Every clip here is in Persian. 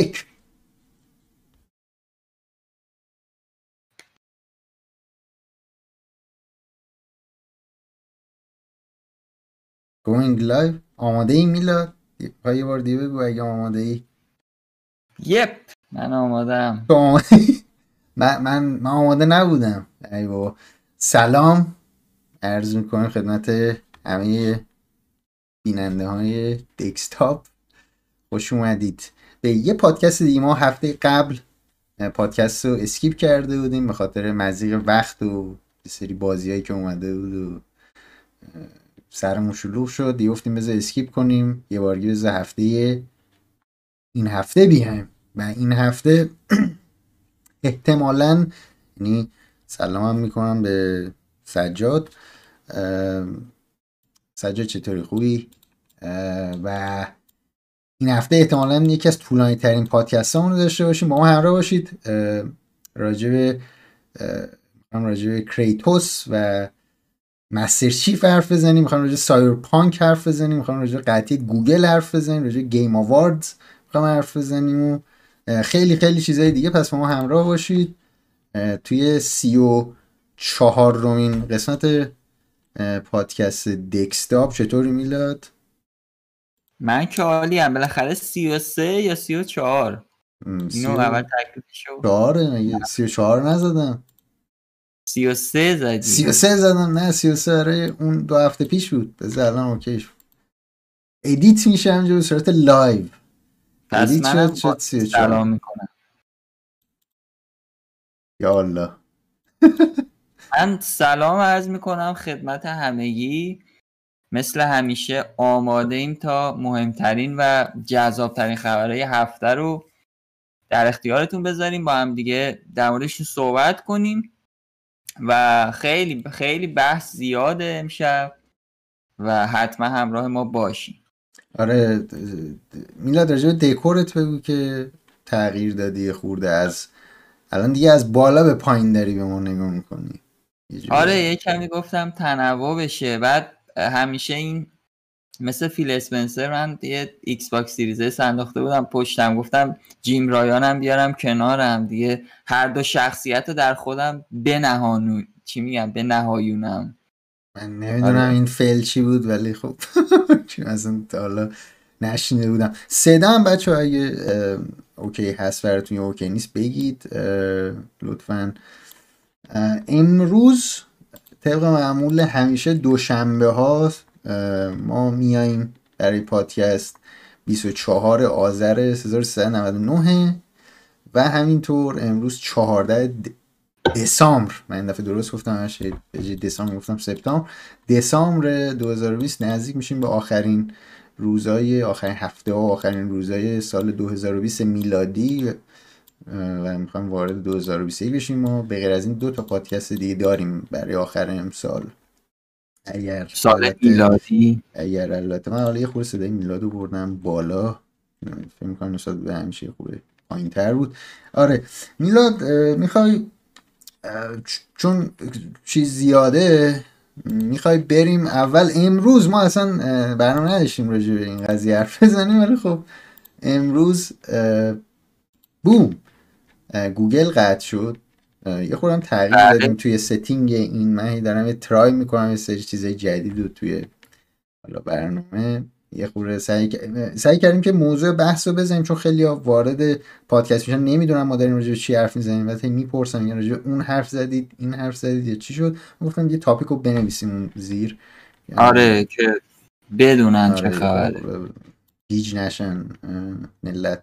یک. Going live. آماده ای میلاد یه بار دیگه بگو اگه آماده ای یپ. من آمادم من, من, من آماده نبودم. ای بابا. سلام. عرض می‌کنم خدمت همه بیننده های دکستاپ خوش اومدید. به یه پادکست دیگه ما هفته قبل پادکست رو skip کرده بودیم به خاطر ضیق وقت و سری بازیهایی که اومده بود و سرمون شلوغ شد. دیگه گفتیم بذار skip کنیم. یه بارگی بذار هفته این هفته بیایم. و این هفته احتمالا یعنی سلام هم می‌کنم به سجاد. سجاد چطوری؟ خوبی؟ و این هفته احتمالا یکی از طولانی ترین پادکست رو داشته باشیم. با ما همراه باشید راجب راجب کریتوس و مستر چیف حرف بزنیم. می‌خوام راجع سایبر پانک حرف بزنیم. می‌خوام راجع قطعی گوگل حرف بزنیم. راجع Game Awards می‌خوام حرف بزنیم و خیلی خیلی چیزای دیگه. پس با ما همراه باشید. توی سی و چهارمین قسمت پادکست دکستاپ چطوری میلاد؟ من که عالی هم بالاخره سی و سه یا سی و چهار. اینو اول تکلیفشو چهاره سی و چهار نزدم. سی و سه زدی. سی و سه زدم نه سی و سه آره اون دو هفته پیش بود. بذار الان OK ش. edit میشه همینجا به صورت live منم شد سی و سلام می‌کنم. یا الله. من سلام عرض می‌کنم خدمت همگی. مثل همیشه آماده ایم تا مهمترین و جذابترین خبرهای هفته رو در اختیارتون بذاریم با هم دیگه در موردشون صحبت کنیم و خیلی خیلی بحث زیاده امشب و حتما همراه ما باشیم آره میلاد راجع دکورت بگو که تغییر دادی خورده از الان دیگه از بالا به پایین داری به ما نگاه می‌کنی. آره یه کمی گفتم تنوع بشه بعد همیشه این مثل فیل اسپنسر من یه ایکس باکس سیریز سنداخته بودم پشتم گفتم جیم رایانم بیارم کنارم دیگه. هر دو شخصیت رو در خودم بنهانو چی میگم؟ به نهایونم من نمی‌دونم آره. این فعل چی بود ولی خب چون اصلا حالا نشینده بودم. صدا هم بچه اگه اوکی هست براتون یا اوکی نیست بگید لطفا. امروز طبق معمول همیشه دوشنبه هاست ما میاییم برای پادکست 24 آذر 1399 و همینطور امروز 14 دسامبر. من این دفعه درست گفتم به دسامبر گفتم سپتامبر. دسامبر 2020 نزدیک میشیم به آخرین روزای آخرین هفته و آخرین روزای سال 2020 میلادی. و می‌خوایم وارد 2021 بشیم و به غیر از این دو تا پادکست دیگه داریم برای آخر امسال. اگر سال میلادی. اگر البته من حالا یه خورده صدای میلادو بردم بالا. فکر می‌کنم نسبت به همیشه خوبه. پایین تر بود. آره میلاد می‌خوای چون چیز زیاده می‌خوای بریم اول امروز. ما اصلا برنامه نداشتیم راجع به این قضیه حرف بزنیم ولی خب امروز boom. گوگل قطع شد. یه خورم تغییر بله. دادیم توی setting این. من دارم یه try می‌کنم یه سری چیزای جدید رو توی حالا برنامه. یه خورده سعی, سعی کردیم که موضوع بحث رو بزنیم چون خیلی وارد پادکست میشن. نمی‌دونم ما داریم راجع چی حرف می‌زنیم. وقتی می‌پرسم یا راجع اون حرف زدید این حرف زدید یا چی شد. گفتم یه topic رو بنویسیم اون زیر. آره که بدونن چه آره، خبره. گیج نشن ملت.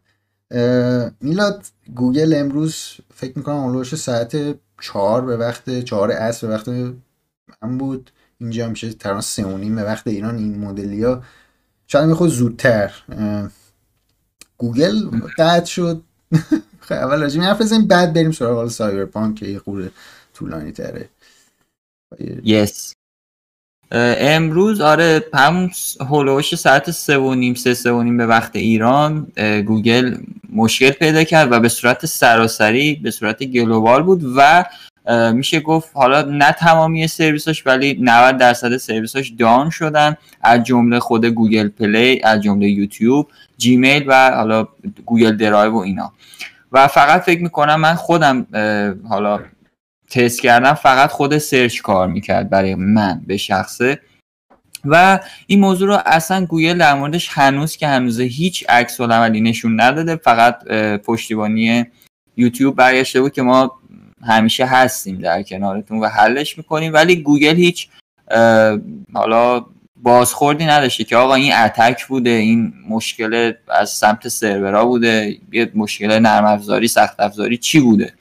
میلاد گوگل امروز فکر می‌کنم حول و حوش ساعت چهار به وقت چهار عصر به وقت من بود. اینجا میشه تهران سه و به وقت ایران این مدلی ها شاید می‌خواد زودتر. گوگل قطع شد. خب، اول راجع حرف بزنیم بعد بریم سراغ سایبرپانک که یه خورده طولانی تره. Yes. امروز آره همون حول و حوش ساعت سه و نیم سه و نیم به وقت ایران گوگل مشکل پیدا کرد و به صورت سراسری به صورت global بود و میشه گفت حالا نه تمامی سرویساش ولی 90 درصد سرویساش down شدن از جمله خود Google Play از جمله یوتیوب جیمیل و حالا گوگل درایو و اینا. و فقط فکر می‌کنم من خودم حالا تست کردم فقط خود search کار می‌کرد برای من به شخصه. و این موضوع رو اصلا گوگل در موردش هنوز که هنوز هیچ عکس العملی نشون نداده فقط پشتیبانی یوتیوب برگشته بود که ما همیشه هستیم در کنارتون و حلش می‌کنیم. ولی گوگل هیچ حالا بازخوردی نداشته که آقا این اتک بوده این مشکل از سمت سرورها بوده یه مشکل نرم افزاری سخت افزاری چی بوده؟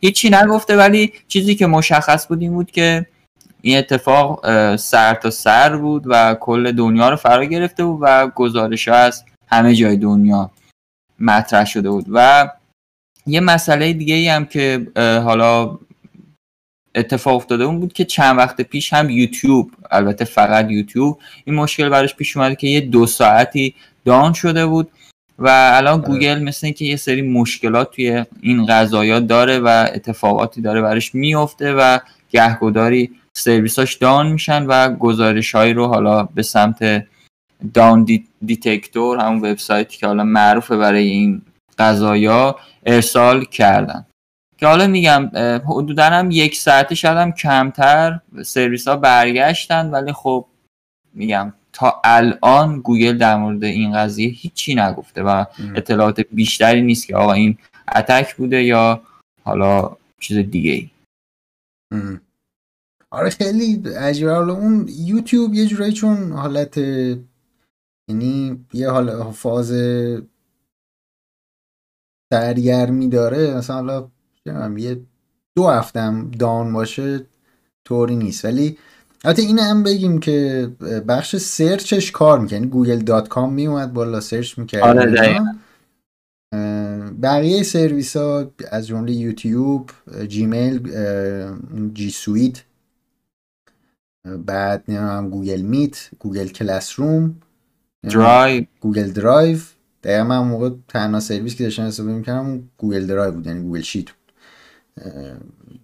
هیچی نگفته ولی چیزی که مشخص بود این بود که این اتفاق سر تا سر بود و کل دنیا رو فرا گرفته بود و گزارش ها از همه جای دنیا مطرح شده بود. و یه مسئله دیگه ای هم که حالا اتفاق افتاده اون بود که چند وقت پیش هم یوتیوب البته فقط یوتیوب این مشکل براش پیش اومده که یه دو ساعتی دان شده بود. و الان آره. گوگل مثل اینکه یه سری مشکلات توی این قضایا داره و اتفاقاتی داره براش میفته و گهگداری سرویساش دان میشن و گزارش هایی رو حالا به سمت Downdetector همون وبسایتی که حالا معروفه برای این قضایا ارسال کردن که حالا میگم حدودا هم یک ساعته شاید هم کمتر سرویس ها برگشتن ولی خب میگم تا الان گوگل در مورد این قضیه هیچی نگفته و اطلاعات بیشتری نیست که آقا این attack بوده یا حالا چیز دیگه ای آره خیلی عجیبه. حالا اون یوتیوب یه جورایی چون حالت یعنی یه حال فاز سرگرمی داره. مثلا حالا یه دو هفتم down باشه طوری نیست. ولی البته این هم بگیم که بخش search ش کار می‌کنه. یعنی گوگل dot com میومد بالا search می‌کرد. آره بقیه سرویس ها از جمله یوتیوب جیمیل G Suite بعد نمی‌دونم Google Meet Google Classroom درایو. گوگل درایو. دقیقا من موقع تنها سرویس که داشتم استفاده می‌کردم گوگل درایو بود یعنی Google Sheet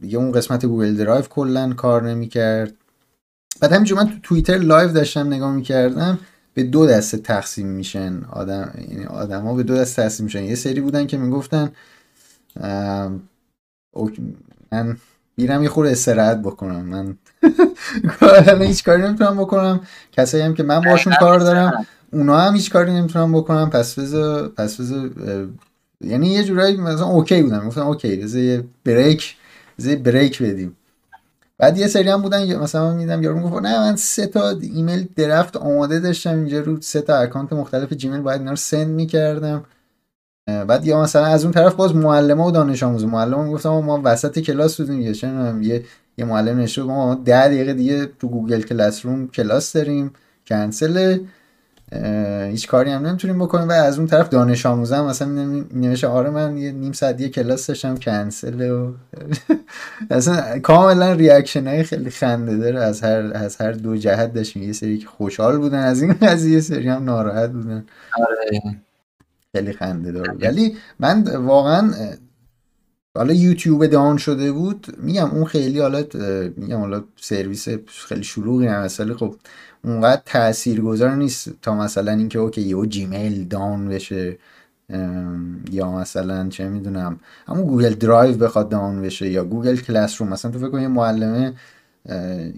دیگه اون قسمت گوگل درایو کلا کار نمی‌کرد. بعد همینجور من تو توییتر live داشتم نگاه می‌کردم به دو دسته تقسیم میشن آدم یعنی آدم ها به دو دسته تقسیم میشن. یه سری بودن که می‌گفتن من میرم یه خورده استراحت بکنم. من هیچ کاری نمی‌تونم بکنم. کسایی هم که من باشون کار دارم اونا هم هیچ کاری نمی‌تونم بکنم. پس بذار پس بذار یعنی یه جورایی مثلا اوکی بودم. گفتم okay بذار یه break بذار break بدیم. بعد یه سری هم بودن مثلا من میدم یارو می‌گفت نه من سه تا ایمیل draft آماده داشتم اینجا رو سه تا اکانت مختلف جیمیل باید اینا رو send می‌کردم. بعد یا مثلا از اون طرف باز معلمه و دانش آموز معلم می‌گفتم ما وسط کلاس بودیم یه یه یه معلم نشد ما 10 دقیقه دیگه تو گوگل کلاس روم کلاس داریم کنسل هیچ کاری هم نمی‌تونیم بکنیم. و از اون طرف دانش آموزم مثلا نمیشه آره من یه نیم ساعت یه کلاس داشتم کنسل و اصلا کاملا reaction های خیلی خنده داره. از هر از هر دو جهت داشتیم یه سری که خوشحال بودن از این قضیه سری هم ناراحت بودن. آره. خیلی خنده داره. ولی من واقعا حالا یوتیوب down شده بود. میگم اون خیلی حالا میگم حالا سرویس خیلی شلوغی هم خب اونقدر تاثیرگذار نیست تا مثلا اینکه okay یهو جیمیل down بشه یا مثلا چه می‌دونم همون گوگل درایو بخواد down بشه یا گوگل کلاس روم مثلا تو فکر کن یه معلمه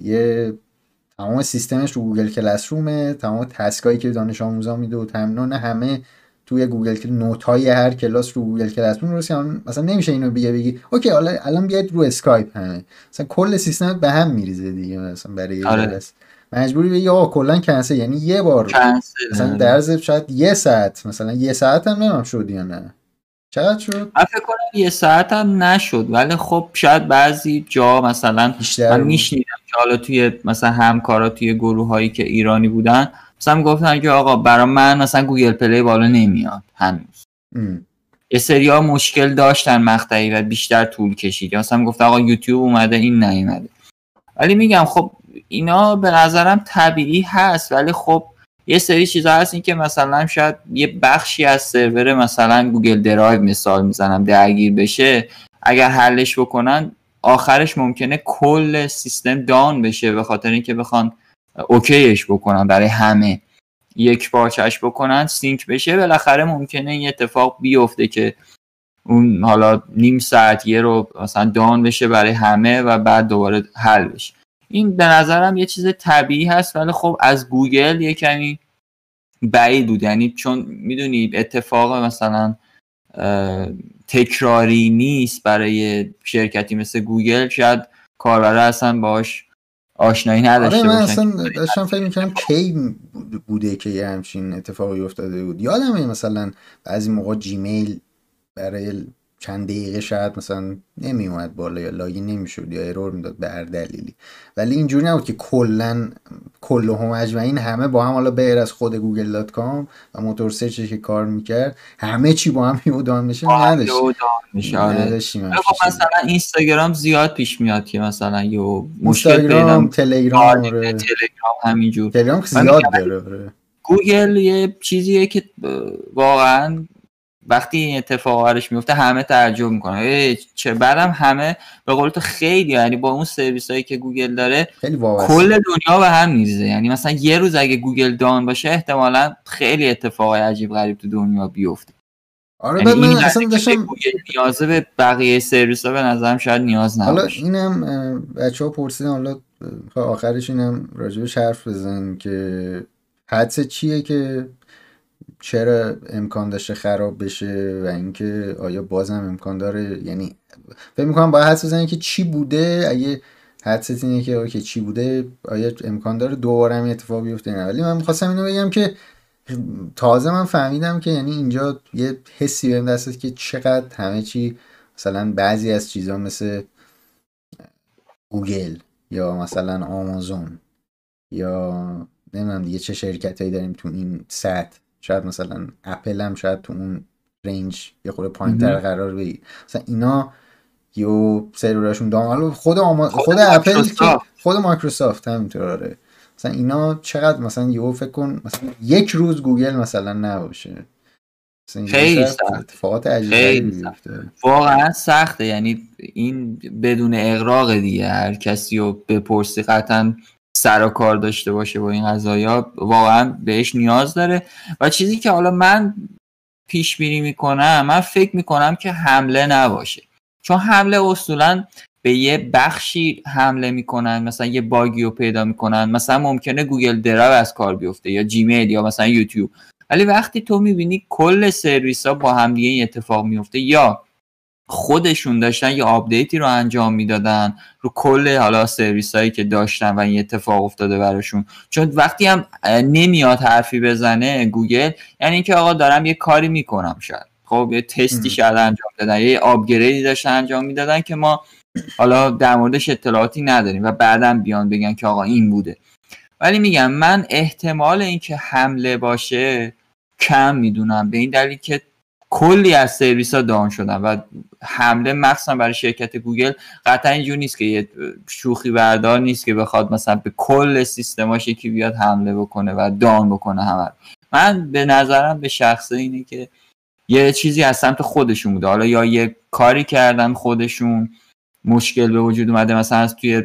یه تمام سیستمش رو گوگل کلاس رومه تمام task ایی که دانش آموزا میده و تمنون همه توی گوگل note های هر کلاس رو گوگل کلاس روم رو مثلا نمیشه اینو بگی بگی okay حالا الان بیاید رو اسکایپ همه. مثلا کل سیستم به هم میریزه دیگه مثلا برای آره. جلس مجبوری بگی آقا کلا کنسل یعنی یه بار مثلا آره. در شاید یه ساعت مثلا یه ساعت هم نمیم شد یا نه. چقدر شد؟ من فکر کنم یه ساعت هم نشد ولی خب شاید بعضی جا مثلا من میشنیدم که حالا توی مثلا همکارا توی گروه هایی که ایرانی بودن مثلا گفتن که آقا برای من مثلا گوگل پلی بالا نمیاد هنوز. یه سری ها مشکل داشتن مقطعی و بیشتر طول کشید. مثلا گفت آقا یوتیوب اومده این نیومده. ولی میگم خب اینا به نظرم طبیعی هست ولی خب یه سری چیزا هست. که مثلا شاید یه بخشی از سرور مثلا گوگل درایو مثال می‌زنم درگیر بشه اگر حلش بکنن آخرش ممکنه کل سیستم down بشه به خاطر اینکه بخوان okay ش بکنن برای همه یک پارچش بکنن sync بشه. بالاخره ممکنه این اتفاق بیفته که اون حالا نیم ساعت یه رو مثلا down بشه برای همه و بعد دوباره حل بشه. این به نظرم یه چیز طبیعی هست ولی خب از گوگل یه کمی بعید بود. یعنی چون می‌دونی اتفاق مثلا تکراری نیست برای شرکتی مثل گوگل. شاید کاربرا اصلا باش آشنایی نداشته آره من اصلا داشتم فکر می‌کنم کی بوده که یه همچین اتفاقی افتاده بود. یادمه مثلا بعضی موقع جیمیل برای چند دقیقه شاید مثلا نمی اومد بالا یا login نمی‌شد یا error می‌داد به هر دلیلی. ولی اینجوری نبود که کلا کل هم اجمعین همه با هم حالا غیر از خود گوگل dot com و موتور search که کار می‌کرد همه چی با هم یهو down میشه نداشتیم. آره. خب مثلا اینستاگرام زیاد پیش میاد که مثلا یه مشکل تلگرام تلگرام آره. تلگرام همینجور. تلگرام زیاد داره گوگل یه چیزیه که واقعا وقتی این اتفاق برش میفته همه تعجب می‌کنن. چه بعدم همه به قول تو خیلی یعنی با اون سرویس هایی که گوگل داره کل دنیا به هم میریزه. یعنی مثلا یه روز اگه گوگل down باشه احتمالا خیلی اتفاق عجیب غریب تو دنیا بیفته. آره یعنی من اصلا داشتم نیازه به بقیه سرویس ها به نظرم شاید نیاز نباشه. حالا اینم بچه ها پرسیدن حالا آخرش اینم راجبش حرف بزن که حدس چیه که چرا امکان داشته خراب بشه و اینکه آیا بازم امکان داره؟ یعنی فکر می‌کنم باید حدس بزنید که چی بوده؟ اگه حدست اینه که اوکی چی بوده؟ آیا امکان داره دوباره هم اتفاق بیفته؟ نه ولی من می‌خواستم اینو بگم که تازه من فهمیدم که یعنی اینجا یه حسی بهم دست که چقدر همه چی مثلا بعضی از چیزها مثل گوگل یا مثلا آمازون یا نمی‌دونم دیگه چه شرکت هایی داریم تو این سطح. شاید مثلا اپل هم شاید تو اون range یه خورده پایین تر قرار بگیر مثلا اینا یهو سرورشون down خود آما... خود, خود اپل خود مایکروسافت همینطور آره. مثلا اینا چقدر مثلا یو فکر کن مثلا یک روز گوگل مثلا نباشه. خیلی سخت خیلی واقعا سخته. یعنی این بدون اقراق دیگه. هر کسی رو بپرسی قطعا سر و کار داشته باشه با این قضايا واقعا بهش نیاز داره. و چیزی که حالا من پیش بینی می‌کنم من فکر می‌کنم که حمله نباشه. چون حمله اصولا به یه بخشی حمله می‌کنن مثلا یه باگی رو پیدا می‌کنن. مثلا ممکنه گوگل درایو از کار بیفته یا جیمیل یا مثلا یوتیوب. ولی وقتی تو می‌بینی کل سرویس ها با هم دیگه این اتفاق میفته یا خودشون داشتن یه آپدیتی رو انجام می‌دادن رو کل حالا سرویس هایی که داشتن و این اتفاق افتاده براشون. چون وقتی هم نمیاد حرفی بزنه گوگل یعنی اینکه آقا دارم یه کاری می‌کنم شاید. خب یه تستی شاید انجام دادن یه upgrade ی داشتن انجام می‌دادن که ما حالا در موردش اطلاعاتی نداریم و بعدا بیان بگن که آقا این بوده. ولی میگم من احتمال اینکه حمله باشه کم می‌دونم به این دلیل که کلی از سرویس ها دان شدن و حمله مخصوصا برای شرکت گوگل قطعا اینجور نیست که یه شوخی بردار نیست که بخواد مثلا به کل سیستماش یکی بیاد حمله بکنه و دان بکنه همه من به نظرم به شخصه اینه که یه چیزی از سمت خودشون بوده. حالا یا یه کاری کردن خودشون مشکل به وجود اومده مثلا از توی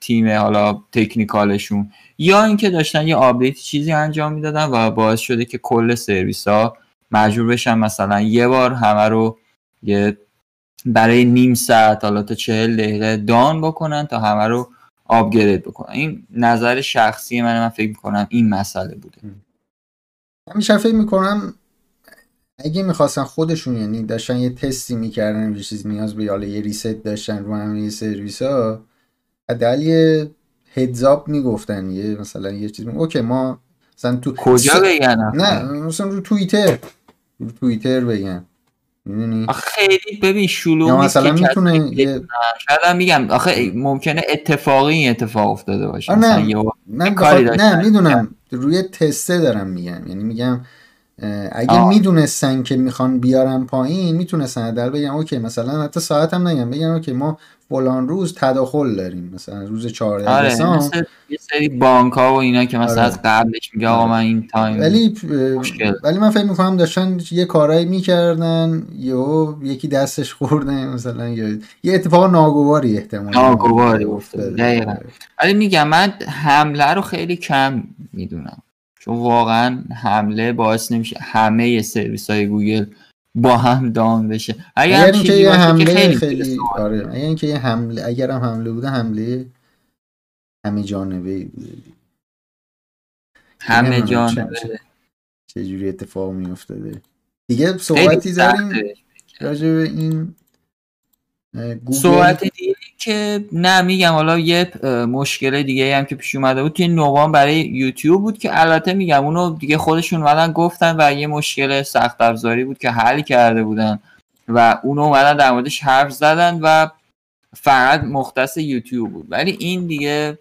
تیم حالا technical شون یا اینکه داشتن یه آپدیت چیزی انجام می‌دادن و باعث شده که کل سرویس ها مجبور بشن مثلا یه بار همه رو یه برای نیم ساعت حالا تا چهل دقیقه down بکنن تا همه رو upgrade بکنن. این نظر شخصی من من فکر می‌کنم این مسئله بوده. همیشه فکر می‌کنم اگه می‌خواستن خودشون یعنی داشتن یه تستی می‌کردن یه چیز نیاز به حالا یه ریست داشتن رو همه سرویس ها حداقل یه هدزاب می‌گفتن یه مثلا یه چیز اوکی ما مثلا تو کجا بگن؟ نه مثلا رو توییتر. رو توییتر بگن می‌دونی؟ خیلی ببین شلوغ یا مثلا می‌تونه یه... شاید میگم. آخه ممکنه اتفاقی این اتفاق افتاده باشه. نه. نه, نه می‌دونم. روی تسته دارم میگم. یعنی میگم اگه. می‌دونستن که می‌خوان بیارن پایین می‌تونستن در بگم okay مثلا حتی ساعت هم نگم. بگم okay ما فلان روز تداخل داریم مثلا روز 14 آره دسامبر یه سری بانک ها و اینا که مثلا آره. از قبلش میگه آقا آره. من این time ولی مشکل. ولی من فکر می‌کنم داشتن یه کارایی می‌کردن یا یکی دستش خورده مثلا یا یه اتفاق ناگواری احتمال ناگواری افتاده. ولی میگم من حمله رو خیلی کم می‌دونم چون واقعا حمله باعث نمیشه همه سرویس های گوگل با هم دام بشه اگر اگر اینکه یه باشه که حمله خیلی خیلی. آره اگر اینکه یه حمله اگر هم حمله بوده حمله همه جانبه ای بوده همه جانبه چه- چه جوری اتفاق می افتاده دیگه صحبتی داریم. راجع به این صحبت دیگه که نه میگم حالا یه مشکل دیگه هم که پیش اومده بود. توی نوامبر برای یوتیوب بود که البته میگم اونو دیگه خودشون اومدن گفتن و یه مشکل سخت افزاری بود که حل کرده بودن و اونو اومدن در موردش حرف زدن و فقط مختص یوتیوب بود. ولی این دیگه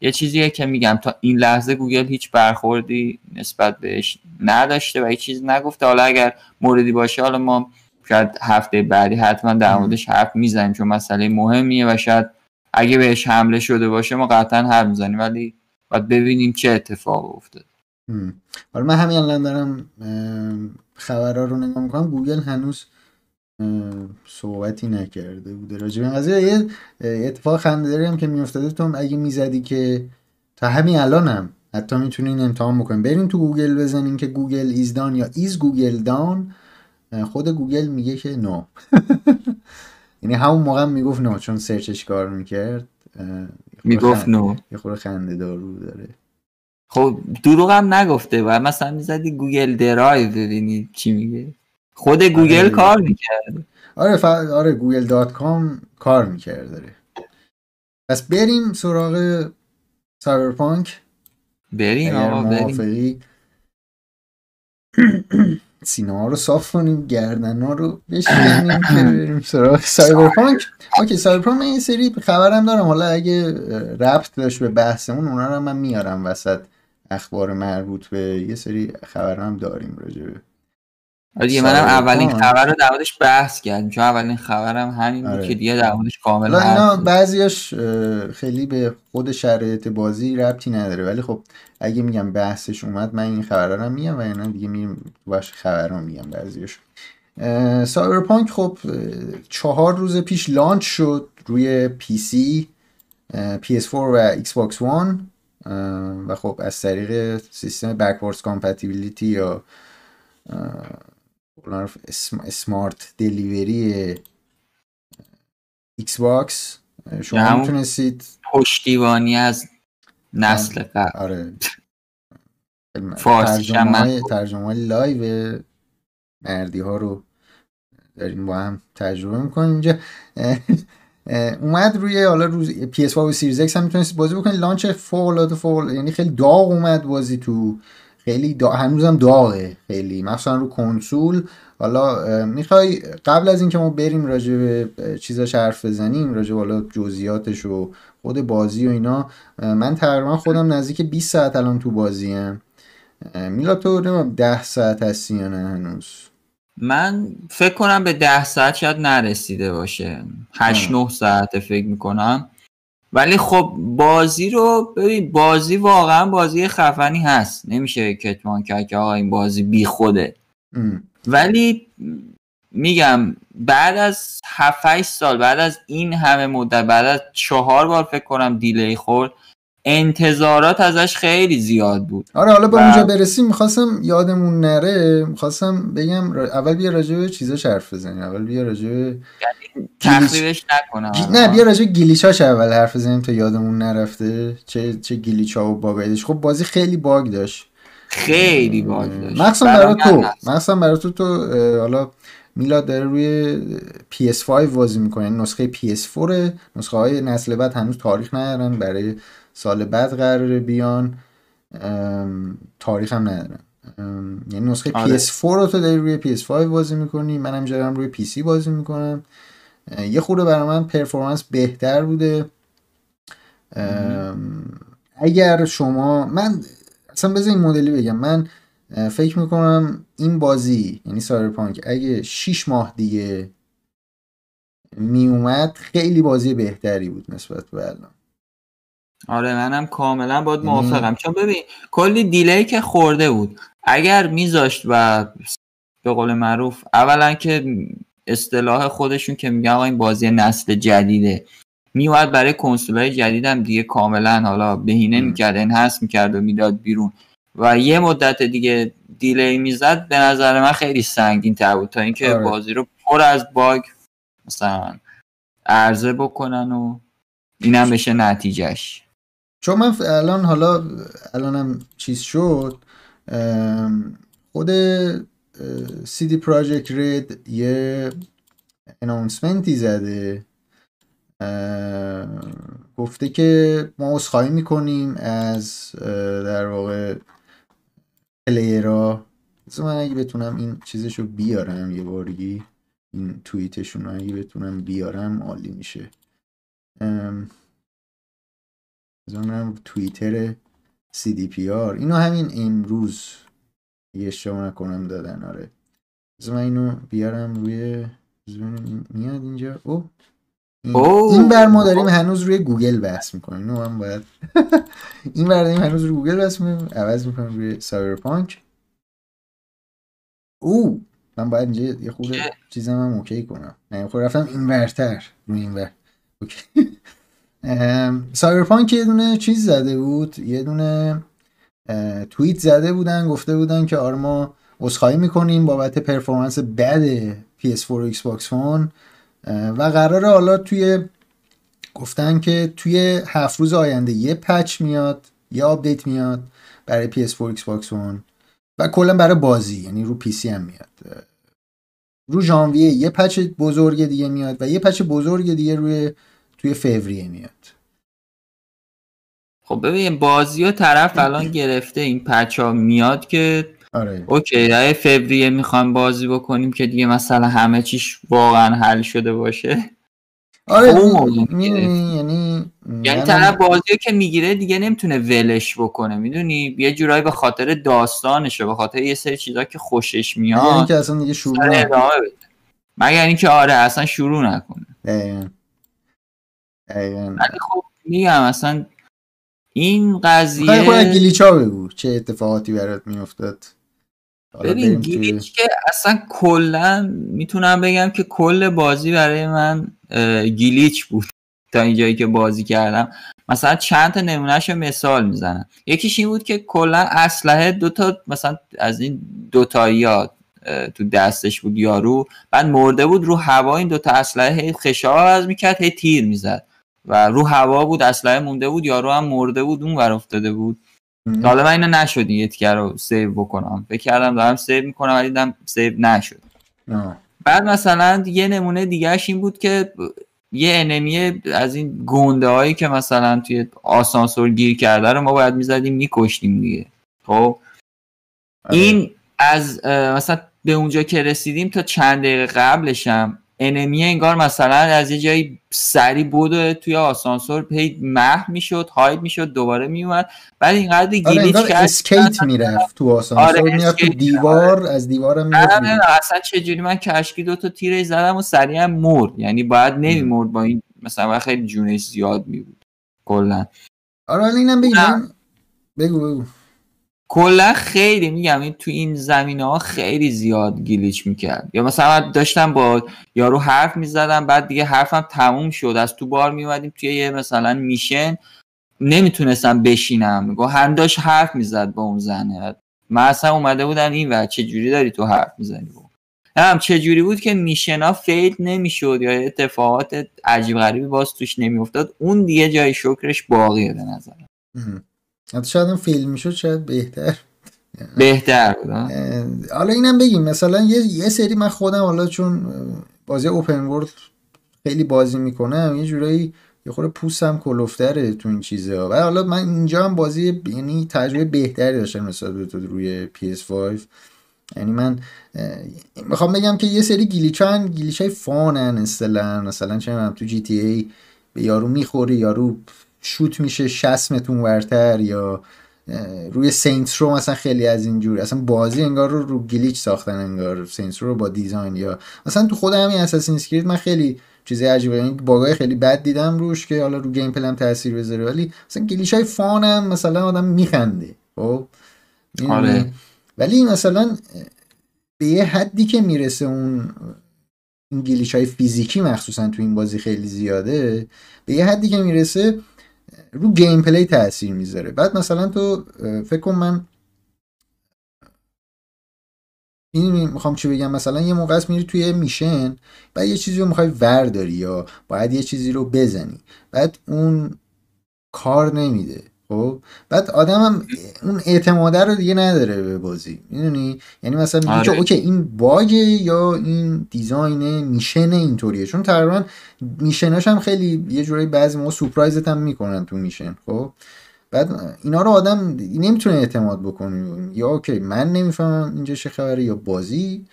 یه چیزیه که میگم تا این لحظه گوگل هیچ برخوردی نسبت بهش نداشته و هیچ چیز نگفته. حالا اگر موردی باشه حالا ما شاید هفته بعدی حتما در. موردش حرف می‌زنیم چون مسئله مهمیه و شاید اگه بهش حمله شده باشه ما قطعا حرف می‌زنیم ولی باید ببینیم چه اتفاق افتاد. حالا من همین الان دارم خبرها رو نگاه می‌کنم. گوگل هنوز صحبتی نکرده بوده. راجع به این قضیه یه اتفاق خنده‌داری هم که میافتاده. تو اگه می‌زدی که تا همین الان هم حتی می‌تونین امتحان بکنین. برین تو گوگل بزنین که Google is down یا is Google down خود گوگل میگه که no یعنی همون موقع می‌گفت no چون search ش کار می‌کرد می‌گفت no یه خورده خنده دارو داره. خب دروغ هم نگفته و مثلا می‌زدی Google Drive ببینی چی میگه. خود گوگل آره. کار می‌کرد. آره ف... آره Google dot com کار می‌کرد داره. پس بریم سراغ Cyberpunk. بریم آقا بریم. ها رو صاف کنیم گردن ها رو بشکنیم که بریم سراغ Cyberpunk. okay Cyberpunk من یه سری خبرم دارم. حالا اگه ربط داشت به بحثمون اونا رو من میارم وسط اخبار مربوط به یه سری خبرم داریم راجبه دیگه منم اولین. خبر رو در موردش بحث کردیم چون اولین خبرم همین بود آره. که دیگه در موردش کامل حالا اینا. بعضیاش خیلی به خود شرایط بازی ربطی نداره ولی خب اگه میگم بحثش اومد من این خبرها رو میگم و اینا دیگه میریم باش خبرها میگم بعضیش اه، Cyberpunk خب چهار روز پیش launch شد روی PC PS4 و Xbox One و خب از طریق سیستم backwards compatibility یا اسم- اسمارت دلیوری ایکس باکس شما می‌تونستید پشتیبانی از نسل قبل. آره. فارسیش هم من ترجمه ترجمه های لایو مردی ها رو داریم با هم تجربه می‌کنیم. اینجا اومد روی حالا روز PS5 و سیریز X هم می‌تونستید بازی بکنید. لانچ فوق العاده فوق یعنی خیلی داغ اومد بازی تو خیلی دا... هنوزم داغه خیلی. مخصوصا رو کنسول. حالا می‌خوای قبل از اینکه ما بریم راجع به چیزاش حرف بزنیم راجع به حالا جزئیاتش و خود بازی و اینا من تقریبا خودم نزدیک 20 ساعت الان تو بازیم میلاد تو نمی‌دونم 10 ساعت هستی یا نه هنوز؟ من فکر کنم به ده ساعت شاید نرسیده باشه. هشت آه. نه ساعت فکر می‌کنم. ولی خب بازی رو ببین بازی واقعا بازی خفنی هست نمیشه کتمان کرد که آقا این بازی بی خوده ام. ولی میگم بعد از 7 سال بعد از این همه مدت بعد از چهار بار فکر کنم دیلی خورد انتظارات ازش خیلی زیاد بود. آره حالا به اونجا برسیم می‌خواستم یادمون نره می‌خواستم بگم را- اول بیا راجع به چیزاش حرف بزنیم. اول بیا راجع به تخریبش نکنم. گی- نه بیا راجع گلیچاش اول حرف بزنیم تا یادمون نرفته. چه چه گلیچا و باگایی داشت خب بازی خیلی باگ داشت. خیلی باگ داشت. مخصوصا برای تو. مخصوصا برای تو تو حالا میلاد داره روی PS5 بازی می‌کنه. یعنی نسخه PS4 نسخه های نسل بعد هنوز تاریخ ندارن برای سال بعد قراره بیان. تاریخ هم ندارن یعنی نسخه آره. PS4 رو تو داری روی PS5 بازی می‌کنی. منم دارم روی PC بازی می‌کنم. یه خورده برای من پرفورمنس بهتر بوده. اگر شما من اصلا بذار این مدلی بگم. من فکر می‌کنم این بازی یعنی سایبرپانک اگه 6 ماه دیگه میومد خیلی بازی بهتری بود نسبت به الان. آره منم کاملا باید موافقم. چون ببین کلی دیلی که خورده بود اگر میذاشت و به قول معروف اولا که اصطلاح خودشون که میگن آقا این بازی نسل جدیده میومد برای کنسولای جدیدم دیگه کاملا حالا بهینه می‌کرد انحس می‌کرد و می‌داد بیرون. و یه مدت دیگه دیلی می‌زد به نظر من خیلی سنگین تر بود تا اینکه آره. بازی رو پر از باگ مثلا عرضه بکنن و اینم بشه نتیجهش چون من الان حالا الانم چیز شد خود دی پراجکت رید یه اناونسمنتی زده. گفته که ما عذرخواهی می‌کنیم از در واقع پلیرها. من اگه بتونم این چیزشو بیارم یه بارگی این توییتشون اگه بتونم بیارم عالی میشه. بزنم توییتر CDPR اینو همین امروز یه اشتباه نکنم دادن آره. من اینو بیارم روی میاد اینجا. او این, این بر ما داریم هنوز روی گوگل بحث می‌کنیم. اینو من باید این بر داریم هنوز روی گوگل بحث می‌کنیم. عوض می‌کنم روی سایبرپانک. او من باید اینجا یه خود چیزم هم اوکی کنم. نه خود رفتم این برتر روی این بر اوکی. سایبرپانک یه دونه چیز زده بود یه دونه توییت زده بودن گفته بودن که آره ما عذرخواهی می‌کنیم بابت performance بد PS4 و Xbox One و قراره حالا توی گفتن که توی هفت روز آینده یه patch میاد یه update میاد برای PS4 Xbox One و کلا برای بازی یعنی رو PC هم میاد. رو ژانویه یه patch بزرگ دیگه میاد و یه patch بزرگ دیگه روی توی فوریه میاد. خب ببین بازی و طرف الان گرفته این پچ ها میاد که آره. اوکی های فوریه می‌خوام بازی بکنیم که دیگه مثلا همه چیش واقعا حل شده باشه. آره یعنی یعنی طرف بازی که می‌گیره دیگه نمی‌تونه ولش بکنه می‌دونی؟ یه جورایی به خاطر داستانشه به خاطر یه سری چیزا که خوشش میاد یعنی که اصلا دیگه شروع مگر اینکه آره اصلا شروع نکنه. ولی خب میگم اصلا این قضیه خیلی گلیچا بگو چه اتفاقاتی برات میافتاد. ببین گلیچ که اصلا کلا می‌تونم بگم که کل بازی برای من گلیچ بود تا اینجایی که بازی کردم. مثلا چند تا نمونهش مثال می‌زنم. یکیش این بود که کلا اسلحه دوتا مثلا از این دوتاییات تو دستش بود یارو بعد مرده بود رو هوا این دوتا اسلحه خشاب از می‌کرد هی تیر می‌زد. و رو هوا بود اسلحه مونده بود یارو هم مرده بود اون ور افتاده بود. حالا من اینو نشد تیکه رو save بکنم. فکر کردم دارم save می‌کنم ولی دیدم save نشد. بعد مثلا یه نمونه دیگهش این بود که یه enemy از این گنده هایی که مثلا توی آسانسور گیر کرده رو ما باید می‌زدیم میکشتیم دیگه. خب؟ این از مثلا به اونجا که رسیدیم تا چند دقیقه قبلشم انمی انگار مثلا از یه جایی سری بود توی آسانسور پی مح می‌شد هاید می‌شد دوباره میومد بعد اینقدر گیلیچ آره کرد اسکیت می‌رفت تو آسانسور آره میاد تو دیوار آره. از دیوارم میاد اصلا چجوری من کشکی دو تا تیره زدم و سریع هم مرد. یعنی باید نمیمرد با این مثلا خیلی جونش زیاد میبود. کلا. آره اینم بگم بگو بگو. کلا خیلی میگم این تو این زمینه ها خیلی زیاد گلیچ می‌کرد. یا مثلا داشتم با یارو حرف می‌زدم بعد دیگه حرفم تموم شد. از تو بار میومدیم توی یه مثلا میشن. نمی‌تونستم بشینم. گو هم داشت حرف می‌زد با اون زنه. من اصلا اومده بودم این و چه جوری داری تو حرف می‌زنی؟ هم چه جوری بود که میشنا فیل نمی‌شد یا اتفاقات عجیب غریبی باز توش نمیافتاد. اون دیگه جای شکرش باقیه به نظرم. حتی شاید فیلم می‌شد شاید بهتر بهتر بود حالا اینم بگیم مثلا یه, یه سری من خودم حالا چون بازی اوپن ورد خیلی بازی می‌کنم یه جورایی یه خورده پوستم کلوفتره تو این چیزا و حالا من اینجا هم بازی یعنی تجربه بهتری داشتم مثلا تو روی PS5 یعنی من می‌خوام بگم که یه سری گلیچان گلیچ های فانن اصطلاحا مثلا چه تو جی تی ای به یارو می‌خوری یارو شوت میشه 60 متر ورتر یا روی سینتس رو مثلا خیلی از اینجور اصلا بازی انگار رو رو گلیچ ساختن انگار سینتس رو با دیزاین یا مثلا تو خود همین اساسین اسکرید من خیلی چیز عجیبه یعنی باگای خیلی بد دیدم روش که حالا رو گیم پلم تاثیر بذاره ولی مثلا گلیچ های فان هم مثلا آدم میخنده خب آره. ولی مثلا به یه حدی که می‌رسه اون این glitch های فیزیکی مخصوصا تو این بازی خیلی زیاده به یه حدی که می‌رسه رو gameplay تاثیر می‌ذاره. بعد مثلا تو فکر کن من این می‌خوام چی بگم؟ مثلا یه موقع است میری توی mission بعد یه چیزی رو می‌خوای ورداری یا باید یه چیزی رو بزنی. بعد اون کار نمیده. خب بعد آدمم اون اعتماده رو دیگه نداره به بازی می‌دونی؟ یعنی مثلا میگه که آره. okay این bug یا این design mission اینطوریه؟ چون تقریبا میشناش هم خیلی یه جورایی بعضی ما سورپرایزت هم می‌کنن تو میشن خب؟ بعد اینا رو آدم نمی‌تونه اعتماد بکنه. یا اوکی من نمی‌فهمم اینجا چه خبره یا بازی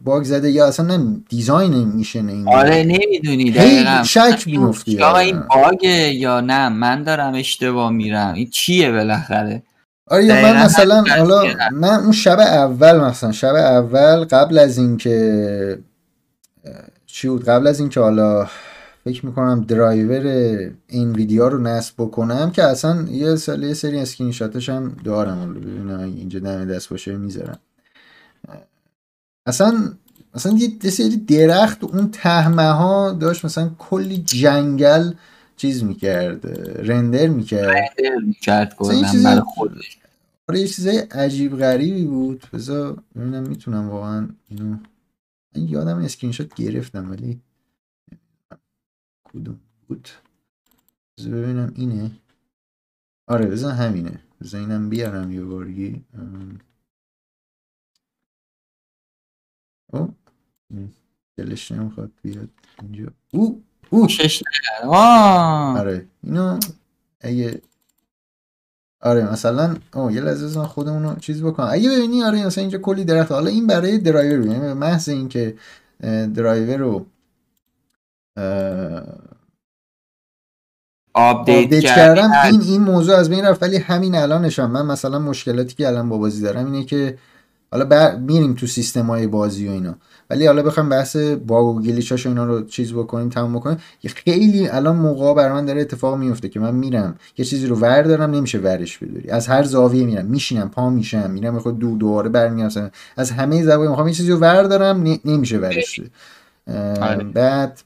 باگ زده یا اصلا نه دیزاین میشه این آره نمی‌دونی دقیقا. شک میفتی آقا این باگه یا نه؟ من دارم اشتباه میرم. این چیه بالاخره؟ آره یا من مثلا حالا من اون شب اول مثلا شب اول قبل از اینکه چی بود؟ قبل از اینکه حالا فکر می‌کنم درایور این ویدیو رو نصب بکنم که اصلا یه یه سری اسکرین شاتش هم دارم ببینم اینجا دم دست باشه می‌ذارم. اصلا مثلا یه سری درخت اون تهمه ها داشت مثلا کلی جنگل چیز می‌کرد render می‌کرد. render می‌کرد برای خودش. آره یه چیزای عجیب غریبی بود. بذار ببینم می‌تونم واقعا اینو این یادم اسکرین شات گرفتم ولی کدوم بود؟ بذار ببینم اینه. آره بذار همینه. بذار اینم بیارم یه بارگی او دلش نمی‌خواد بیاد اینجا. او او. شش آره. اینو اگه آره مثلا او یه لحظه خودمون رو چیز بکنم. اگه ببینی آره مثلا اینجا کلی درخت. حالا این برای درایور یعنی محض اینکه درایور رو آپدیت کردم این این موضوع از بین رفت. ولی همین الانشم. من مثلا مشکلاتی که الان با بازی دارم اینه که حالا بر... میریم تو سیستم های بازی و اینا. ولی حالا بخوام بحث باگ و glitch اش و اینا رو چیز بکنیم تمام بکنیم. خیلی الان موقع بر من داره اتفاق میفته که من میرم یه چیزی رو ور دارم نمیشه ورش بداری از هر زاویه میرم میشینم پا میشم میرم خود دو دوباره برمیام از همه زاویه می‌خوام یه چیزی رو ور دارم نمیشه ورش آره. بعد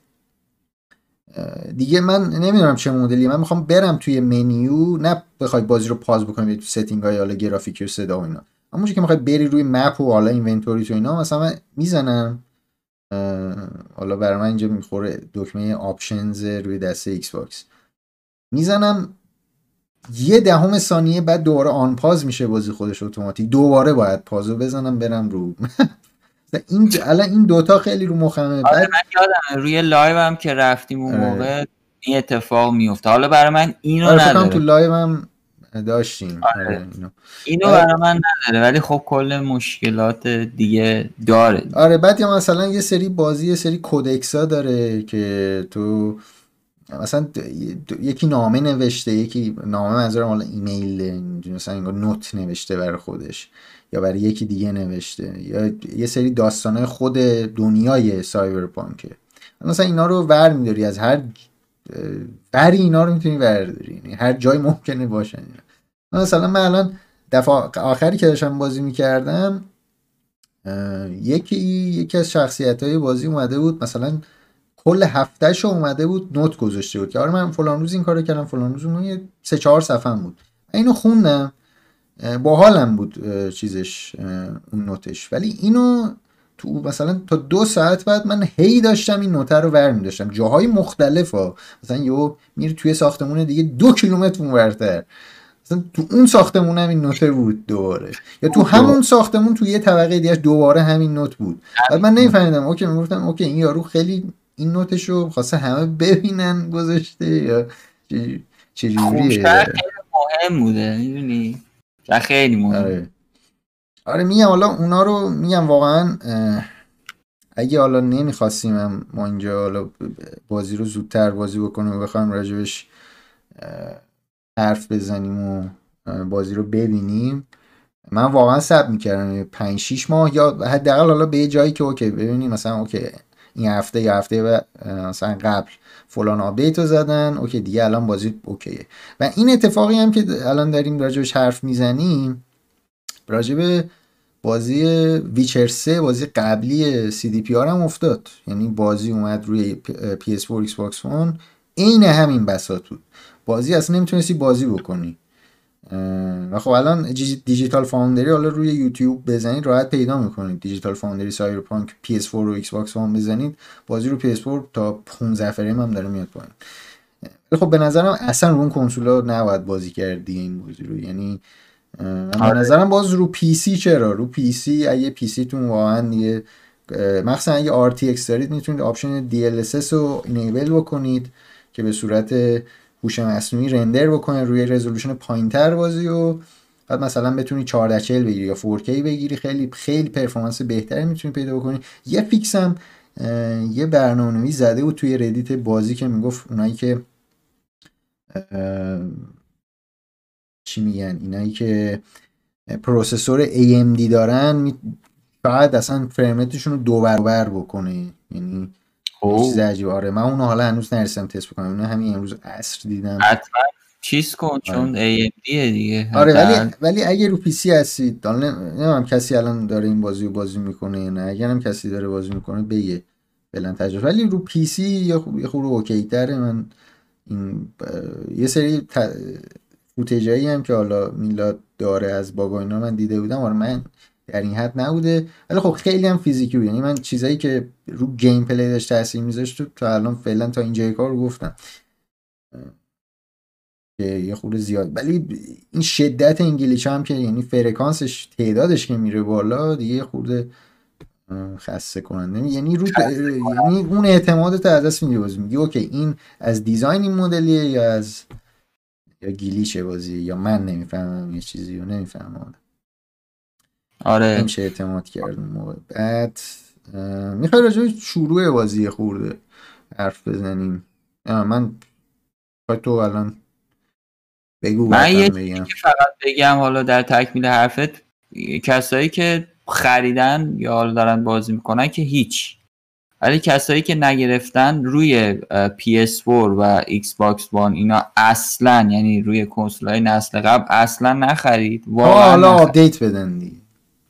دیگه من نمی‌دونم چه مدلی من می‌خوام برم توی منیو نه بخوای بازی رو pause بکنم تو setting های حالا گرافیکی و صدا و اینا. اما که می‌خوای بری روی map و حالا inventory تو اینا مثلا من می‌زنم حالا برای من اینجا می‌خوره دکمه options روی دسته Xbox می‌زنم یه دهم ثانیه بعد دوباره unpause میشه بازی خودش اتوماتیک. دوباره باید pause و بزنم برم رو این الان این دوتا خیلی رو مخمه. آره بعد... من یادم روی live هم که رفتیم اون آره. موقع این اتفاق میفته حالا برای من اینو آره نداره. تو live هم داشتیم. آره. آره اینو, اینو برای من نداره ولی خب کل مشکلات دیگه داره. آره بعد یا مثلا یه سری بازی یه سری codex ا داره که تو مثلا یکی نامه نوشته یکی نامه منظورم حالا ایمیل مثلا note نوشته برای خودش یا برای یکی دیگه نوشته یا یه سری داستانه خود دنیای سایبرپانکه. مثلا اینا رو ور میداری از هر بری اینا رو می‌تونی ورداری یعنی هر جای ممکنه باشن. مثلا من الان دفعه آخری که داشتم بازی می‌کردم یکی یکی از شخصیت های بازی اومده بود مثلا کل هفتهش اومده بود نوت گذاشته بود که آره من فلان روز این کارو کردم فلان روز اون سه چهار صفحه بود. اینو خوندم با حالم بود چیزش اون note ش. ولی اینو تو مثلا تا دو ساعت بعد من هی داشتم این note ه رو ور داشتم جاهای مختلف ها. مثلا یهو میره توی ساختمون دیگه دو کیلومتر اونورتر. مثلا تو اون ساختمون هم این note ه بود دوباره. یا تو همون ساختمون تو یه طبقه دیگه دوباره همین note بود. بعد من نمیفهمیدم. okay می‌گفتم okay این یارو خیلی این note ش رو خواسته همه ببینن گذاشته یا چجوریه؟ مهم بوده می‌دونی؟ خیلی مهم. آره. میگم حالا اونا رو میگم واقعا اگه حالا نمی‌خواستیم ما اینجا حالا بازی رو زودتر بازی بکنیم و بخوایم راجبش حرف بزنیم و بازی رو ببینیم من واقعا سب می‌کردم 5 6 ماه یا حداقل حالا به یه جایی که اوکی ببینیم مثلا اوکی این هفته یا هفته و مثلا قبل فلان آپدیت رو زدن okay دیگه الان بازی okay ه و این اتفاقی هم که الان داریم راجبش حرف می‌زنیم راجب بازی Witcher 3 بازی قبلی CDPR هم افتاد. یعنی بازی اومد روی PS4 Xbox One. عین همین بساط بود. بازی اصلا نمی‌تونستی بازی بکنی. و خب الان Digital Foundry حالا روی یوتیوب بزنید راحت پیدا می‌کنید. Digital Foundry Cyberpunk PS4 و Xbox One بزنید بازی رو PS4 تا 15 فریم هم داره میاد پایین. خب به نظرم اصلا رو اون کنسولا نباید بازی کرد دیگه این بازی رو. یعنی آره. نظرم باز رو PC چرا؟ رو PC اگه پی سی تون واقعا دیگه مخصوصا اگه RTX دارید می‌تونید option DLSS رو enable بکنید که به صورت هوش مصنوعی render بکنه روی resolution پایینتر بازی و بعد مثلا بتونی 1440 بگیری یا 4K بگیری. خیلی خیلی performance بهتری می‌تونی پیدا بکنی. یه fix هم یه برنامه‌نویس زده بود توی Reddit بازی که می‌گفت اونایی که چی میگن؟ اینایی که processor AMD دارن بعد اصلا frame rate شون رو دو برابر بکنه. یعنی چیز عجیب آره من اونو حالا هنوز نرسیدم تست بکنم. اونو همین امروز عصر دیدم. حتما. چیز کن چون آره. AMD دیگه. آره ولی ولی اگه رو PC هستید نمی‌دونم کسی الان داره این بازی رو بازی می‌کنه یا نه. اگرم کسی داره بازی می‌کنه بگه. فعلا تجربه. ولی رو پی سی یه خورده اوکی تره من این یه سری ت... فوتجایی هم که حالا میلاد داره از باگا اینا من دیده بودم آره من در این حد نبوده. ولی خب خیلی هم فیزیکی بود. یعنی من چیزایی که رو گیم پلی داشت تاثیر میذاشت تا الان فعلا تا اینجای کار گفتم. که یه خورده زیاد. ولی این شدت انگلیش هم که یعنی فرکانسش تعدادش که میره بالا دیگه خورده خسته کننده. یعنی رو یعنی اون اعتمادت از دست میدی. میگی اوکی این از دیزاین این مدلیه یا از یا گیلیشه بازی یا من نمی‌فهمم یه چیزی رو نمی‌فهمم. آره. میشه اعتماد کرد موقع. بعد می‌خوای راجع شروع بازی خورده حرف بزنیم؟ من تو الان بگو من یه که فقط بگم حالا در تکمیل حرفت کسایی که خریدن یا حالا دارن بازی می‌کنن که هیچ. ولی کسایی که نگرفتن روی PS4 و Xbox One اینا اصلا یعنی روی کنسول های نسل قبل اصلا نخرید. حالا آپدیت بدن دیگه.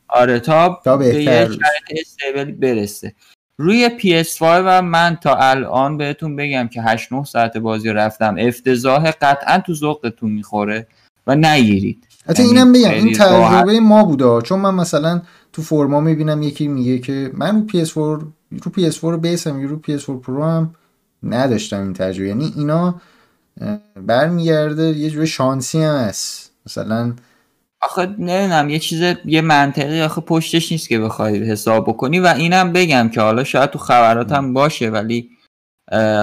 آره تا, تا به یه stable برسه. روی PS5 و من تا الان بهتون بگم که 8 9 ساعت بازی رفتم. افتضاح قطعا تو ذوقتون می‌خوره و نگیرید. حتی یعنی اینم بگم این تجربه ما بوده چون من مثلا تو فرما می‌بینم یکی میگه که من رو PS4 رو PS4 رو بیسم رو PS4 پرو هم نداشتم این تجربه. یعنی اینا برمیگرده یه جور شانسی هم هست. مثلا آخه نمی‌دونم یه چیز یه منطقی آخه پشتش نیست که بخوای حساب بکنی و اینم بگم که حالا شاید تو خبرات هم باشه ولی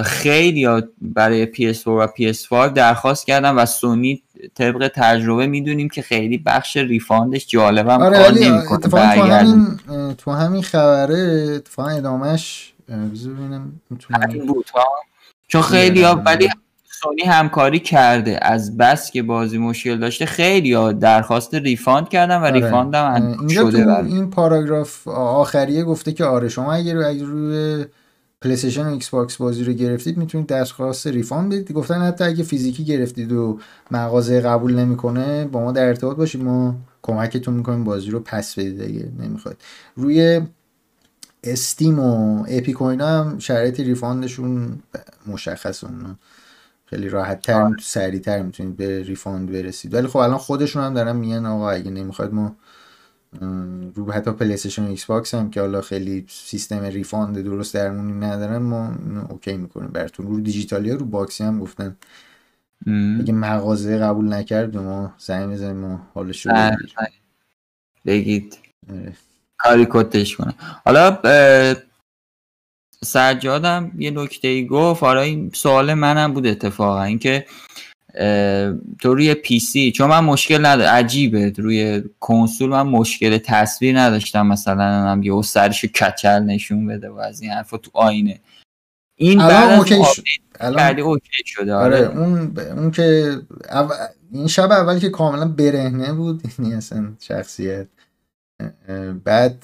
خیلی برای PS4 و PS5 درخواست کردم و سونی طبق تجربه می‌دونیم که خیلی بخش refund ش جالبم آره کار نمی‌کنه تو همین تو همین خبره اتفاقا ادامش ببینم بود چون خیلی ها ولی سونی همکاری کرده از بس که بازی مشکل داشته خیلی ها درخواست refund کردن و آره. refund هم شده تو این پاراگراف آخریه گفته که آره شما اگر روی PlayStation و Xbox بازی رو گرفتید می‌تونید درخواست refund بدید. گفتن حتی اگه فیزیکی گرفتید و مغازه قبول نمی‌کنه با ما در ارتباط باشید. ما کمکتون می‌کنیم بازی رو پس بدید اگه نمی‌خواد روی Steam و Epic و این هم شرایط refund شون مشخص خیلی راحت تر آره. سریع تر می‌تونید به refund برسید. ولی خب الان خودشون هم دارن میگن آقا اگه نمی‌خواد ما رو حتی PlayStation و Xbox هم که حالا خیلی سیستم refund درست درمونی ندارن ما okay می‌کنیم براتون. رو دیجیتالی ها رو box ی هم گفتن. اگه مغازه قبول نکرد ما زنگ بزنیم ما حالش رو بگید. آره. کاری کتش کنه. حالا سجادم یه نکته ای گفت. آره این سوال منم بود اتفاقا. اینکه تو روی پی سی چون من مشکل ندارم عجیبه. روی کنسول من مشکل تصویر نداشتم مثلا. هم یه سرش کچل نشون بده و از این حرفا تو آینه. این بعد okay, شد. okay شده. آره. آره, اون اون که این شب اول که کاملا برهنه بود. یعنی اصلا شخصیت. بعد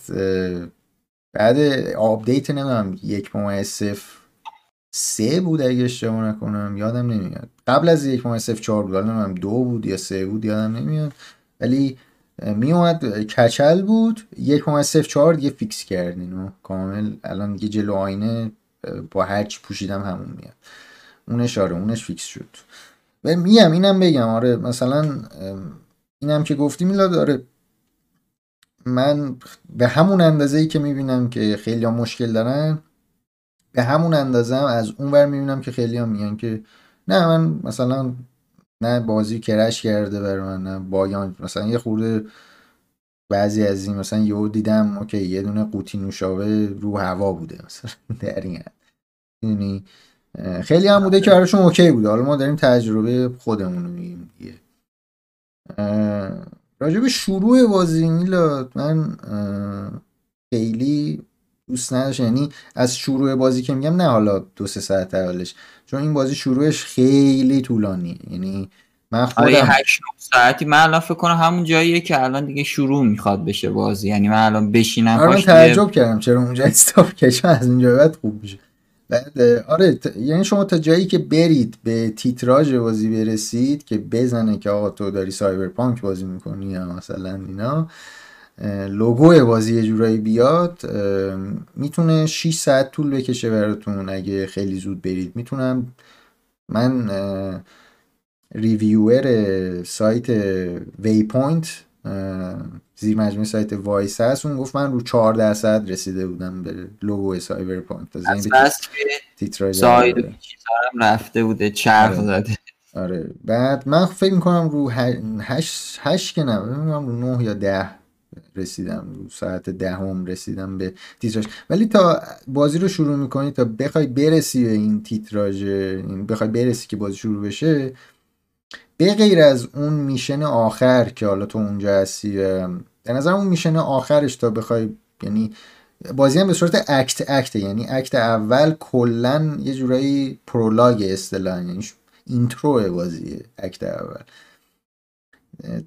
بعد update نمی‌دونم یک ممیز صفر سه بود اگه اشتباه نکنم یادم نمیاد. قبل از یک ممیز صفر چهار بود نمی‌دونم دو بود یا سه بود یادم نمیاد. ولی می اومد کچل بود یک ممیز صفر چهار دیگه fix کردن و کامل الان دیگه جلو آینه با هرچی پوشیدم همون میاد. اونش آره اونش fix شد. و میم اینم بگم آره مثلا اینم که گفتی میلاد داره من به همون اندازه ای که می‌بینم که خیلی مشکل دارن به همون اندازه هم از اون ور می‌بینم که خیلی ها میگن که نه من مثلا نه بازی کرش کرده بر من نه بایان. مثلا یه خورده بعضی از این مثلا یهو دیدم اوکی یه دونه قوطی نوشابه رو هوا بوده مثلا در این یعنی خیلی هم بوده که براشون اوکی بوده. حالا ما داریم تجربه خودمون رو میگیم دیگه راجب شروع بازی میلاد من خیلی دوست نداشت. یعنی از شروع بازی که میگم نه حالا دو سه ساعت اولش. چون این بازی شروعش خیلی طولانی یعنی من خودم آره 8 ساعتی. من الان فکر کنم همون جاییه که الان دیگه شروع می‌خواد بشه بازی. یعنی من الان بشینم آره من تعجب کردم چرا اونجا استاپ کشم از اونجا بعد خوب میشه. بعد آره یعنی شما تا جایی که برید به تیتراژ بازی برسید که بزنه که آقا تو داری سایبرپانک بازی می‌کنی یا مثلا اینا لوگو بازی یه جورایی بیاد می‌تونه 6 ساعت طول بکشه براتون. اگه خیلی زود برید می‌تونم. من ریویور سایت وی پوینت زیر مجموعه سایت وایس هست. اون گفت من رو 4 درصد رسیده بودم به لوگو سایبر پانک از که ساید هم رفته بوده چرخ آره. زده. آره. بعد من فکر می‌کنم رو 8 8 که نه رو 9 یا 10 رسیدم ساعت دهم رسیدم به تیتراژ. ولی تا بازی رو شروع می‌کنی تا بخوای برسی به این تیتراژ بخوای برسی که بازی شروع بشه به غیر از اون mission آخر که حالا تو اونجا هستی به نظر اون mission آخرش تا بخوای یعنی بازی هم به صورت act act یعنی act اول کلا یه جورایی prologue اصطلاح یعنی intro بازیه act اول.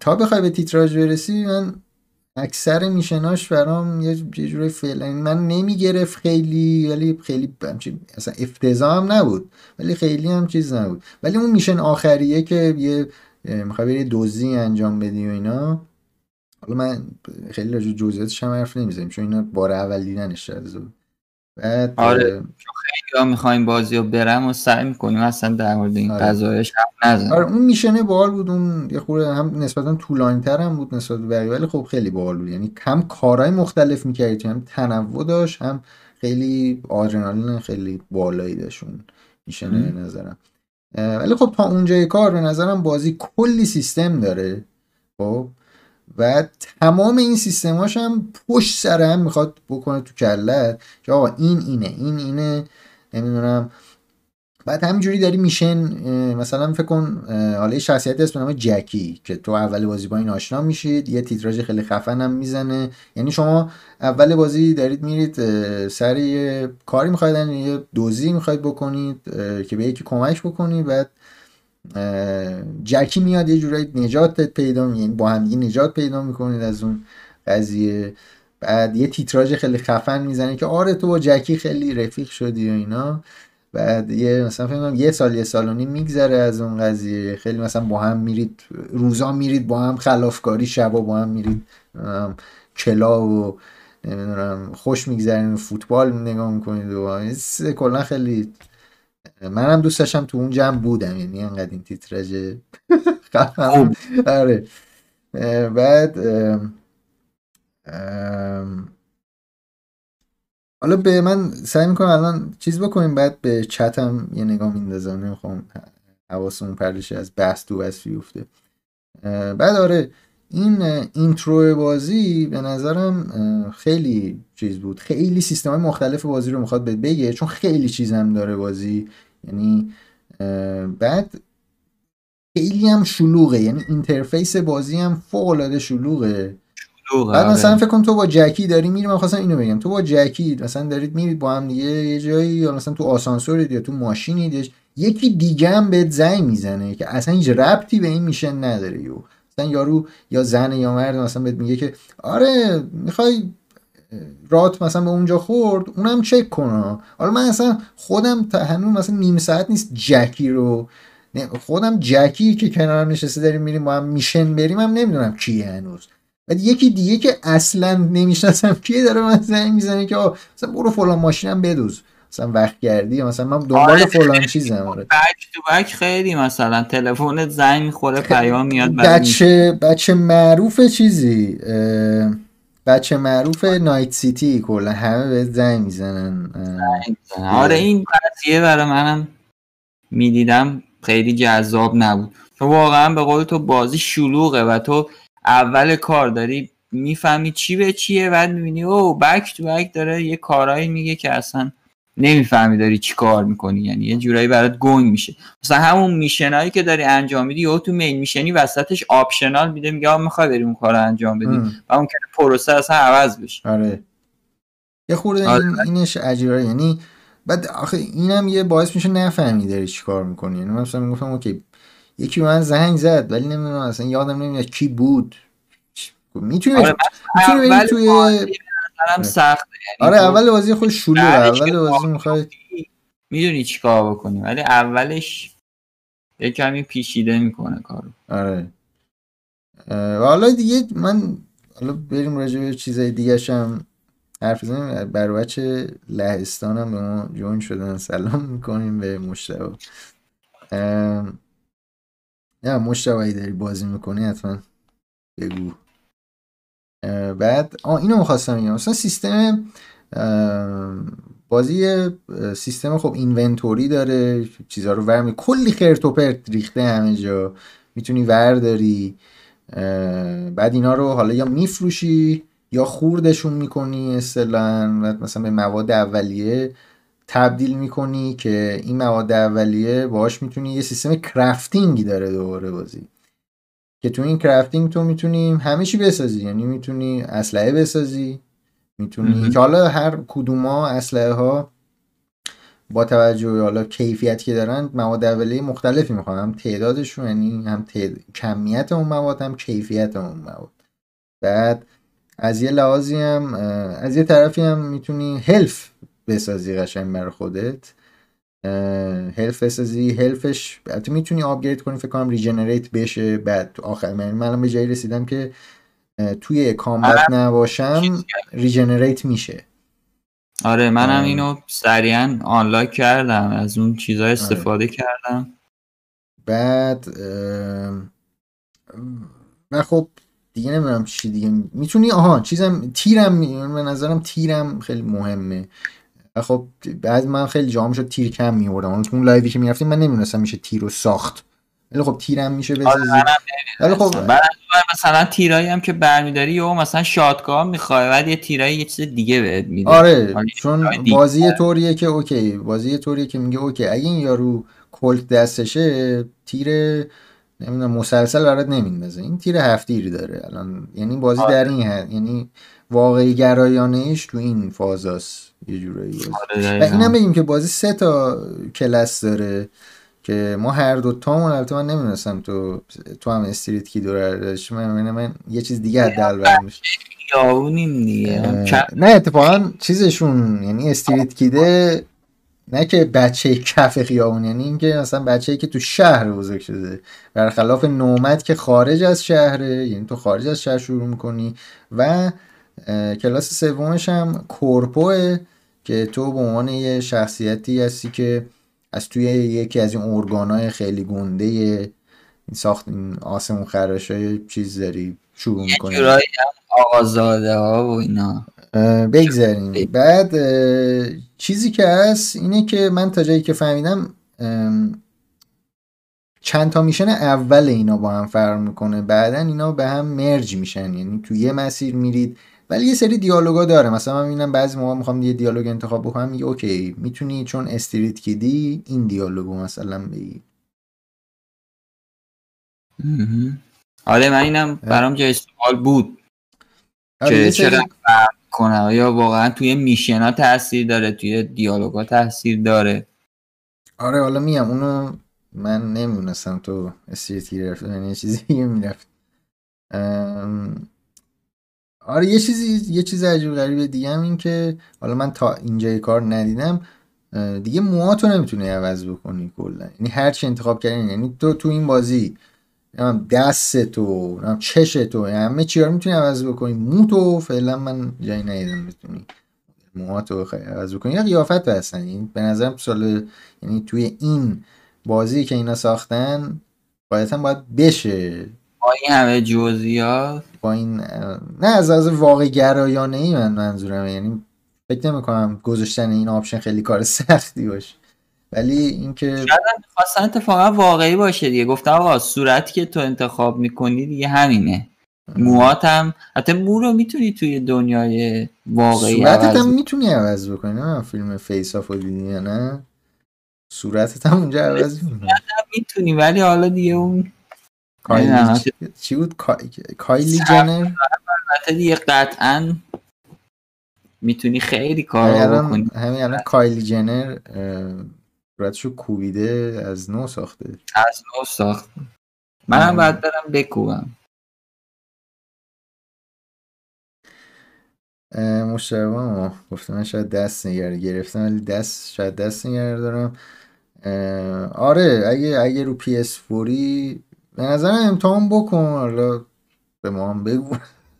تا بخوای به تیتراژ برسی من اکثر میشناش برام یه جوری فعلا من نمی‌گرفت خیلی ولی خیلی اصلا افتضاح نبود. ولی خیلی هم چیز نبود. ولی اون میشن آخریه که یه می‌خوای بری دوزی انجام بدی و اینا. حالا من خیلی راجع جزئیاتش هم حرف نمی‌زنیم چون اینا بار اول دیدنش بود بعد آره. خیلی می‌خوایم بازی رو برم و سعی می‌کنیم اصلا در مورد این آره. قضایش هم نزن آره اون میشنه بال بود اون یه خورده هم نسبتا طولانی تر هم بود نسبت به ولی خب خیلی بال بود. یعنی هم کارهای مختلف می‌کردی هم تنوع داشت هم خیلی آدرنالین خیلی بالایی داشت اون میشنه نظرم. ولی خب تا اونجای کار به نظرم بازی کلی سیستم داره. خب و تمام این سیستماش هم پشت سر هم می‌خواد بکنه تو کلت. که آقا این اینه این اینه نمی‌دونم. بعد همینجوری داری میشن مثلا فکر کن حالا شخصیت اسم نام جکی که تو اول بازی با این آشنا میشید یه تیتراژ خیلی خفن هم می‌زنه. یعنی شما اول بازی دارید میرید سر یه کاری می‌خواید یه دوزی می‌خواید بکنید که به یکی کمک بکنید بعد جکی میاد یه جورایی نجات پیدا یعنی با هم نجات پیدا می‌کنید از اون قضیه. بعد یه تیتراژ خیلی خفن می‌زنه که آره تو با جکی خیلی رفیق شدی و اینا. بعد یه مثلا فکر یه سال یه سال و نیم میگذره از اون قضیه. خیلی مثلا با هم میرید روزا میرید با هم خلافکاری شبا با هم میرید کلا و نمی‌دونم خوش میگذرین فوتبال نگاه می‌کنید و کلا خیلی منم دوست داشتم تو اون جمع بودم یعنی انقدر این تیتراژ خب. آره. بعد حالا به من سعی می‌کنم الان چیز بکنیم بعد به چتم یه نگاه میندازم نمی‌خوام حواسمون پردشه از بحث تو بس بیفته. بعد آره این اینترو بازی به نظرم خیلی چیز بود. خیلی سیستم های مختلف بازی رو می‌خواد بگه چون خیلی چیز هم داره بازی. یعنی بعد خیلی هم شلوغه. یعنی اینترفیس بازی هم فوق العاده شلوغه بعد مثلا آره. فکر کن تو با جکی داری میری من خواستم اینو بگم. تو با جکی مثلا دارید میرید با هم دیگه یه جایی یا مثلا تو آسانسورید یا تو ماشینید یکی دیگه هم بهت زنگ می‌زنه که اصلا هیچ ربطی به این میشن نداره. یو مثلا یارو یا زن یا مرد مثلا بهت میگه که آره می‌خوای رات مثلا به اونجا خورد اونم چک کنه حالا من اصلا خودم تا هنوز مثلا نیم ساعت نیست جکی رو. خودم جکی که کنارم نشسته داریم میریم با هم میشن بریم هم نمی‌دونم کیه هنوز. بعد یکی دیگه که اصلا نمی‌شناسم کیه داره من زنگ می‌زنه که مثلا برو فلان ماشینم بدوز. مثلا وقت گردی مثلا من دنبال آره فلان چیزم آره. بک تو بک خیلی مثلا تلفنت زنگ می‌خوره پیام میاد بچه بچه معروف چیزی بچه معروف نایت سیتی کلا همه به زنگ می‌زنن. آره این قضیه برای منم می‌دیدم خیلی جذاب نبود. تو واقعا به قول تو بازی شلوغه و تو اول کار داری می‌فهمی چی به چیه بعد می‌بینی او بک تو بک داره یه کارایی میگه که اصلا نمی‌فهمی داری چی کار می‌کنی. یعنی یه جورایی برات گنگ میشه. مثلا همون mission ایی که داری انجام میدی یا تو main mission ی وسطش optional میده میگه می‌خوای بریم اون کار انجام بدی؟ و اون که پروسه اصلا عوض بشه. آره. یه خورده آره. این اینش عجیبه. یعنی بعد آخه اینم یه باعث میشه نفهمی داری چی کار می‌کنی. یعنی مثلا می‌گفتم okay یکی من زنگ زد ولی نمی‌دونم اصلا یادم نمیاد کی بود. می‌تونی آره می‌تونی توی هم سخته. یعنی آره اول بازی خود شلوغه اول بازی می‌خوای می‌دونی چیکار بکنی ولی اولش یه کمی پیشیده می‌کنه کارو. آره. و حالا دیگه من حالا بریم راجع به چیزای دیگه هم حرف بزنیم. بر بچه لهستان هم به ما جون شدن. سلام می‌کنیم به مشتبه. نه مشتبه داری بازی می‌کنی حتما بگو. بعد آه اینو می‌خواستم بگم. مثلا سیستم بازی سیستم خب اینونتوری داره چیزها رو ور کلی خرت و پرت ریخته همه جا. می‌تونی ورداری بعد اینا رو حالا یا میفروشی یا خوردشون می‌کنی اصطلاحا. مثلا به مواد اولیه تبدیل می‌کنی که این مواد اولیه باهاش می‌تونی یه سیستم کرافتینگی داره دوباره بازی. که تو این کرافتینگ تو می‌تونی همه چی بسازی. یعنی می‌تونی اسلحه بسازی می‌تونی که حالا هر کدوم ها اسلحه ها با توجه به حالا کیفیت که دارن مواد اولیه مختلفی می‌خوان. هم تعدادشون یعنی هم کمیت اون مواد هم کیفیت اون مواد. بعد از یه لحاظی هم از یه طرفی هم می‌تونی health بسازی قشنگ برای خودت. health بسازی health ش البته می‌تونی upgrade کنی فکر کنم regenerate بشه بعد تو آخر من من به جایی رسیدم که توی کامبت آره. نباشم ریجنریت میشه آره منم اینو سریعا آنلاک کردم از اون چیزا آره. استفاده آره. کردم بعد و خب دیگه نمی‌دونم چی دیگه می‌تونی آها چیزم تیرم به نظرم تیرم خیلی مهمه خب بعد من خیلی جام شد تیر کم میوردم اون اون لایوی که می‌رفتیم من نمی‌دونستم میشه تیر رو ساخت. ولی خب تیرم میشه آره، بزنی ولی خب مثلا تیرایی هم که برمیداری یا مثلا شاتگاه می‌خوای بعد یه تیرایی یه چیز دیگه بهت میده. آره چون بازی طوریه که اوکی. بازی طوریه که میگه اوکی. اگه این یارو کلت دستشه تیر نمی‌دونم مسلسل برات نمیندازه. این تیر هفتیری داره. الان یعنی بازی آره. در این هست یعنی واقعی گرایانه تو این فازاست یه جورایی آره و اینم بگیم که بازی سه تا کلاس داره که ما هر دو تامون البته من نمی‌دونستم تو تو هم استریت کی دور من, من یه چیز دیگه حداقل برمیشه نه اتفاقا چیزشون یعنی استریت کیده نه که بچه کف خیابون یعنی اینکه مثلا بچه که تو شهر بزرگ شده. برخلاف نومد که خارج از شهره یعنی تو خارج از شهر شروع می‌کنی و کلاس سومش هم کورپوه. که تو به عنوان یه شخصیتی هستی که از توی یکی از این ارگانهای خیلی گنده این ساخت این آسمون خراش های چیز داری شروع می‌کنی. یه جورایی آقازاده ها و اینا. بگذاریم. بعد چیزی که هست اینه که من تا جایی که فهمیدم چند تا میشن اول اینا با هم فرق می‌کنه. بعدا اینا به هم مرج میشن. یعنی تو یه مسیر میرید ولی یه سری دیالوگا داره. مثلا من می‌بینم بعضی موقع می‌خوام یه دیالوگ انتخاب بکنم میگه اوکی می‌تونی چون استریت کیدی این دیالوگو مثلا بگی. آره من اینم برام جای سوال بود آره، که چرا کنه؟ یا واقعا توی میشن ها تاثیر داره؟ توی دیالوگ ها تاثیر داره؟ آره حالا میام. اونو من نمی‌دونستم تو استریت گرفت یعنی چیزی می‌رفت. آره یه چیزی یه چیز عجیب غریبه دیگه هم این که حالا من تا اینجای کار ندیدم دیگه موهاتو نمی‌تونی عوض بکنی کلا. یعنی هر چی انتخاب کردی یعنی تو تو این بازی دست تو چش تو همه چی رو می‌تونی عوض بکنی. مو تو فعلا من جایی ندیدم بتونی موهاتو عوض بکنی. یا قیافت هستن. این به نظرم سال یعنی توی این بازی که اینا ساختن هم باید بشه. با این همه جزئیات با این نه از از واقع گرایانه ای من منظورم یعنی فکر نمی کنم گذاشتن این option خیلی کار سختی باشه. ولی اینکه شاید خواستن اتفاقا واقعی باشه دیگه. گفتم آقا صورتی که تو انتخاب می‌کنی دیگه همینه. موهات هم حتی مو رو می‌تونی توی دنیای واقعی صورتت هم می‌تونی عوض بکنی نه؟ فیلم Face/Off دیدی نه؟ صورتت هم اونجا عوض می‌تونی ولی حالا دیگه اون کایلی چی بود؟ کایلی جنر دیگه قطعا می‌تونی خیلی کار بکنی. همین الان کایلی جنر صورتشو کوبیده از نو ساخته. از نو ساخته منم باید برم بکوبم. مشتبه گفتم من شاید دست نگرد گرفتم ولی دست شاید دست نگرد دارم. آره اگه اگه رو PS4 ی به نظرم امتحان بکن. حالا به ما هم بگو.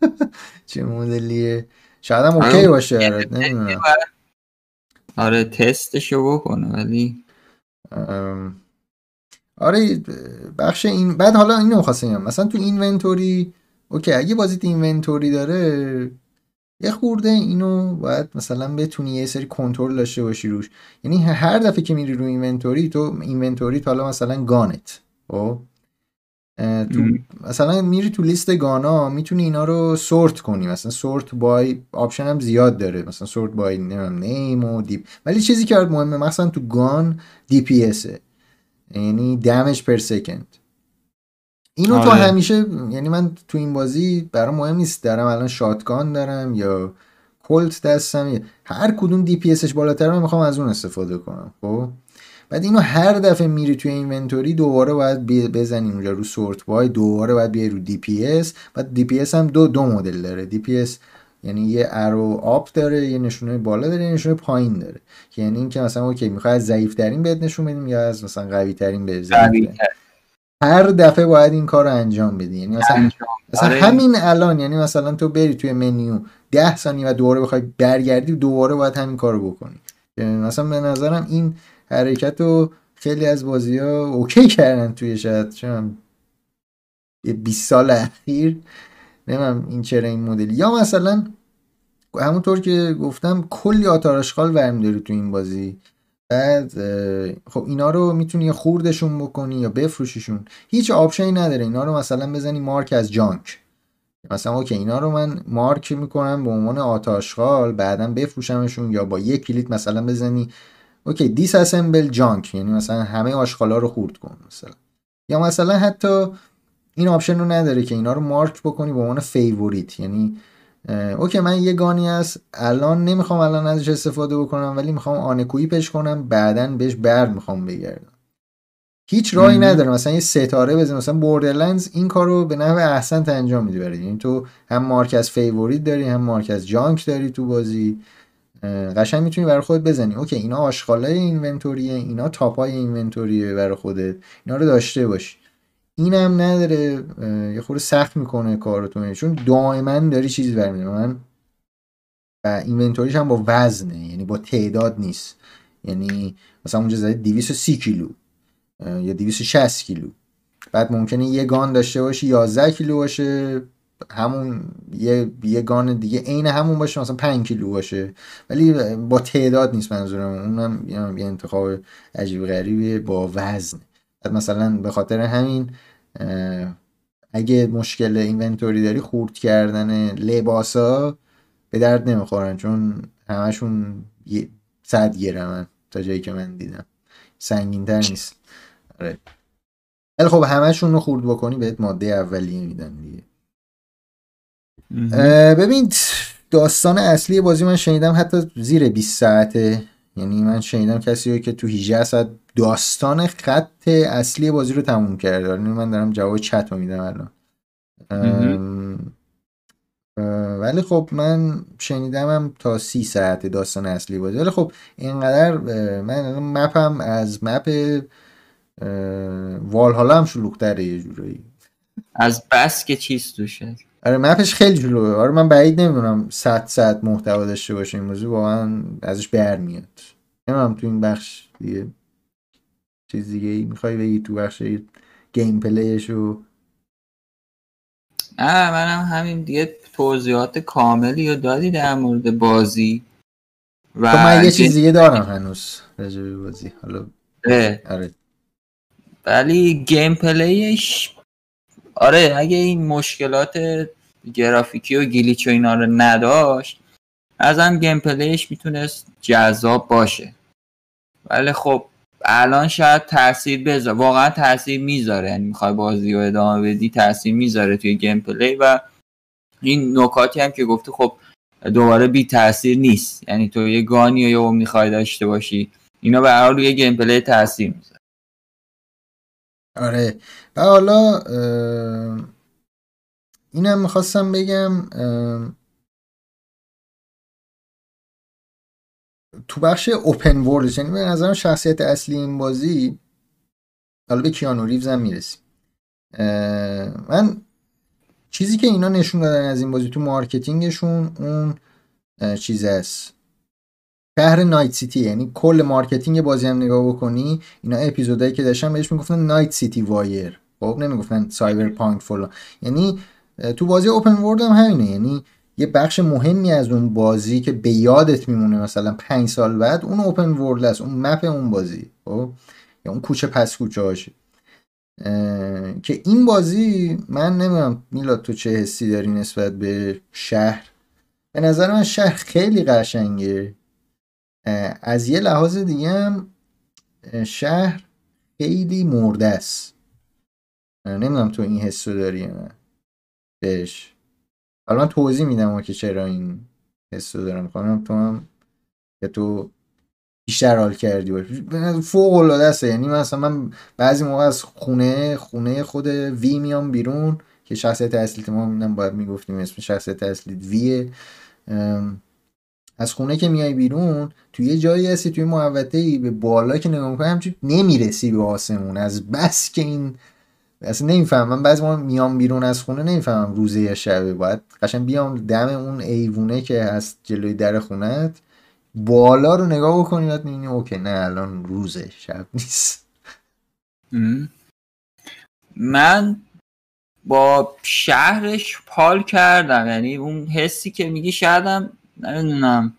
چه مدلیه. شاید هم okay باشه. آره نمی‌دونم. آره تستشو بکنه ولی آره بخش این بعد حالا اینو می‌خواستم مثلا تو inventory okay اگه بازیت inventory داره یه خورده اینو باید مثلا بتونی یه سری کنترل داشته باشی روش. یعنی هر دفعه که میری رو inventory تو inventory حالا مثلا gun ت خب؟ تو مثلا میری تو لیست gun ا می‌تونی اینا رو sort کنی. مثلا sort by option هم زیاد داره. مثلا sort by name و دیپ. ولی چیزی که مهمه مثلا تو gun DPS ه یعنی damage per second. اینو آره. تو همیشه یعنی من تو این بازی برام مهم نیست. دارم الان shotgun دارم یا کلت دستم هر کدوم DPS ش بالاتر من می‌خوام از اون استفاده کنم. خب؟ بعد اینو هر دفعه میری توی inventory دوباره باید بزنی اونجا رو sort by دوباره باید بیای رو DPS بعد DPS هم دو دو مدل داره. DPS یعنی یه arrow up داره یه نشونه بالا داره یه نشونه پایین داره. که یعنی اینکه مثلا okay می‌خوای از ضعیف ترین بهت نشون بدیم یا از مثلا قوی ترین به هر دفعه باید این کار رو انجام بدی. یعنی مثلا, مثلا آره. همین الان یعنی مثلا تو بری توی منیو ده ثانیه و دوباره بخوای برگردی دوباره باید همین کار رو بکنی مثلا به نظرم این حرکت رو خیلی از بازی ها اوکی کردن توی شاید چون یه 20 سال اخیر. نمیم این چرا این مدلی. یا مثلا همونطور که گفتم کلی آتاراشخال ورم داری تو این بازی. بعد خب اینا رو می‌تونی خوردشون بکنی یا بفروشیشون. هیچ آپشنی نداره. اینا رو مثلا بزنی مارک از جانک. مثلا okay اینا رو من مارک می‌کنم به عنوان آت آشغال بعدا بفروشمشون یا با یک کلیک مثلا بزنی okay disassemble junk یعنی مثلا همه آشغالا رو خورد کن مثلا. یا مثلا حتی این option رو نداره که اینا رو مارک بکنی به عنوان favorite یعنی okay من یه gun ی هست الان نمی‌خوام الان ازش استفاده بکنم ولی می‌خوام unequip ش کنم بعدا بهش برد می‌خوام بگردم. هیچ راهی نداره مثلا یه ستاره بزن مثلا Borderlands این کارو به نحو احسن انجام میده یعنی تو هم mark as favorite داری هم mark as junk داری تو بازی. قشنگ می‌تونی برای خودت بزنی. اوکی اینا آشغالای اینونتوریه اینا تاپای اینونتوریه برای خودت. اینا رو داشته باشی. اینم نداره یه خورده سخت می‌کنه کارتون چون دائما داری چیزی برمیده من و اینونتوریش هم با وزنه یعنی با تعداد نیست. یعنی مثلا اونجا زده 230 کیلو یا 260 کیلو. بعد ممکنه یه گان داشته باشی 11 کیلو باشه. همون یه یه گان دیگه عین همون باشه مثلا 5 کیلو باشه. ولی با تعداد نیست منظورم. اونم یه انتخاب عجیب غریبیه با وزن. مثلا به خاطر همین اگه مشکل اینونتوری داری خورد کردن لباسا به درد نمی‌خورن چون همشون صد گرمن تا جایی که من دیدم. سنگین تر نیست. آره. خب همشون رو خورد بکنی بهت ماده اولیه میدن دیگه. ببین داستان اصلی بازی من شنیدم حتی زیر 20 ساعته. یعنی من شنیدم کسی که تو 18 ساعت داستان خط اصلی بازی رو تموم کرده. من دارم جواب چت رو میدم الان. ولی خب من شنیدمم تا سی ساعت داستان اصلی بازی. ولی خب اینقدر من مپم از مپ والهالا هم شلوغتره یه جورایی. از بس که چیز توشه. آره مپش خیلی جلوه. آره من بعید نمی‌دونم 100 ساعت محتوا داشته باشه این موضوع واقعا ازش برمیاد. نمی‌دونم تو این بخش دیگه چیز دیگه ای می‌خوای بگی تو بخش گیم پلیش و نه منم همین دیگه توضیحات کاملی رو دادی در مورد بازی و خب من یه چیز دیگه دارم هنوز راجع بازی. حالا آره. ولی gameplay ش آره اگه این مشکلات گرافیکی و glitch و اینا رو نداشت بازم gameplay ش می‌تونست جذاب باشه. ولی خب الان شاید تاثیر بذاره واقعا تاثیر می‌ذاره. یعنی می‌خوای بازی رو ادامه بدی تاثیر می‌ذاره توی gameplay و این نکاتی هم که گفته خب دوباره بی تاثیر نیست. یعنی تو یه gun ی رو می‌خوای داشته باشی اینا به هر روی gameplay تاثیر می‌ذاره. آره. و حالا اینم می‌خواستم بگم تو بخش open world یعنی به نظرم شخصیت اصلی این بازی حالا به کیانو ریوز هم می‌رسیم. من چیزی که اینا نشون دادن از این بازی تو marketing شون اون چیز است شهر Night City. یعنی کل marketing بازی هم نگاه بکنی اینا اپیزودایی که داشتن بهش می‌گفتن Night City Wire. خب نمی‌گفتن Cyberpunk فلان. یعنی تو بازی open world هم همینه. یعنی یه بخش مهمی از اون بازی که به یادت میمونه مثلا پنج سال بعد اون open world است. اون map اون بازی. خب یا اون کوچه پس کوچه هاشه که این بازی من نمی‌دونم میلاد تو چه حسی داری نسبت به شهر؟ به نظر من شهر خیلی قشنگه. از یه لحاظ دیگه هم شهر خیلی مرده است نمی‌دونم تو این حس رو داری نه. بهش. حالا من توضیح میدم که چرا این حس رو دارم. می‌خوام تو هم که تو بیشتر حال کردی باش فوق العاده است. یعنی مثلا من بعضی موقع از خونه خونه خود وی میام بیرون که شخصیت اصلی ما باید می‌گفتیم اسم شخصیت اصلی ویه از خونه که میای بیرون توی یه جایی هستی توی محوطه ای به بالا که نگاه می‌کنی همچون نمی‌رسی به آسمون. از بس که این اصلا نمی‌فهمم. بعضی ما میام بیرون از خونه نمی‌فهمم روزه یا شبه. باید قشنگ بیام دم اون ایوونه که هست جلوی در خونت بالا رو نگاه بکنی بعد می‌بینی اوکی نه الان روزه شب نیست. من با شهرش پال کردم. یعنی اون حسی که میگی شایدم نمی‌دونم.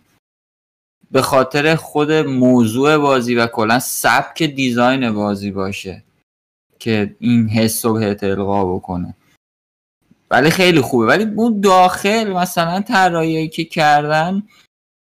به خاطر خود موضوع بازی و کلا سبک دیزاین بازی باشه که این حس رو بهت القا بکنه. ولی خیلی خوبه. ولی اون داخل مثلا طراحی که کردن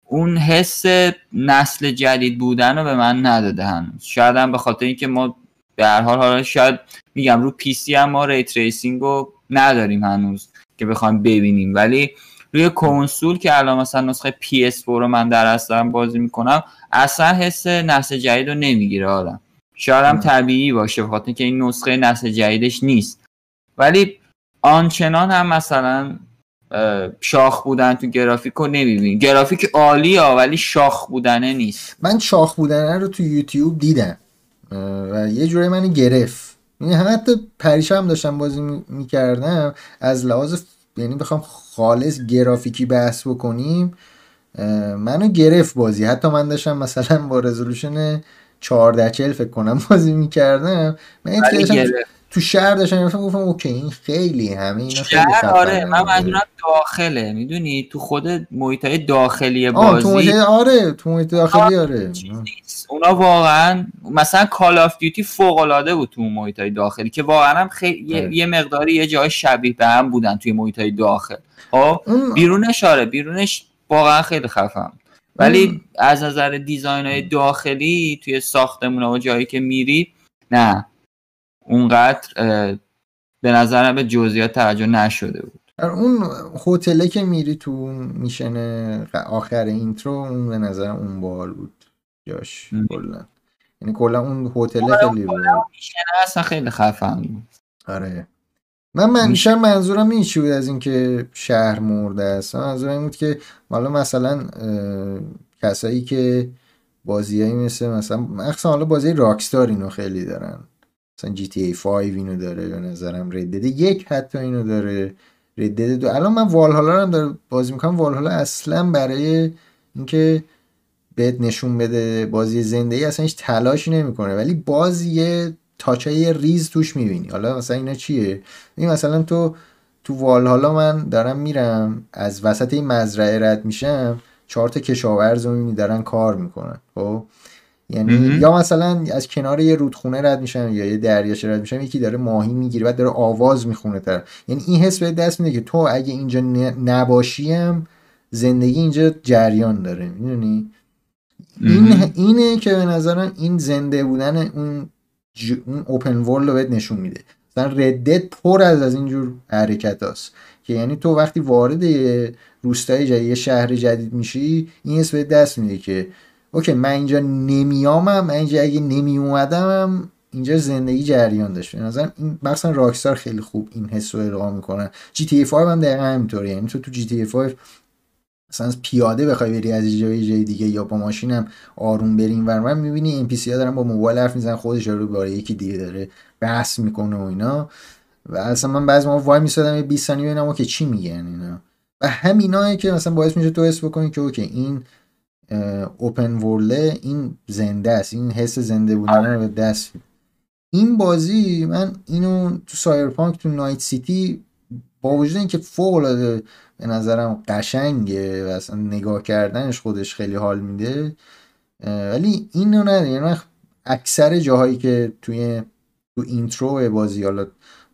اون حس نسل جدید بودن رو به من نداده هنوز. شاید هم به خاطر اینکه ما به هر حال حالا شاید میگم رو PC هم ما ray tracing رو نداریم هنوز که بخوایم ببینیم. ولی روی کنسول که الان مثلا نسخه PS4 رو من در دارم بازی می‌کنم اصلا حس نسل جدید رو نمی‌گیره آدم. شاید هم طبیعی باشه بخاطر که این نسخه نسل جدیدش نیست. ولی آنچنان هم مثلا شاخ بودن تو گرافیک رو نمی‌بینی. گرافیک عالی ها ولی شاخ بودنه نیست. من شاخ بودنه رو تو یوتیوب دیدم. و یه جوری من گرفت. یعنی حتی پریشم داشتم بازی می‌کردم. از لحاظ یعنی بخوام خالص گرافیکی بحث بکنیم منو گرفت بازی. حتی من داشتم مثلا با رزولوشن 14 40 فکر کنم بازی می‌کردم. من تو شهر داشتم گفتم okay این خیلی همه اینا خیلی آره من منظورم داخله. می‌دونی؟ تو خود محیط داخلی بازی تو محیط آره تو محیط داخلی آره. اونا واقعا مثلا Call of Duty فوق العاده بود تو محیط های داخلی که واقعا هم خیلی یه, آره. یه مقداری یه جای شبیه به هم بودن توی محیط های داخل. خب؟ بیرونش آره بیرونش واقعا خیلی خفنه ولی از نظر design های داخلی توی ساختمون و جایی که میری نه. اونقدر به نظرم به جزئیات توجه نشده بود. اون هتله که میری تو میشن آخر اینترو اون به نظر اون بال بود. جاش کلا. یعنی کلا اون هتل خیلی رو اصلا خیلی خفن آره. من من بیشتر منظورم این چی بود از اینکه شهر مرده است؟ منظورم این بود که حالا مثلا کسایی که بازیایی مثل مثلا مخصوصا حالا بازی راکستار اینو خیلی دارن. مثلا جی تی ای 5 اینو داره به نظرم. ردد یک حتی اینو داره. ردد دو. الان من والهالا هم داره بازی می‌کنم. والهالا اصلا برای اینکه بهت نشون بده بازی زنده ای اصلا هیچ تلاشی نمی‌کنه. ولی باز یه تاچای ریز توش می‌بینی. حالا مثلا اینا چیه؟ این مثلا تو تو والهالا من دارم میرم از وسط این مزرعه رد میشم چهار تا کشاورز رو می‌بینی دارن کار می‌کنن خب؟ یعنی. یا مثلا از کنار یه رودخونه رد میشم یا یه دریاچه رد میشم یکی داره ماهی می‌گیره بعد داره آواز می‌خونه طرف. یعنی این حس به دست میده که تو اگه اینجا نباشیم زندگی اینجا جریان داره. می‌دونی؟ این. اینه که به نظرم این زنده بودن اون ج... اون اوپن ورلد رو بهت نشون میده. مثلا ردت پر از از اینجور حرکت هست که یعنی تو وقتی وارد روستای جدید یه شهر جدید میشی این حس دست میده که okay من اینجا نمیامم من اینجا اگه نمی اومدم اینجا زندگی جریان داشت. به نظرم این مثلا Rockstar خیلی خوب این حس رو القا می‌کنن. GTA 5 هم دقیقا همینطوره یعنی تو تو GTA 5 مثلا پیاده بخوای بری از جای جای دیگه یا با ماشینم آروم بریم ور من می‌بینی NPC ها دارن با موبایل حرف می‌زنن خودش رو باره یکی دیگه داره بحث می‌کنه و اینا و اصلا من بعضی موقع وای میسادم یه 20 ثانیه ببینم که چی میگن اینا و همینایی که مثلا باعث میشه تو حس بکنی که okay این open world ه این زنده است این حس زنده بودن رو به دست. این بازی من اینو تو Cyberpunk تو Night City با وجود اینکه فوق العاده به نظرم قشنگه و اصلا نگاه کردنش خودش خیلی حال میده. ولی اینو نه یعنی اکثر جاهایی که توی تو اینترو بازی حالا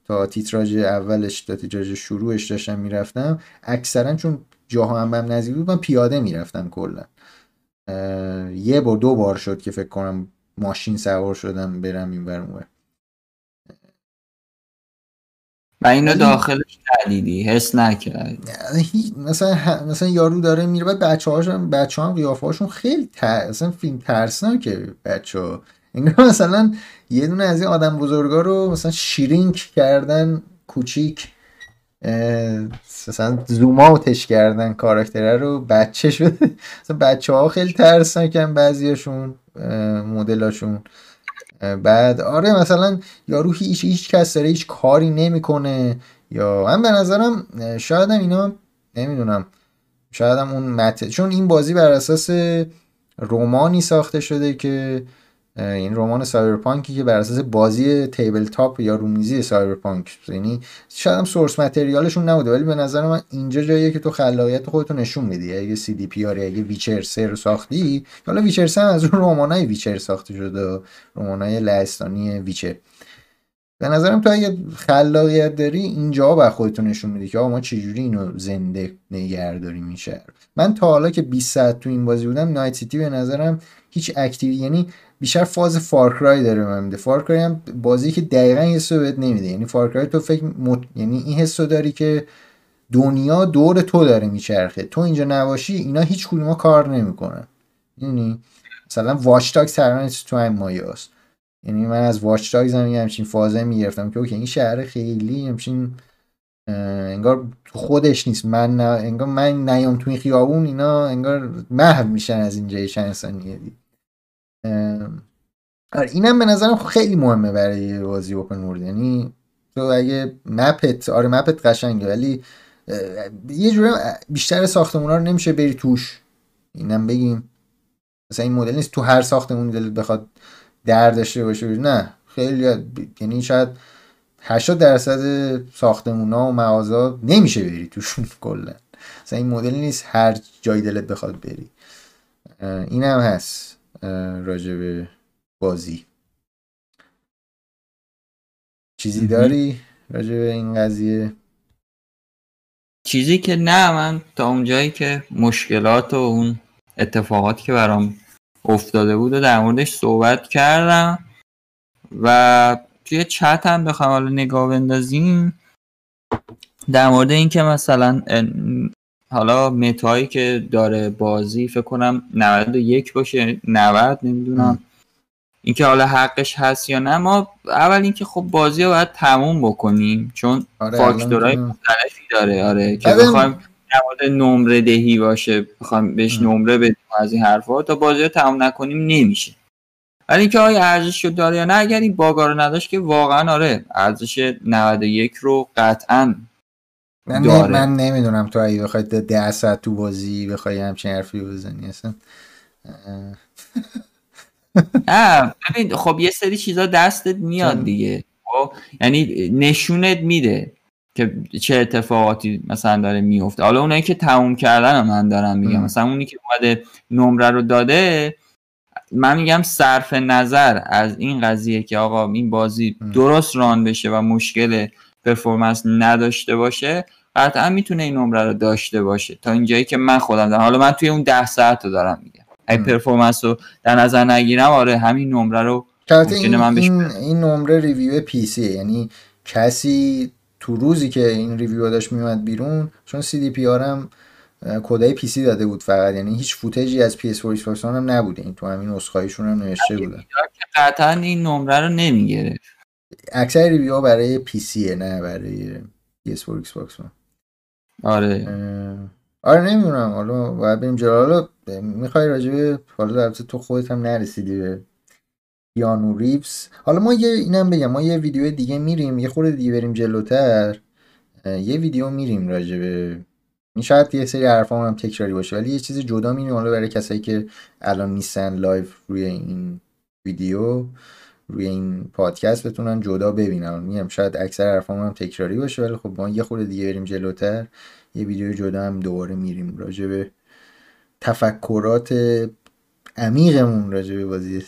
تا تیتراژ اولش تا تیتراژ شروعش داشتم می‌رفتم اکثرا چون جاها هم بهم نزدیک بود من پیاده می‌رفتم کلا. یه بار دو بار شد که فکر کنم ماشین سوار شدم برم این و اینو داخلش ندیدی حس نکردی. هی- مثلا ه- مثلا یارو داره میره بعد بچه هاشون بچه هم قیافه هاشون خیلی تر... مثلا فیلم ترسناکه بچه ها انگار مثلا یه دونه از این آدم بزرگا رو مثلا شیرینک کردن کوچیک مثلا زوم اوتش کردن کاراکتره رو بچه شده مثلا بچه ها خیلی ترسناکن بعضیاشون مدلاشون. بعد آره مثلا یارو هیچ هیچ کس داره هیچ کاری نمی‌کنه. یا من به نظرم شاید هم اینا نمی‌دونم شاید هم اون مت چون این بازی بر اساس رومانی ساخته شده که این رمان Cyberpunk ی که بر اساس بازی tabletop یا رومیزی Cyberpunk یعنی شاید هم source material شون نبوده ولی به نظر من اینجا جاییه که تو خلاقیت خودتو نشون میدی اگه CDPR اگه Witcher 3 رو ساختی حالا Witcher 3 هم از اون رمانای Witcher ساخته شده رمانای لهستانی Witcher. به نظرم تو اگه خلاقیت داری اینجا با خودتو نشون میدی که آقا ما چجوری اینو زنده نگه داریم این من تا حالا که 20 ساعت تو این بازی بودم Night City به نظرم هیچ activity یعنی بیشتر فاز Far Cry داره من میده. Far Cry هم بازی که دقیقا این حسو بهت نمیده. یعنی Far Cry تو فکر مت... یعنی این حسو داری که دنیا دور تو داره میچرخه. تو اینجا نباشی اینا هیچ کدوم کار نمی‌کنن. یعنی مثلا Watch تقریبا تو هم مایه است یعنی من از Watch Dogs هم یه همچین فازه می‌گرفتم که okay این شهر خیلی همچین انگار خودش نیست. من انگار من نیام تو این خیابون اینا انگار محو میشن از اینجا یه چند ثانیه دی اه، آره اینم به نظرم خیلی مهمه برای بازی open world. یعنی تو اگه map ت آره map ت قشنگه ولی یه جوری بیشتر ساختمونا رو نمیشه بری توش. اینم بگیم. مثلا این مدل نیست تو هر ساختمون دلت بخواد در داشته باشه نه. خیلی یعنی شاید 80 درصد ساختمونا و مغازه نمیشه بری توشون کلا. مثلا این مدل نیست هر جای دلت بخواد بری. اه، این هم هست. راجع به بازی چیزی. داری راجع به این قضیه چیزی که نه من تا اونجایی که مشکلات و اون اتفاقاتی که برام افتاده بود و در موردش صحبت کردم و توی چت هم بخوام حالا نگاه بندازیم در مورد اینکه مثلا حالا متایی که داره بازی فکر کنم 91 باشه 90 نمی‌دونم. اینکه حالا حقش هست یا نه ما اول اینکه خب بازی رو باید تموم بکنیم چون آره فاکتورهای مختلفی داره. آره که بخوایم مورد نمره دهی باشه بخوایم بهش. نمره بدیم از این حرفا تا بازی رو تموم نکنیم نمیشه. ولی اینکه آیا ارزش رو داره یا نه اگر این باگا رو نداشت که واقعا آره ارزش 91 رو قطعا من, داره. من نمی‌دونم تو اگه بخوای ده- ساعت تو بازی بخوای همچین حرفی بزنی اصلا نه ببین خب یه سری چیزا دستت میاد دیگه خب یعنی نشونت میده که چه اتفاقاتی مثلا داره میفته حالا اونایی که تموم کردن رو من دارم میگم. مثلا اونی که اومده نمره رو داده من میگم صرف نظر از این قضیه که آقا این بازی. درست ران بشه و مشکل پرفورمنس نداشته باشه قطعا می‌تونه این نمره رو داشته باشه. تا اینجایی که من خودم دارم. حالا من توی اون ده ساعت رو دارم میگم. اگه. performance رو در نظر نگیرم آره همین نمره رو این, من بهش این, این نمره review PC یعنی کسی تو روزی که این review داشت میومد بیرون چون CDPR هم code ای PC داده بود فقط. یعنی هیچ footage ی از PS4 ایکس هم نبوده. این تو همین نسخه‌ایشون هم نوشته بودن که قطعا این نمره رو نمی‌گرفت. اکثر review برای PC ـه نه برای PS4 ایکس باکس آره. آره نمی‌دونم. حالا باید بریم جلو. حالا می‌خوای راجب حالا البته تو خودت هم نرسیدی به کیانو ریوز. حالا ما یه اینم بگم ما یه ویدیو دیگه میریم. یه خورده دیگه بریم جلوتر. یه ویدیو میریم راجبه این شاید یه سری حرفا هم تکراری باشه ولی یه چیز جدا میریم حالا برای کسایی که الان نیستن live روی این ویدیو. روی این پادکست بتونن جدا ببینن. میگم شاید اکثر حرفام هم تکراری باشه ولی خب ما یه خورده دیگه بریم جلوتر. یه ویدیو جدا هم دوباره میریم راجع به تفکرات عمیقمون راجع به بازی.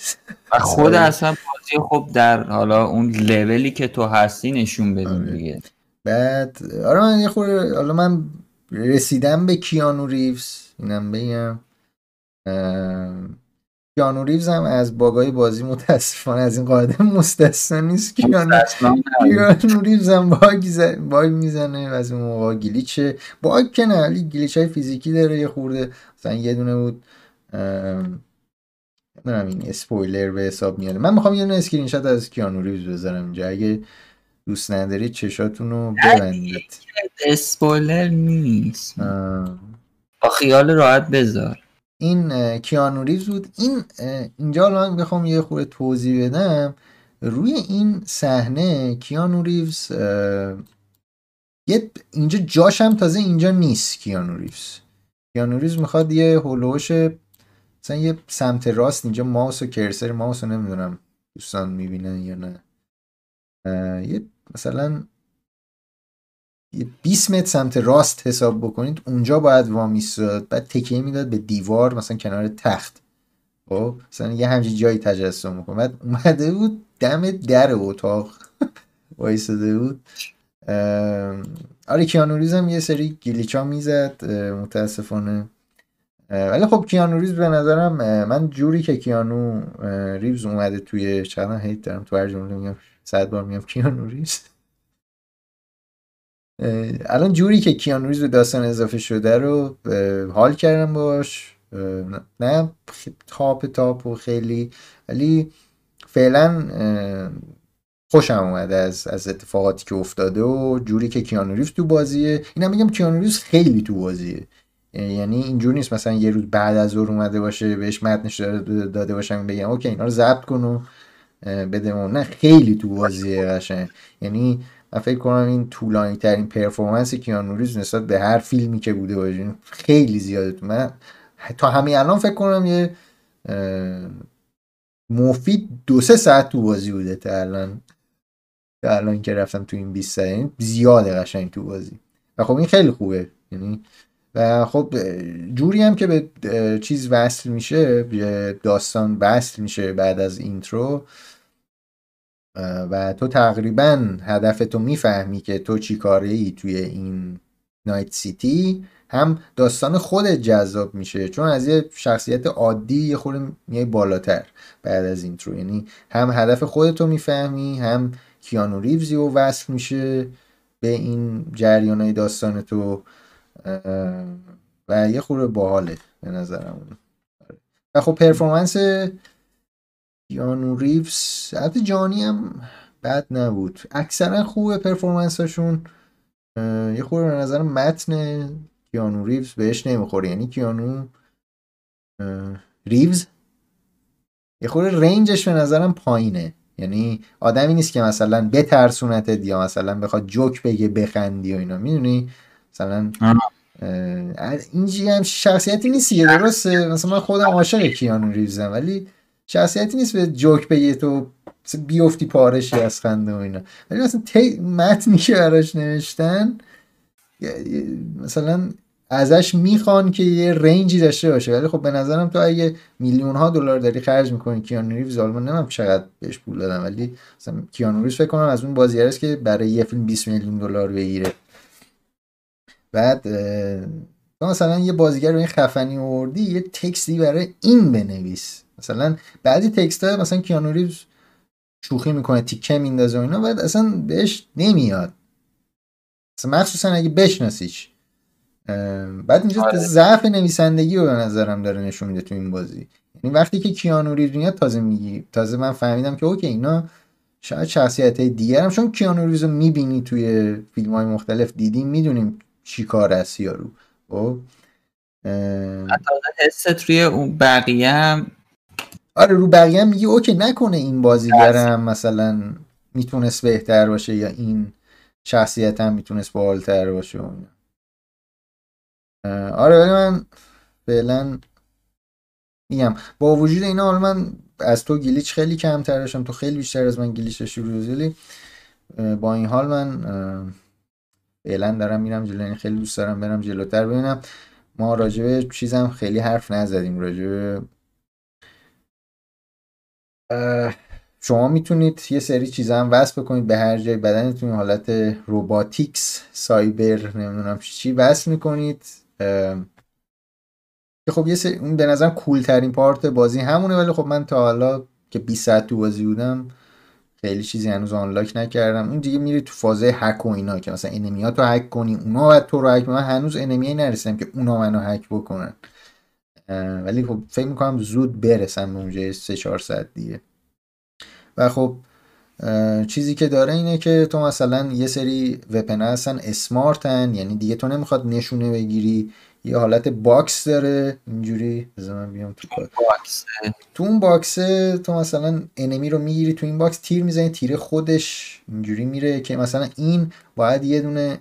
خود. اصلا بازی خب در حالا اون لولی که تو هستی نشون بدیم آره. دیگه. بعد آره من یه خورده حالا من رسیدم به کیانو ریوز اینم بگم. اه، کیانو ریوز هم از bug ای بازی متاسفانه از این قاعده مستثنا نیست. کیانو. کیانو ریوز هم bug, ز- bug می‌زنه و از اون موقع glitch ـه bug که نه ولی glitch های فیزیکی داره یه خورده. مثلا یه دونه بود نمی‌دونم این اسپویلر به حساب میاره من می‌خوام یه دونه اسکرین شات از کیانو ریوز بذارم اینجا. اگه دوست ندارید چشاتون رو ببندید. اسپویلر نیست. با خیال راحت بذار. این اه، کیانو ریوز بود. این اینجا حالا من بخوام یه خورده توضیح بدم. روی این صحنه کیانو ریوز اه، یه اینجا جاش هم تازه اینجا نیست کیانو ریوز. کیانو ریوز می‌خواد یه هولوش مثلا یه سمت راست اینجا ماوس و cursor ماوس رو نمی‌دونم دوستان می‌بینن یا نه. یه مثلا 20 متر سمت راست حساب بکنید اونجا باید وامیستاد بعد تکیه می‌داد به دیوار مثلا کنار تخت. خب مثلا یه همچین جایی تجسم می‌کنه. بعد اومده بود دم در اتاق. وایساده بود. آره کیانو ریوز هم یه سری glitch ا می‌زد متاسفانه. ولی خب کیانو ریوز به نظرم من جوری که کیانو ریوز اومده توی چقدر hate دارم تو هر جمله میگم صد بار میگم کیانو ریوز اه، الان جوری که کیانو ریوز به داستان اضافه شده رو حال کردم باش. نه- تاپ تاپ و خیلی ولی فعلا خوشم اومده از از اتفاقاتی که افتاده و جوری که کیانو ریوز تو بازیه. اینم میگم کیانو ریوز خیلی تو بازیه. یعنی اینجور نیست مثلا یه روز بعد از ظهر اومده باشه بهش متنش داده باشم بگم okay اینا رو ضبط کن و بده نه خیلی تو بازیه قشنگ. یعنی فکر کنم این طولانی ترین پرفورمنس کیانو ریوز نسبت به هر فیلمی که بوده باشه خیلی زیاده. من تا همین الان فکر کنم یه مفید دو سه ساعت تو بازی بوده تا الان. تا الان که رفتم تو این 20 ساعت زیاده قشنگ تو بازی. و خب این خیلی خوبه یعنی و خب جوری هم که به چیز وصل میشه به داستان وصل میشه بعد از intro و تو تقریبا هدفتو می‌فهمی که تو چی کاره ای توی این نایت سیتی هم داستان خودت جذاب میشه چون از یه شخصیت عادی یه خورده میای بالاتر بعد از intro. یعنی هم هدف خودتو می‌فهمی هم کیانو ریوزی و وصل میشه به این جریان های داستان تو و یه خورده باحاله به نظرم. و خب performance کیانو ریوز. حتی جانی هم بد نبود. اکثرا خوبه performance اشون. یه خورده به نظر متن کیانو ریوز بهش نمی‌خوره. یعنی کیانو ریوز. یه خورده range ش به نظرم پایینه. یعنی آدمی نیست که مثلا بترسونتت یا مثلا بخواد جوک بگه بخندی و اینا. می‌دونی؟ مثلا اینجی هم شخصیتی نیست یه درسته؟ مثلا من خودم عاشق کیانو ریوزم ولی شخصیتی نیست به جوک بگه تو بیفتی پارشی از خنده و اینا. ولی مثلا تی متنی که براش نوشتن مثلا ازش می‌خوان که یه رنجی داشته باشه. ولی خب به نظرم تو اگه میلیون ها دلار داری خرج می‌کنی کیانو ریوز من نمیم چقدر بهش پول دادم ولی مثلا کیانو فکر کنم از اون بازیگراست که برای یه فیلم 20 میلیون دلار بگیره. بعد مثلا یه بازیگر به این خفنی آوردی یه text ی برای این بنویس. مثلا بعضی text ها مثلا کیانو ریوز شوخی می‌کنه تیکه میندازه و اینا بعد اصلا بهش نمیاد. مثلا مخصوصا اگه بشناسیش. بعد اینجا آره. ضعف نویسندگی رو به نظرم داره نشون میده تو این بازی. یعنی وقتی که کیانو ریوز میاد تازه میگی تازه من فهمیدم که okay اینا شاید شخصیت های دیگر هم چون کیانو ریوز رو می‌بینی توی فیلم های مختلف دیدیم می‌دونیم چی کار است یارو. خب؟ حست روی اون بقیه هم آره رو بقیه هم میگی اوکی نکنه این بازیگرم مثلا می‌تونست بهتر باشه یا این شخصیت هم می‌تونست بالتر باشه. آره ولی من فعلا میگم با وجود اینا حالا من از تو گلیچ خیلی کمتر داشتم تو خیلی بیشتر از من گلیچ داشتی روزلی با این حال من فعلا دارم میرم جلو یعنی خیلی دوست دارم برم جلوتر. ببینم ما راجبه چیزم خیلی حرف نزدیم راجبه شما می‌تونید یه سری چیزا هم وصل بکنید به هر جای بدنتون حالت روباتیکس سایبر نمی‌دونم چی وصل می‌کنید. که خب یه سری به نظرم کول ترین پارت بازی همونه ولی خب من تا حالا که 20 ساعت تو بازی بودم خیلی چیزی هنوز unlock نکردم. اون دیگه میری تو فازه هک و اینا که مثلا enemy ات رو هک کنی اونا باید تو رو هک من هنوز enemy نرسیدم که اونا منو هک بکنن. ولی خب فکر می‌کنم زود برسم به اونجا 3 4 ساعت دیگه. و خب چیزی که داره اینه که تو مثلا یه سری weapon هستن smart ن یعنی دیگه تو نمی‌خواد نشونه بگیری. یه حالت box داره. اینجوری بذار بیام تو box تو اون box تو مثلا enemy رو می‌گیری تو این box تیر می‌زنی تیر خودش اینجوری میره که مثلا این باید یه دونه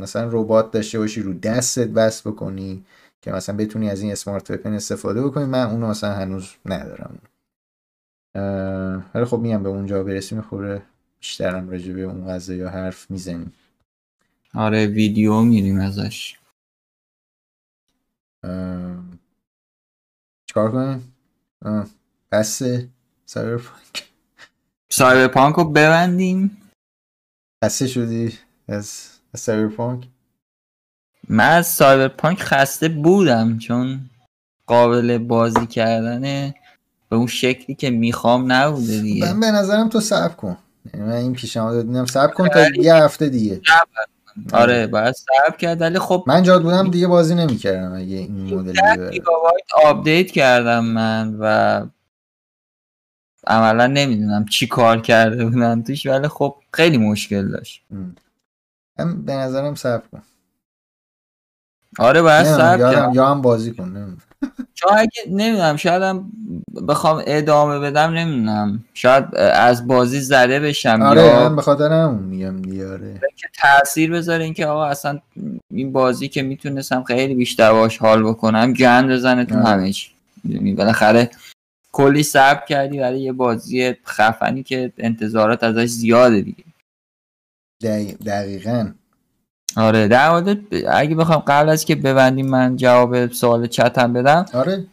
مثلا ربات داشته باشی رو دستت وصل بکنی. که مثلا بتونی از این smart weapon استفاده بکنی من اونو مثلا هنوز ندارم. ولی خب میگم به اونجا برسیم یه خورده بیشترم راجع به اون قضیه یا حرف می‌زنیم. آره ویدیو میریم ازش. چکار کنیم بس سایبرپانک. سایبرپانک رو ببندیم. خسته شدی از سایبرپانک؟ من از سایبرپانک خسته بودم چون قابل بازی کردن به اون شکلی که می‌خوام نبوده دیگه. من به نظرم تو صبر کن. یعنی من این پیشنهاد دادم صبر کن تا یه هفته دیگه. آره باید صبر کرد. ولی خب من جات بودم دیگه بازی نمی‌کردم اگه این مدل آپدیت کردم من و عملا نمی‌دونم چی کار کرده بودن توش ولی خب خیلی مشکل داشت. من به نظرم صبر کن. آره باید صبر یا هم بازی کن چون اگه نمی‌دونم شاید هم بخوام ادامه بدم نمی‌دونم. شاید از بازی زده بشم آره یا من به خاطر همون میگم دیاره که تاثیر بذاره اینکه آقا اصلا این بازی که می‌تونستم خیلی بیشتر باش حال بکنم گند بزنه تو همه چی. بالاخره کلی صبر کردی برای یه بازی خفنی که انتظارات ازش زیاده دیگه. دقیقا. آره در مورد اگه بخوام قبل از که ببندیم من جواب سوال چتم بدم. آره.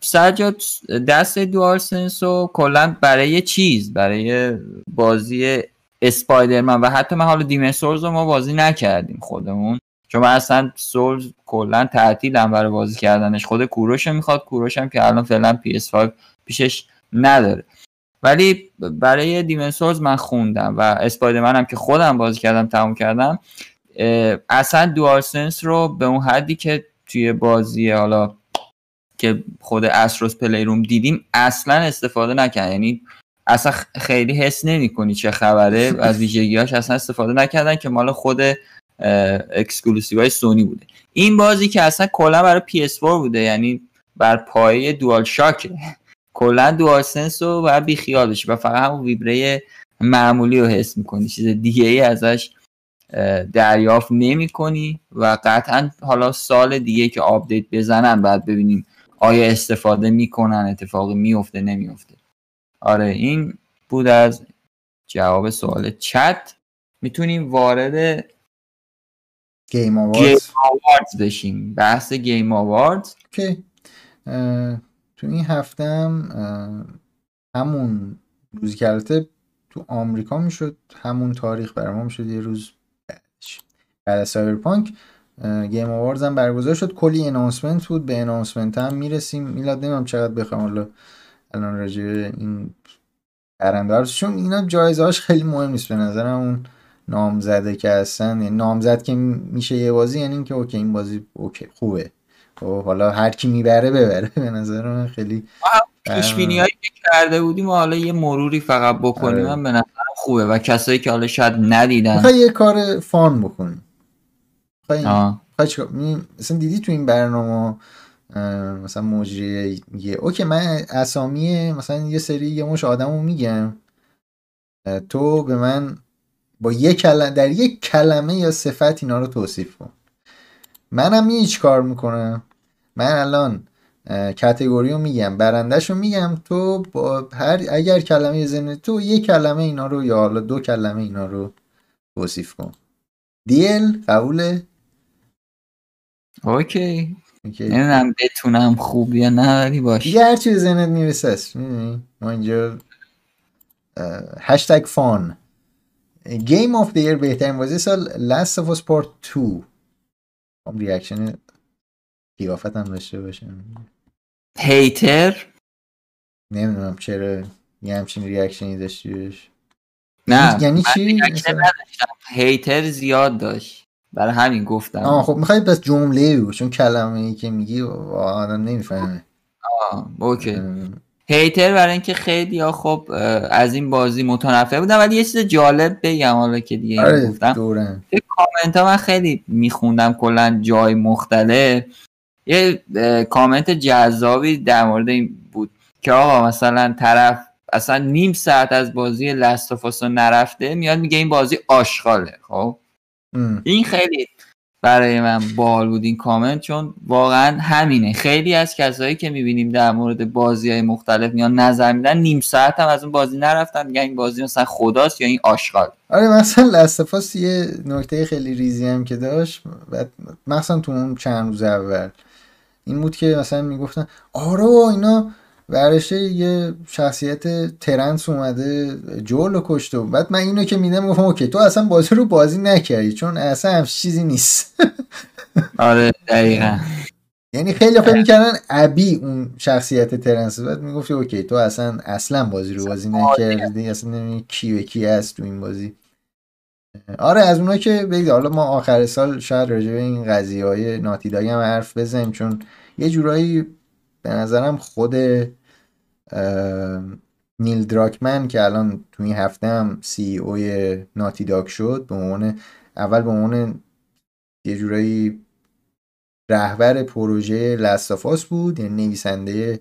سجاد دست دوال سنس و کلا برای چیز؟ برای بازی اسپایدرمن. و حتی من حالا دیمن سولز رو ما بازی نکردیم خودمون. چون من اصلا سولز کلا تعطیلم برای بازی کردنش. خود کوروش می‌خواد. کوروش هم که الان فعلا PS5 پیشش نداره. ولی برای دیمن سولز من خوندم و اسپایدرمن هم که خودم بازی کردم تموم کردم. اصلا DualSense رو به اون حدی که توی بازی حالا که خود Astro's Playroom دیدیم اصلا استفاده نکرد. یعنی اصلا خیلی حس نمی‌کنی چه خبره. از ویژگیاش اصلا استفاده نکردن که مال خود exclusive های سونی بوده. این بازی که اصلا کلا برای PS4 بوده یعنی بر پایه DualShock ه. کلا DualSense رو باید بی خیال بشی و فقط همون ویبره معمولی رو حس می‌کنی. چیز دیگه ای ازش دریافت نمی کنی و قطعا حالا سال دیگه که آپدیت بزنن بعد ببینیم آیا استفاده می‌کنن اتفاقی میفته نمیفته آره این بود از جواب سوال چت. می‌تونیم وارد Game Awards بشیم. بحث Game Awards okay. تو این هفتم همون روزی که البته تو آمریکا می‌شد همون تاریخ برای ما می‌شد. یه روز بعد از Cyberpunk Game Awards هم برگزار شد. کلی announcement بود. به announcement هم می‌رسیم. میلاد نمی‌دونم چقدر بخوام حالا الان راجع این برنده چون اینا جایزه هاش خیلی مهم نیست. به نظرم اون نامزدا که هستن یعنی نامزد که میشه یه بازی یعنی اینکه okay این بازی okay خوبه. و خب، حالا هر کی می‌بره ببره. به نظر من خیلی پیش‌بینی هایی که کرده بودیم و حالا یه مروری فقط بکنیم آره. به نظر خوبه. و کسایی که حالا شاید ندیدن یه کار فان بکنیم مثلا دیدی تو این برنامه مثلا مجری یه اوکی من اسامی مثلا یه سری یه مش آدمو میگم. تو به من با یه کلمه در یک کلمه یا صفت اینا رو توصیف کن. منم یه کار می‌کنم. من الان کتگوری رو میگم برندش رو میگم تو با هر اگر کلمه زنه تو یه کلمه اینا رو یا حالا دو کلمه اینا رو توصیف کن. deal قبوله؟ okay. نمی‌دونم بتونم خوب یا نه ولی باشه. یه هر چیز ذهنت می‌رسه ما اینجا هشتگ fun. Game of the Year بهترین بازی سال Last of Us Part 2 هم reaction قیافت هم داشته باشه hater نمی‌دونم چرا یه همچین reaction ی داشتیش نه یعنی چی؟ hater زیاد داشت. برای همین گفتم. آه خب می‌خوای پس جمله بگو چون کلمه ای که میگی آدم نمی‌فهمه. آه okay. hater برای اینکه خیلی ها خب از این بازی متنفر بودن ولی یه چیز جالب بگم حالا که دیگه آره گفتم. کامنت ها من خیلی میخوندم کلا جای مختلف. یه کامنت جذابی در مورد این بود که آقا مثلا طرف اصلا نیم ساعت از بازی لستافاسو نرفته میاد میگه این بازی آشغاله خب؟ این خیلی برای من بال بود این کامنت چون واقعا همینه. خیلی از کسایی که می‌بینیم در مورد بازی های مختلف میان نظر میدن نیم ساعت هم از اون بازی نرفتن میگن این بازی مثلا خداست یا این آشغال. آره مثلا لستفاس یه نکته خیلی ریزی هم که داشت مثلا تو اون چند روز اول این بود که مثلا می‌گفتن آره اینا ورداشته یه شخصیت ترنس اومده جول رو کشته. و بعد من اینو که می‌دیدم گفتم okay تو اصلا بازی رو بازی نکردی چون اصلا هم چیزی نیست. آره دقیقا. یعنی خیلی فکر می‌کردن ابی اون شخصیت ترنس. بعد می‌گفتی okay تو اصلا اصلا بازی رو بازی نکردی اصلا نمی‌دونی کی به کی هست تو این بازی. آره از اونها که بگید حالا ما آخر سال شاید راجع به این قضیه های ناتیدایی هم حرف بزنیم چون یه جورایی به نظرم خود نیل دراکمن که الان تو این هفته هم سی اوی ناتی داک شد به عنوان اول به عنوان یه جورایی رهبر پروژه لستافاس بود یعنی نویسنده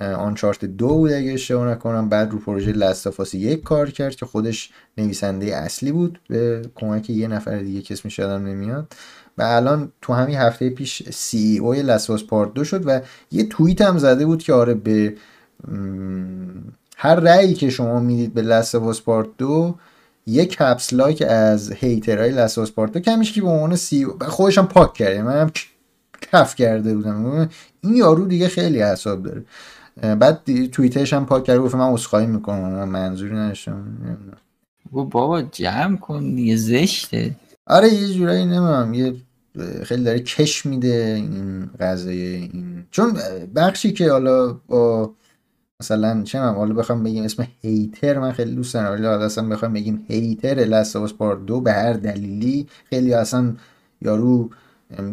آنچارت دو بود اگه اشتباه نکنم بعد رو پروژه لستافاس یک کار کرد که خودش نویسنده اصلی بود به کمک یه نفر دیگه که اسمش یادم نمیاد. و الان تو همین هفته پیش سی او لستافاس پارت دو شد و یه توییت هم زده بود که آره به هر رأیی که شما می‌دید به لست پارت دو یک کپس لایک از هیترهای لست پارت دو. کمیش که به عنوان سی خودش هم پاک کرده. من هم کف کرده بودم. این یارو دیگه خیلی حساب داره. بعد توییترش هم پاک کرده. گفت من عذرخواهی می‌کنم. من منظوری نداشتم. بابا جمع کن دیگه زشته. آره یه جورایی نمیم یه خیلی داره کش میده این قضیه این چون بخشی که حالا با مثلا چه من حالا بخوام بگیم اسم هیتر من خیلی دوست دارم ولی اصلا بخوام بگیم هیتر لاست پارت دو به هر دلیلی خیلی اصلا یارو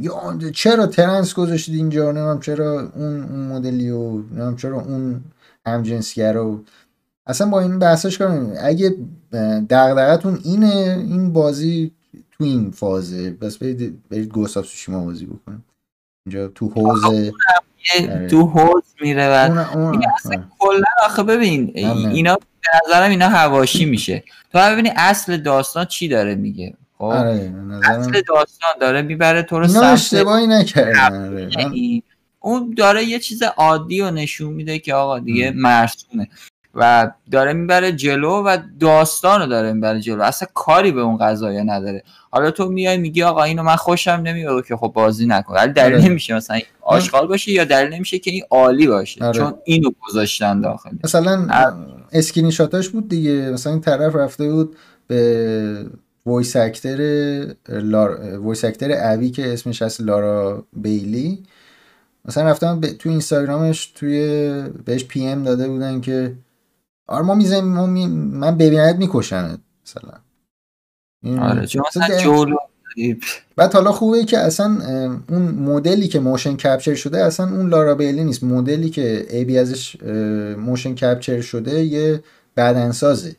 یا چرا ترنس گذاشتید اینجا نمیم چرا اون اون مدلی و نمیم چرا اون همجنسگر رو اصلا با این بحثش کنیم اگه دغدغتون اینه این بازی تو این فازه بس برید برید گوست آف سوشیما بازی بکنیم اینجا تو حوزه. تو حوز میره و اصلا کلا آخه ببین اینا به نظرم اینا هواشی میشه. تو ببینی اصل داستان چی داره میگه؟ خب؟ آره اصل داستان داره می‌بره تو رو اینا اشتباهی نکردن آره. اون داره یه چیز عادی رو نشون میده که آقا دیگه مرسومه. و داره می‌بره جلو و داستان رو داره می‌بره جلو. اصلا کاری به اون قضايا نداره. حالا تو میای میگی آقا اینو من خوشم نمیاد که خب بازی نکن. ولی دلیل آره. نمیشه مثلا آشغال باشه یا دلیل نمیشه که این عالی باشه. آره. چون اینو گذاشتن داخل. مثلا اسکرین شاتاش بود دیگه. مثلا این طرف رفته بود به voice actor لار... voice actor ابی که اسمش هست لارا بیلی. مثلا رفتم ب... تو اینستاگرامش توی بهش PM داده بودن که آره ما می‌زنیم ما می... من ببینمت می‌کشمت مثلا. آره چون جولو بعد حالا خوبه که اصلا اون مدلی که motion capture شده اصلا اون لارا بیلی نیست. مدلی که ابی ازش motion capture شده یه بدنسازه.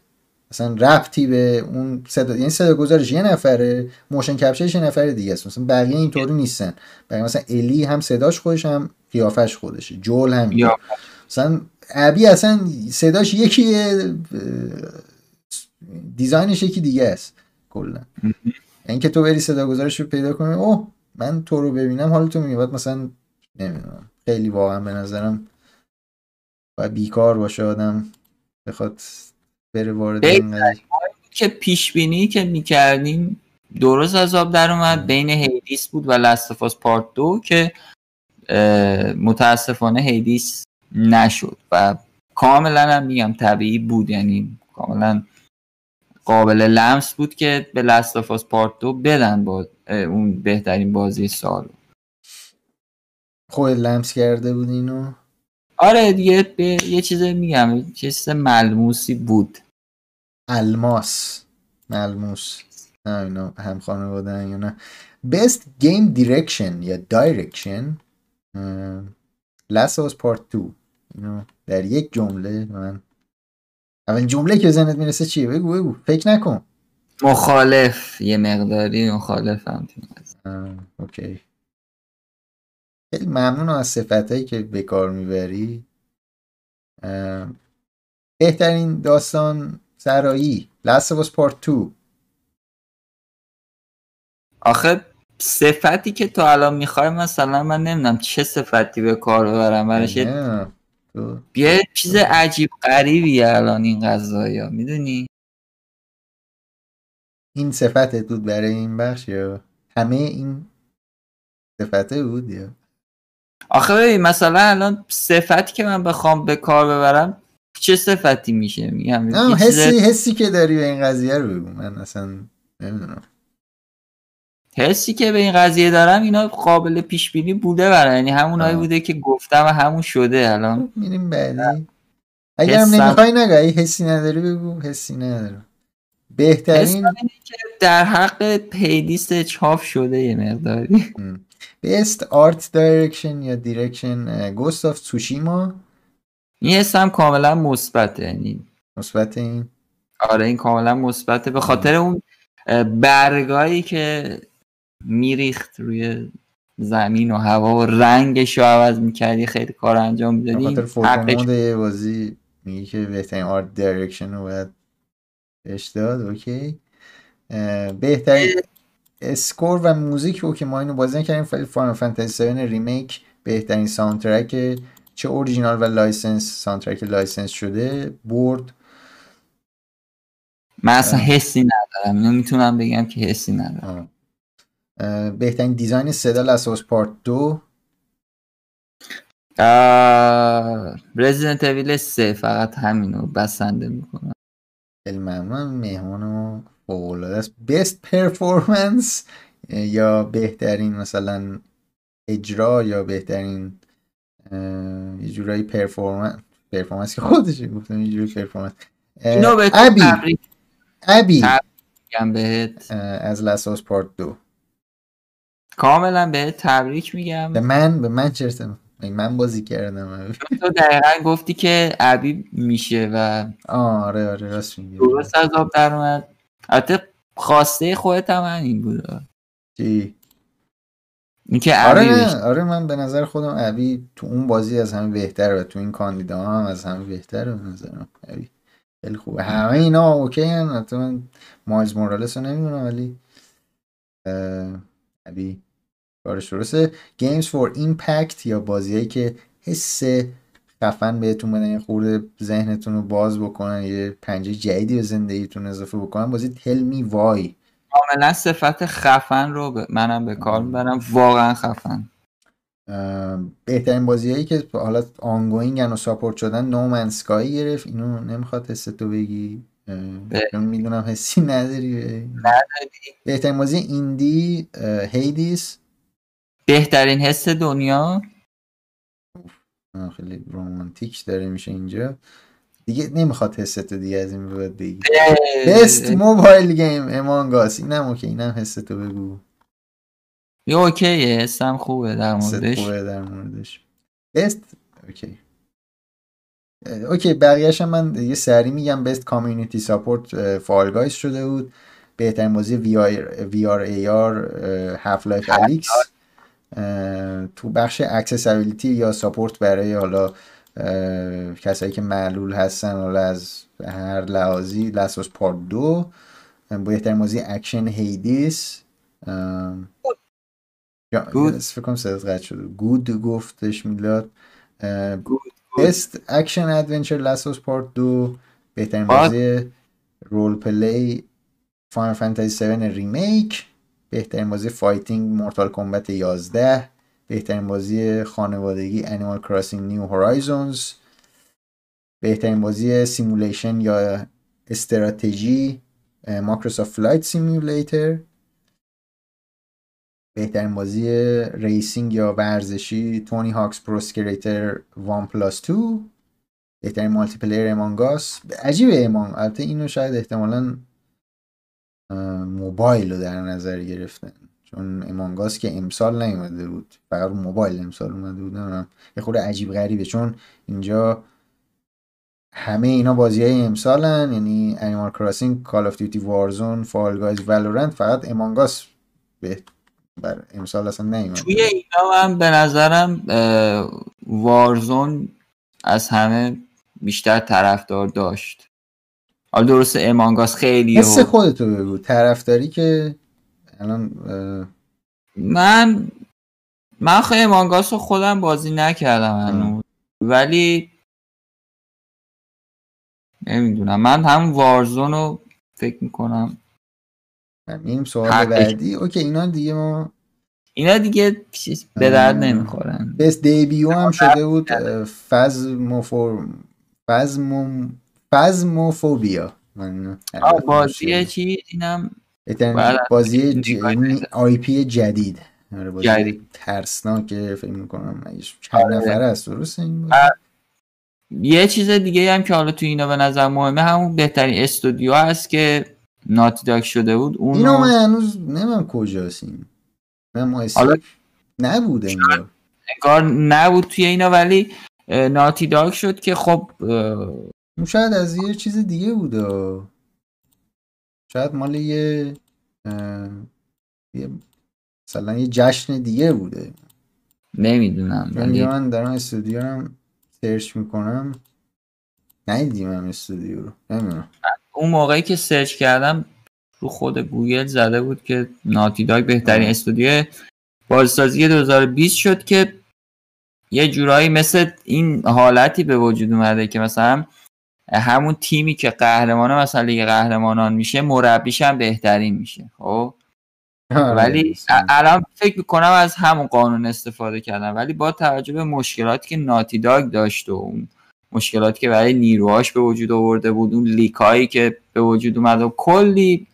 اصلا ربطی به اون صدا یعنی صدا گذارش یه نفره motion capture ش یه نفر دیگه است. مثلا بقیه اینطوری نیستن. بقیه مثلا الی هم صداش خودش هم قیافش خودشه. جول هم مثلا ابی اصلا صداش یکیه design ش یکی دیگه است کلا. اینکه تو بری صدا گذارش رو پیدا کنی اوه من تو رو ببینم حالا تو میگه. مثلا نمی‌دونم خیلی واقعا به نظرم و بیکار باشه آدم بخواد بره وارد که پیش بینی که می‌کردیم درست از آب در اومد. بین Hades بود و Last of Us Part دو که متاسفانه Hades نشد و کاملا هم میگم طبیعی بود. یعنی کاملا قابل لمس بود که به Last of Us Part دو بدن با اون بهترین بازی سال. خود لمس کرده بود اینو؟ آره دیگه یه چیز میگم چیز ملموسی بود. الماس. ملموس. نه اینا هم خانواده یا نه. Best game direction یا direction Last of Us Part 2 اینو در یک جمله من اول جمله که ذهنت می‌رسه چیه؟ بگو بگو. فکر نکن. مخالف. یه مقداری مخالفم. اوکی. خیلی ممنون از صفتهایی که به کار می‌بری. بهترین داستان سرایی Last of Us Part 2 آخه صفتی که تو الان می‌خوای مثلا من نمی‌دونم چه صفتی به کار ببرم. یه چیز عجیب غریبی الان این ها می‌دونی؟ این صفت بود برای این بخش یا همه این صفته بود یا؟ آخه ببین مثلا الان صفتی که من بخوام به کار ببرم چه صفتی میشه؟ میگم حسی حسی که داری به این قضیه رو بگو من اصلا نمی‌دونم. حسی که به این قضیه دارم اینا قابل پیش بینی بوده برای یعنی همونایی بوده که گفتم و همون شده الان. میریم بعدی. اگر هم نمی‌خوای نگه حسی نداری بگو حسی ندارم. بهترین که در حق پیدیست چاپ شده یه مقداری. بیست آرت دایرکشن یا دیرکشن گوست آف سوشیما این اسم کاملا مثبته یعنی مثبت این؟ آره این کاملا مثبته. به خاطر اون برگایی که میریخت روی زمین و هوا و رنگش رو عوض می‌کردی خیلی کار انجام می‌دادی. خاطر بازی میگه که بهترین art direction رو باید بهش داد okay. بهترین score و music رو که ما اینو بازی نکردیم Final Fantasy 7 Remake بهترین soundtrack چه اورجینال و license soundtrack license شده برد. من اصلا حسی ندارم نمی‌تونم بگم که حسی ندارم. بهترین design صدا Last of Us Part دو. رزیدنت اویل سه فقط همینو بسنده می‌کنم. خیلی ممنون. مهمانو فوقلاده است. بست پرفورمنس یا بهترین مثلا اجرا یا بهترین یه جورایی پرفورمنس پرفورمنس که خودش گفتم یه جوری پرفورمنس ابی ابی بهت. از لاسوس پارت دو. کاملا به تبریک میگم. به من به من چرت من بازی کردم. تو دقیقا گفتی که عبی میشه و آره آره راست میگی. درست از آب در اومد. البته خواسته خودت هم این بود. چی؟ اینکه آره نه. آره من به نظر خودم عبی تو اون بازی از همه بهتره و تو این کاندیدا هم از همه بهتره به نظرم. عبی خیلی خوبه. همه اینا اوکی هن. حتی من مایز مورالس رو نمی‌دونم ولی Abby کارش درسته. Games for Impact یا بازیایی که حس خفن بهتون بدن یه خورده ذهنتون رو باز بکنن یه پنجره جدیدی به زندگیتون اضافه بکنن بازی Tell Me Why کاملا صفت خفن رو ب... منم به کار می‌برم. واقعا خفن. بهترین بازیهایی که حالا ongoing و support شدن No Man's Sky گرفت. اینو نمی‌خواد حس تو بگی؟ چون می‌دونم حسی نداری. بهترین بازی indie Hades. بهترین حس دنیا. خیلی رومانتیک داره میشه اینجا. دیگه نمی‌خواد حست دیگه از این بعد بگی. best mobile game Among Us اینم okay اینم حستو بگو. یه okay ه حسم خوبه در موردش. خوبه در موردش. best okay. okay بقیهش من یه سری میگم. best community support Fall Guys شده بود. بهترین بازی وی آر وی آر ای آر هاف لایف الیکس تو بخش accessibility یا support برای حالا کسایی که معلول هستن حالا از هر لحاظی Last of Us Part دو. بهترین بازی اکشن Hades فکر کنم صدات قطع شده. good گفتش میلاد. best action adventure Last of Us Part دو بهترین بازی role play Final Fantasy 7 Remake بهترین بازی fighting Mortal Kombat 11 بهترین بازی خانوادگی Animal Crossing New Horizons بهترین بازی simulation یا استراتژی Microsoft Flight Simulator بهترین بازی racing یا ورزشی Tony Hawk's Pro Skater 1 plus 2 بهترین multiplayer Among Us عجیبه Among البته اینو شاید احتمالا موبایل رو در نظر گرفتن چون Among Us که امسال نیومده بود. فقط موبایل امسال اومده بود. نمی‌دونم. یه خورده عجیب غریبه. چون اینجا همه اینا بازی های امسالن. یعنی Animal Crossing Call of Duty Warzone Fall Guys Valorant فقط Among Us به بر امسال اصلا نیومده توی اینا هم به نظرم وارزون از همه بیشتر طرفدار داشت. حالا درست امانگاس خیلی حس خودتو بگو. طرفداری که الان من من خیلی امانگاس رو خودم بازی نکردم هنوز. ولی نمی‌دونم. من هم وارزون رو فکر می‌کنم این سوال بعدی. okay اینا دیگه ما اینا دیگه به درد نمی‌خورن. best debut هم شده بود Phasmo Phasmophobia. بازی چی؟ اینم بازی ج... IP جدید. بازی جدید. ترسناک فکر می‌کنم. چند نفر است؟ درست این یه چیز دیگه هم که حالا تو اینا به نظر مهمه همون بهترین استودیو هست که ناتی داک شده بود اونو اینو من هنوز نمیم کجاست این حالا نبود انگار انگار نبود توی اینا ولی ناتی داک شد که خب شاید از یه چیز دیگه بوده. شاید مال یه یه مثلا یه جشن دیگه بوده. نمی‌دونم ولی من دارم استودیو هم سرچ می‌کنم. ندیدیم هم استودیو رو. نمی‌دونم. اون موقعی که سرچ کردم رو خود گوگل زده بود که Naughty Dog بهترین استودیو بازسازی 2020 شد که یه جورایی مثل این حالتی به وجود اومده که مثلا همون تیمی که قهرمان مثلا لیگ قهرمانان میشه مربیش هم بهترین میشه خب؟ ولی الان فکر می‌کنم از همون قانون استفاده کردم ولی با توجه به مشکلاتی که ناتی داگ داشت و اون مشکلاتی که برای نیروهاش به وجود آورده بود. اون لیکایی که به وجود اومد و کلی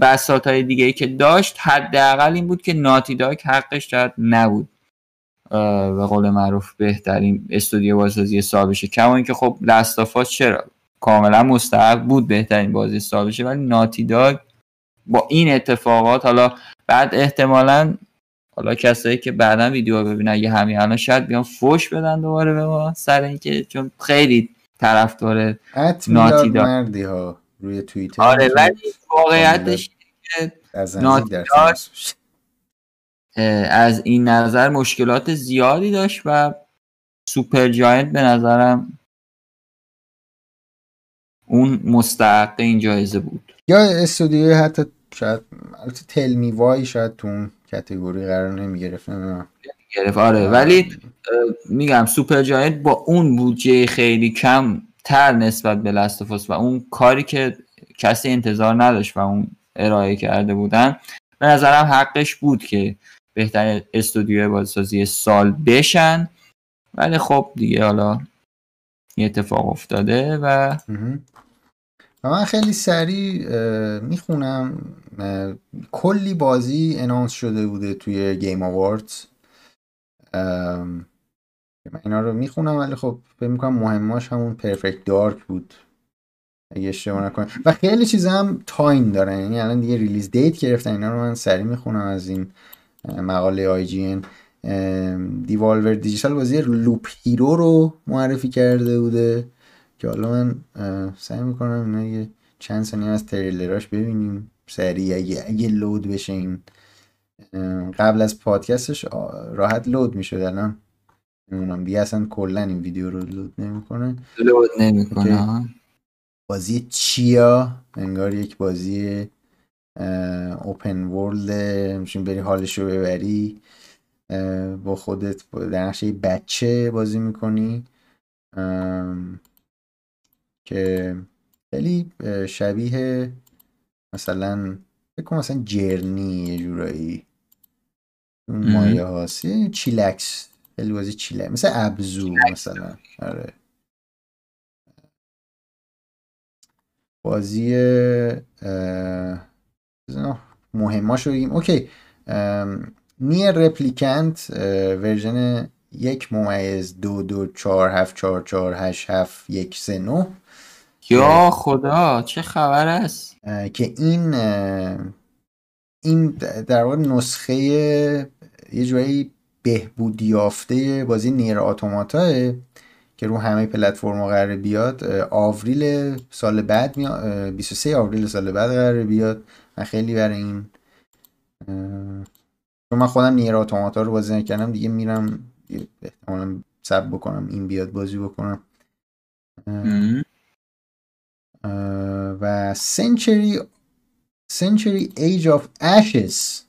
بساط های دیگه ای که داشت حداقل این بود که ناتی داگ حقش شاید نبود. به قول معروف بهترین استودیو بازسازی سال بشه کما اینکه خب لستافاس چرا کاملا مستحق بود بهترین بازی سال بشه ولی ناتی داگ با این اتفاقات حالا بعد احتمالا حالا کسایی که بعدا ویدیو ببینن یه همین الان شاید بیان فوش بدن دوباره به ما سر اینکه چون خیلی طرفدار ناتی مردی ها روی توییتر آره ولی واقعیتش ناتی از این نظر مشکلات زیادی داشت و سوپر جاینت به نظرم اون مستحق این جایزه بود. یا استودیو حتی شاید البته تلمی وای شاید تو اون کتگوری قرار نمی گرفت گرفت آره ولی میگم سوپر جاینت با اون بودجه خیلی کم تر نسبت به لستفاس و اون کاری که کسی انتظار نداشت و اون ارائه کرده بودن به نظرم حقش بود که بهترین استودیو بازسازی سال بشن. ولی خب دیگه حالا یه اتفاق افتاده و و من خیلی سریع می‌خونم. کلی بازی announce شده بوده توی Game Awards من اینا رو می‌خونم ولی خب فکر می‌کنم مهماش همون Perfect Dark بود. اگه اشتباه نکنم. و خیلی چیزا هم time دارن یعنی الان دیگه release date گرفتن اینا رو من سریع می‌خونم از این مقاله IGN Devolver Digital بازی Loop Hero رو معرفی کرده بوده. که حالا من سعی می‌کنم اینا یه چند ثانیه از تریلراش ببینیم. سریع اگه, اگه load بشه این قبل از پادکستش راحت load می‌شد الان. نمی‌دونم دیگه اصلا کلا این ویدیو رو لود نمی‌کنه. لود نمی‌کنه. بازی چیا؟ انگار یک بازی اوپن ورلد میشین بری حالش رو ببری. با خودت در نقشه بچه بازی می‌کنی. که خیلی شبیه مثلا فکر مثلا جرنی یه جورایی مایه هاست. چیلکس. خیلی بازی چیلکس مثل ابزو مثلا. آره. بازی مهماش رو بگیم. okay. Nier Replicant version یک ممیز دو دو چار هفت چار چار هشت هفت یک سه نو یا خدا چه خبر است؟ که این این در واقع نسخه یه جوری بهبودی یافته بازی Nier Automata که رو همه پلتفرم قرار بیاد آوریل سال بعد میاد 23 آوریل سال بعد قرار بیاد من خیلی برای این چون من خودم نیر آتوماتا رو بازی نکردم دیگه میرم احتمالا صبر بکنم این بیاد بازی بکنم. و Century Century: Age of Ashes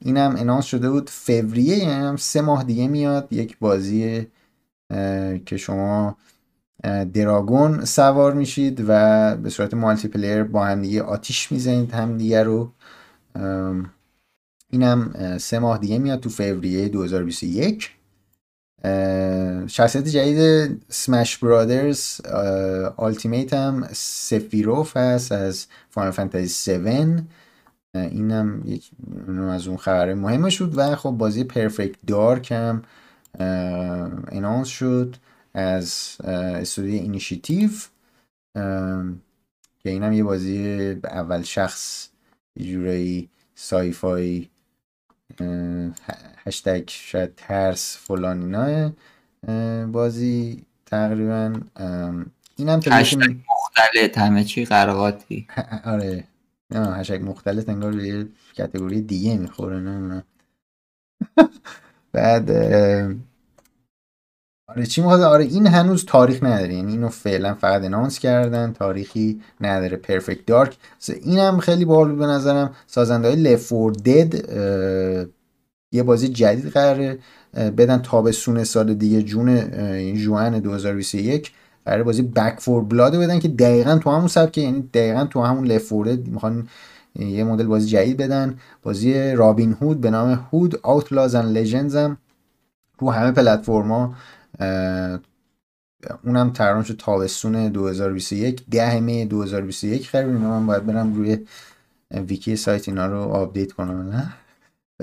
اینم announce شده بود فوریه یعنی هم سه ماه دیگه میاد یک بازی که شما دراگون سوار میشید و به صورت multiplayer با هم دیگه آتیش می‌زنید هم دیگه رو اینم سه ماه دیگه میاد تو فوریه 2021 شخصیت جدید Smash Brothers Ultimate هم سفیروف هست از Final Fantasy 7 اینم یک از اون خبر مهمه شد و خب بازی Perfect Dark هم announce شد از استودیو اینیشیتیو که اینم یه بازی اول شخص یه جورایی sci-fi هشتگ شاید ترس فلان اینا بازی تقریبا اینم هشتگ مختلط همه چی قر و قاطی آره. نه هشتگ مختلط انگار یه category دیگه می‌خوره نه بعد آره چی می‌خواد؟ آره این هنوز تاریخ نداره. یعنی اینو فعلا فقط انانس کردن تاریخی نداره. پرفکت دارک اینم خیلی باحال به نظرم. سازنده های لفور دد یه بازی جدید قراره بدن تابستون سال دیگه جون جوان 2021 قراره بازی بک فور بلاد بدن که دقیقا تو همون سبکه یعنی دقیقا تو همون لفورد می‌خوان یه مدل بازی جدید بدن. بازی رابین هود به نام Hood: Outlaws & Legends هم رو همه پلتفرما اونم تران شد تابستون 2021 ده می 2021 خیلی من باید برم روی ویکی سایت اینا رو update کنم. نه.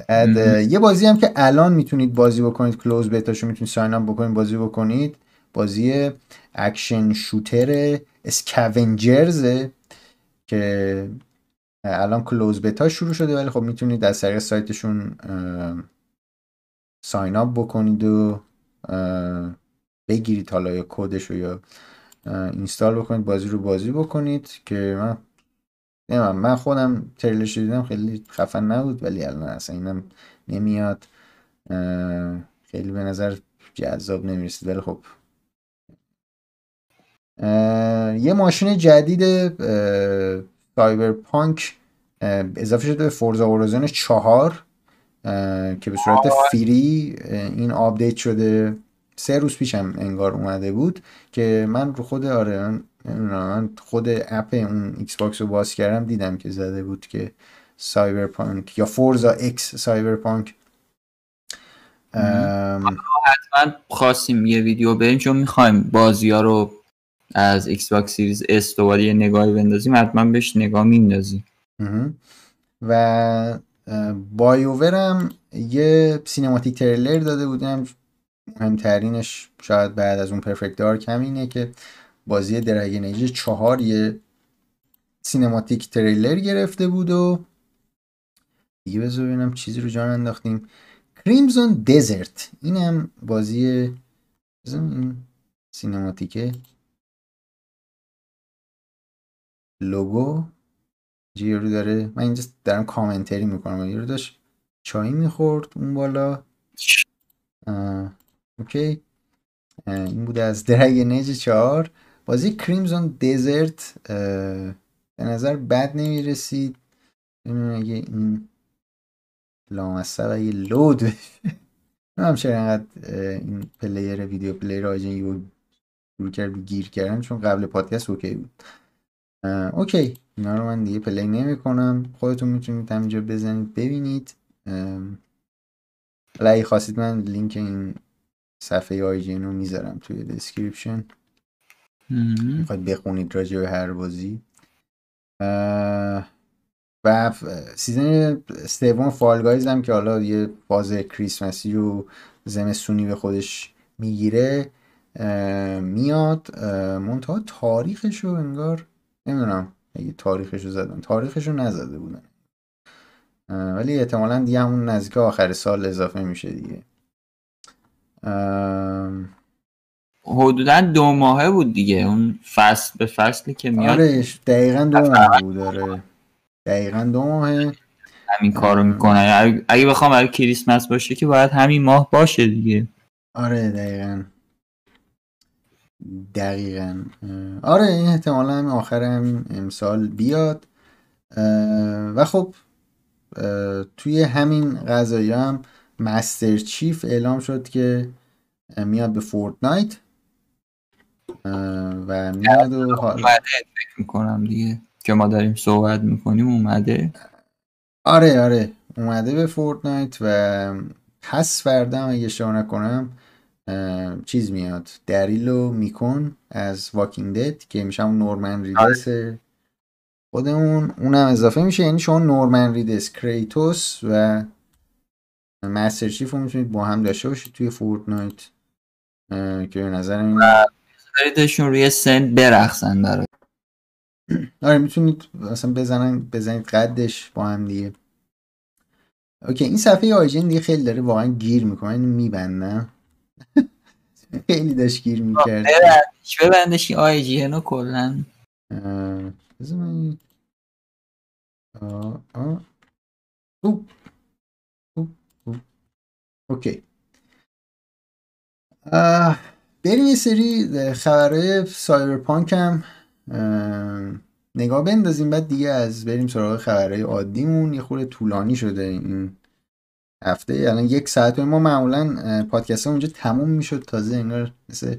بعد یه بازی هم که الان می‌تونید بازی بکنید closed beta شو می‌تونید sign up بکنید بازی بکنید. بازی action shooter اسکاونجرز که الان کلوز بتا شروع شده ولی خب می‌تونید از طریق سایتشون ساین اپ بکنید و بگیرید حالا یا کدش رو یا اینستال بکنید بازی رو بازی بکنید که من نمیم من خودم تریلرش دیدم خیلی خفن نبود ولی الان اصلا اینم نمیاد. خیلی به نظر جذاب نمی‌رسید ولی خب. یه ماشین جدید پانک اضافه شده به Forza Horizon چهار. که به صورت free این update شده. سه روز پیشم انگار اومده بود که من رو خود آره من, خود app اون ایکس باکس رو باز کردم دیدم که زده بود که پانک یا Forza X پانک حتما خواستیم یه ویدیو بریم چون می‌خوایم بازی ها رو از Xbox Series S دوباره یه نگاهی بندازیم حتما بهش نگاه میندازیم. و BioWare ام یه cinematic trailer داده بودم مهمترینش شاید بعد از اون Perfect Dark همینه که بازی Dragon Age چهار یه cinematic trailer گرفته بود و دیگه بذار ببینم چیزی رو جان انداختیم. کریمزون دزرت اینم بازی این سینماتیکه لوگو. رو داره. من اینجا دارم کامنتری می‌کنم. رو داشت چایی می‌خورد اون بالا. اوکی. این بوده از درگ نج چهار. بازی کریمزون دیزرت به نظر بد نمی‌رسید. اگه این لامصب اگه load هم چرا اینقدر این player video player IGN رو کرد گیر کردن چون قبل پادکست okay بود. Okay. اینا رو من دیگه play نمی کنم خودتون می‌تونید همینجا بزنید ببینید. حالا اگه خواستید من لینک این صفحه IGN رو می‌ذارم توی description می‌خواید بخونید راجع به هر بازی. و season سوم Fall Guys هم که حالا یه فاز کریسمسی و زمستونی به خودش می‌گیره میاد. منتها تاریخش رو انگار نمی‌دونم. اگه تاریخش رو زدن. تاریخش رو نزده بودن. ولی احتمالا دیگه همون نزدیک آخر سال اضافه میشه دیگه. حدودا دو ماهه بود دیگه. اون فصل به فصلی که میاد. آره دقیقا دو ماه بود داره دقیقا دو ماهه. همین کارو می‌کنه. اگه بخوام برای کریسمس باشه که باید همین ماه باشه دیگه. آره دقیقا. دقیقا. آره این احتمالا هم آخر همین امسال بیاد. و خب توی همین قضایی هم Master Chief اعلام شد که میاد به Fortnite. و میاد و فکر می‌کنم دیگه که ما داریم صحبت می‌کنیم اومده. آره آره. اومده به Fortnite و پس فردا اگه اشتباه نکنم چیز میاد. دریل دیکسون از Walking Dead که میشه اون نورمن ریدس خودمون. اونم اضافه میشه یعنی شما نورمن ریدس کریتوس و مستر چیف رو می‌تونید با هم داشته باشید توی فورتنایت. که به نظر این روی سن برخصن برای. آره می‌تونید اصلا بزنن بزنید قدش با هم دیگه. اوکی این صفحه آیجین دیگه خیلی داره واقعا گیر می‌کنه اینو میبندم خیلی داشت گیر می‌کرد. ببندش این آی جی هنو کلن Okay. بریم یه سری خبرهای سایبرپانک هم. نگاه بندازیم بعد دیگه از بریم سراغ خبرهای عادیمون. یه خورده طولانی شده این هفته الان یک ساعت ما معمولا پادکست اونجا تموم می‌شد. تازه انگار مثل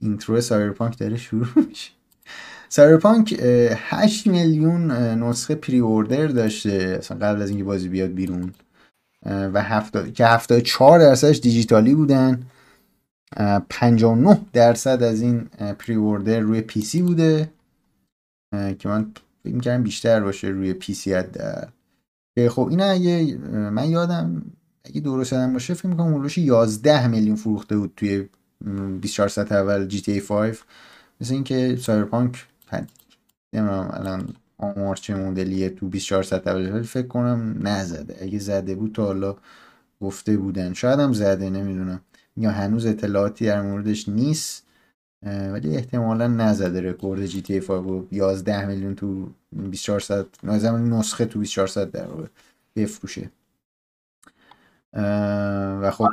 intro سایبرپانک داره شروع میشه. سایبرپانک 8 میلیون نسخه pre-order داشته. اصلا قبل از اینکه بازی بیاد بیرون. و هفته که 74 درصدش دیجیتالی بودن. 59 درصد از این pre-order روی PC بوده. که من فکر می‌کردم بیشتر باشه روی PC خب این اگه من یادم اگه درست یادم باشه فکر می‌کنم اولوش 11 میلیون فروخته بود توی 24 ساعت اول GTA 5 مثل اینکه سایبرپانک نمی‌دونم الان آمار چه مدلیه تو 2400 ولی فکر کنم نزده. اگه زده بود تا حالا گفته بودن. شاید هم زده نمی‌دونم. یا هنوز اطلاعاتی در موردش نیست ولی احتمالا نزده رکورد جی تی 5 11 میلیون تو 2400 نسخه تو 2400 در واقع بفروشه. و خب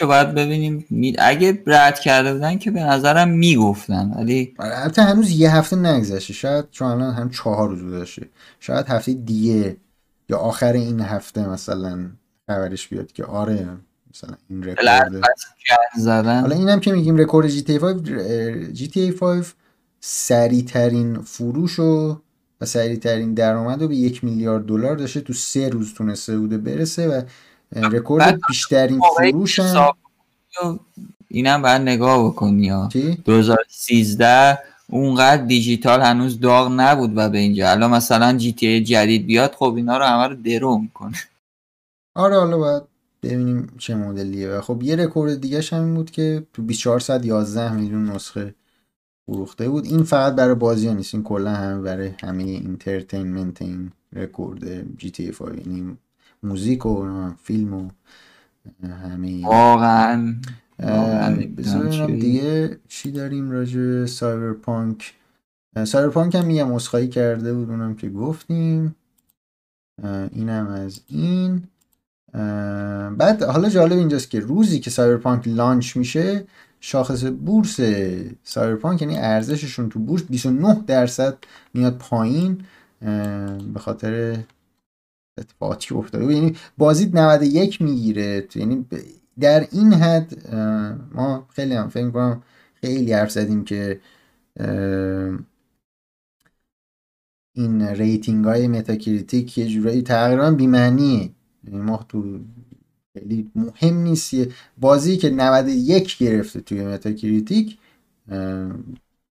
رو باید ببینیم. اگه رد کرده بودن که به نظرم می‌گفتن ولی آره، البته هنوز یه هفته نگذشته. شاید چون الان هم چهار روز گذشته. شاید هفته دیگه یا آخر این هفته مثلا خبرش بیاد که آره مثلا این رکورد. زدن. حالا اینم که میگیم رکورد GTA 5 GTA 5 سریع ترین فروش و و سریع ترین درآمد رو به یک میلیارد دلار داشته. تو سه روز تونسته بوده برسه و رکورد بیشترین فروش هم اینم باید نگاه بکنی ها. 2013 اونقدر دیجیتال هنوز داغ نبود و به اینجا. الان مثلا GTA جدید بیاد خب اینا رو همه رو درو می‌کنه. آره حالا باید ببینیم چه مدلیه. و خب یه رکورد دیگه هم بود که تو 2411 میلیون نسخه فروخته بود. این فقط برای بازی ها نیست. این کلا هم برای همه entertainment این رکورد GTA 5 یعنی موزیک و فیلم و همه واقعا. دیگه چی داریم راجع سایبرپانک؟ سایبرپانک هم میگم عذرخواهی کرده بود اونم که گفتیم. اینم از این. بعد حالا جالب اینجاست که روزی که سایبرپانک launch میشه شاخص بورس سایبرپانک یعنی ارزششون تو بورس 29 درصد میاد پایین. به خاطر اتفاقاتی افتاده. یعنی بازی 91 می‌گیره. یعنی در این حد ما خیلی هم فکر کنم خیلی حرف زدیم که این rating های متاکریتیک یه جورایی تقریبا بیمعنیه. یعنی ما تو خیلی مهم نیست بازی که 91 گرفته توی متاکریتیک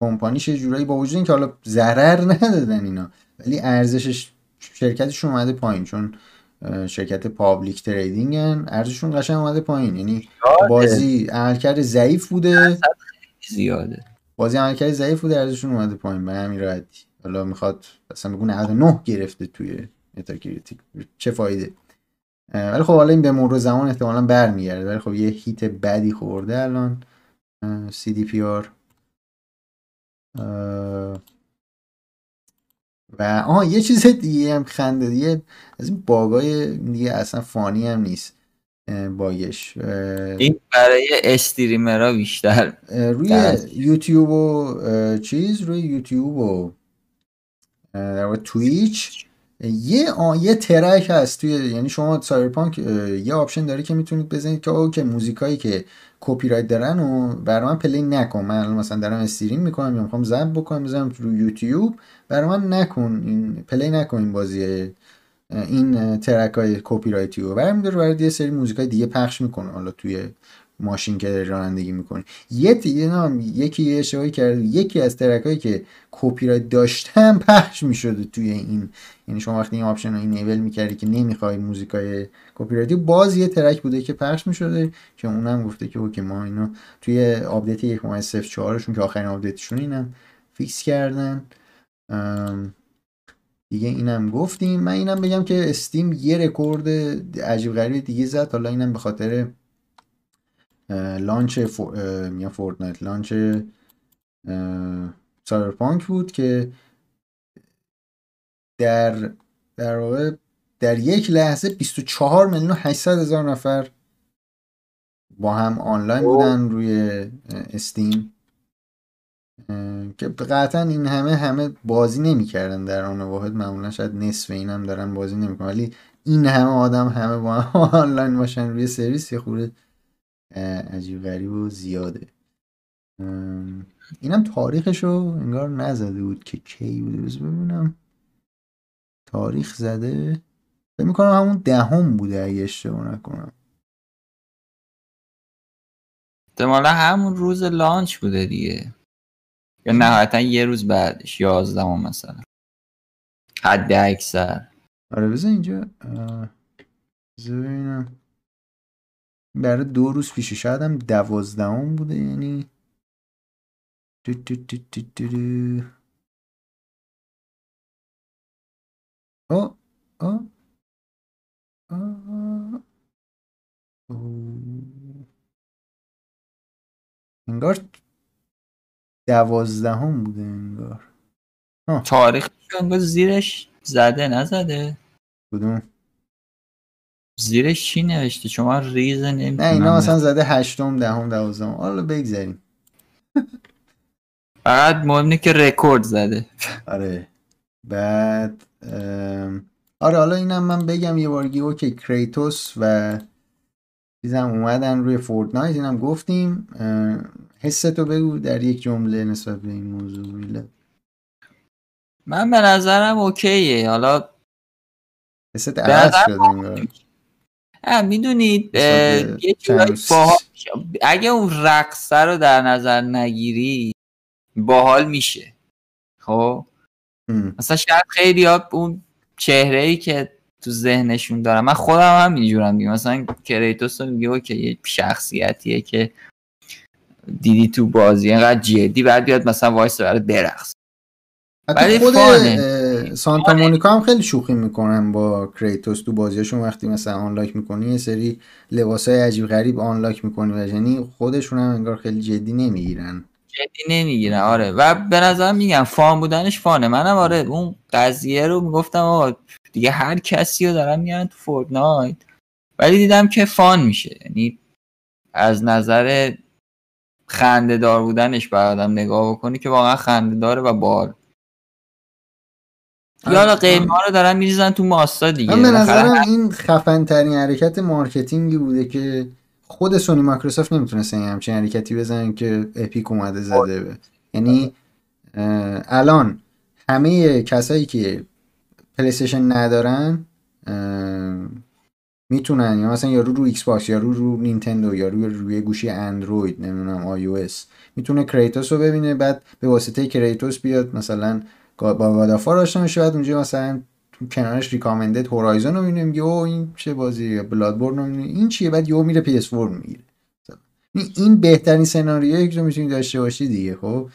کمپانیش یه جورایی با وجود اینکه حالا ضرر ندادن اینا ولی ارزشش شرکتشون اومده پایین چون شرکت public trading ن ارزششون قشنگ اومده پایین. یعنی بازی عملکرد ضعیف بوده. زیاده. بازی عملکرد ضعیف بوده ارزششون اومده پایین به همین راحتی حالا می‌خواد مثلا بگو 99 گرفته توی متاکریتیک چه فایده؟ ولی خب حالا این به مرور زمان احتمالا برمیگرده. ولی خب یه hit بدی خورده الان. CDPR و آها یه چیز دیگه هم خنده دیگه از این باگای دیگه اصلا funny هم نیست باگش این برای streamer ها بیشتر. روی یوتیوب و چیز روی یوتیوب و در تویچ. یه یه track هست توی یعنی شما سایبرپانک یه option داره که می‌تونید بزنید که okay موزیکایی که کپی رایت دارن و برای من play نکن. من مثلا دارم stream می‌کنم یا می‌خوام ضبط بکنم بزنم رو یوتیوب. برای من نکن. این play نکن این بازی این track های کپی رایتی رو. برمی داره برای یه سری موزیک های دیگه پخش می‌کنه حالا توی ماشین که رانندگی می‌کنی. یه نام یکی یه اشتباهی کرده یکی از track هایی که کپی رایت داشتن پخش می‌شده توی این یعنی شما وقتی این option رو enable می‌کردی که نمی‌خوای موزیکای کپی رایتی باز یه track بوده که پخش می‌شده که اونم گفته که okay ما اینو توی update 1.04 شون که آخرین update شون اینم fix کردن. دیگه اینم گفتیم. من اینم بگم که استیم یه رکورد عجیب غریب دیگه زد. حالا اینم به خاطر launch فور... فورتنایت. launch سایبرپانک بود که در در واقع در یک لحظه 24 میلیون و 800 هزار نفر با هم آنلاین بودن روی استیم. که قطعا این همه همه بازی نمی‌کردن در آن واحد. معمولا شاید نصف این هم دارن بازی نمی‌کنن. ولی این همه آدم همه با هم آنلاین باشن روی سرویس یه خورده عجیب غریب و زیاده. اینم تاریخشو انگار نزده بود که کی بوده. ببینم. تاریخ زده. فکر می‌کنم همون دهم بوده اگه اشتباه نکنم. احتمالا همون روز لانچ بوده دیگه. یا نهایتا یه روز بعدش. یازدهم مثلا. حد اکثر. آره بذار اینجا ببینم. برای دو روز پیش شاید هم دوازدهم بوده یعنی دو دو دو دو دو آه آه آه. انگار دوازدهم بوده انگار. تاریخ انگار زیرش زده نزده. کدوم؟ زیرش چی نوشته؟ چون من ریزه نه نمی‌تونم اینا مثلا زده هشتم دهم دوازدهم. حالا بگذاریم. فقط مهم که رکورد زده. آره. بعد ام، آره حالا اینم من بگم یه بارگی okay کریتوس و چیزم اومدن روی فورتنایت اینم گفتیم. حستو بگو در یک جمله نسبت به این موضوع. میلاد. من به نظرم okay ه. حالا حست عوض شده می‌دونید یه باحال. اگه اون رقصه رو در نظر نگیری باحال میشه. خب. مثلا شاید خیلی ها اون چهره ای که تو ذهنشون دارم من خودم هم اینجورم دیگه. مثلا کریتوس رو میگه okay یه شخصیتیه که دیدی تو بازی اینقدر جدی بعد بیاد مثلا وایسه برات برقص. حتی خود سانتا مونیکا هم خیلی شوخی می‌کنن با کریتوس تو بازیاشون. وقتی مثلا unlock می‌کنی یه سری لباسای عجیب غریب unlock می‌کنی و یعنی خودشون هم انگار خیلی جدی نمی‌گیرن. جدی نمی‌گیرن. آره. و به نظر میگم fun بودنش fun ه. منم آره اون قضیه رو می‌گفتم آقا دیگه هر کسی رو دارن میارن تو فورتنایت. ولی دیدم که fun میشه. یعنی از نظر خنده دار بودنش باید آدم نگاه بکنی که واقعا خنده داره و بال یا حالا قیمه رو دارن میریزن تو ماستا دیگه. من به بالاخره نظرم این خفن ترین حرکت marketing ی بوده که خود سونی مایکروسافت نمی‌تونستن یه همچین حرکتی بزنن که اپیک اومده زده. به یعنی الان همه کسایی که پلی‌استیشن ندارن می‌تونن یا مثلا یارو رو ایکس باکس یا رو رو نینتندو یا روی روی گوشی اندروید نمی‌دونم iOS می‌تونه کریتوس رو ببینه بعد به واسطه کریتوس بیاد مثلا با God of War آشنا بشه بعد اونجا مثلا کنارش recommended هورایزون رو می‌بینه میگه اوه این چه بازی؟ بلادبورن رو. این چیه؟ بعد یهو میره PS4 می‌گیره. این- بهترین سناریویی که تو می‌تونی داشته باشی دیگه خب؟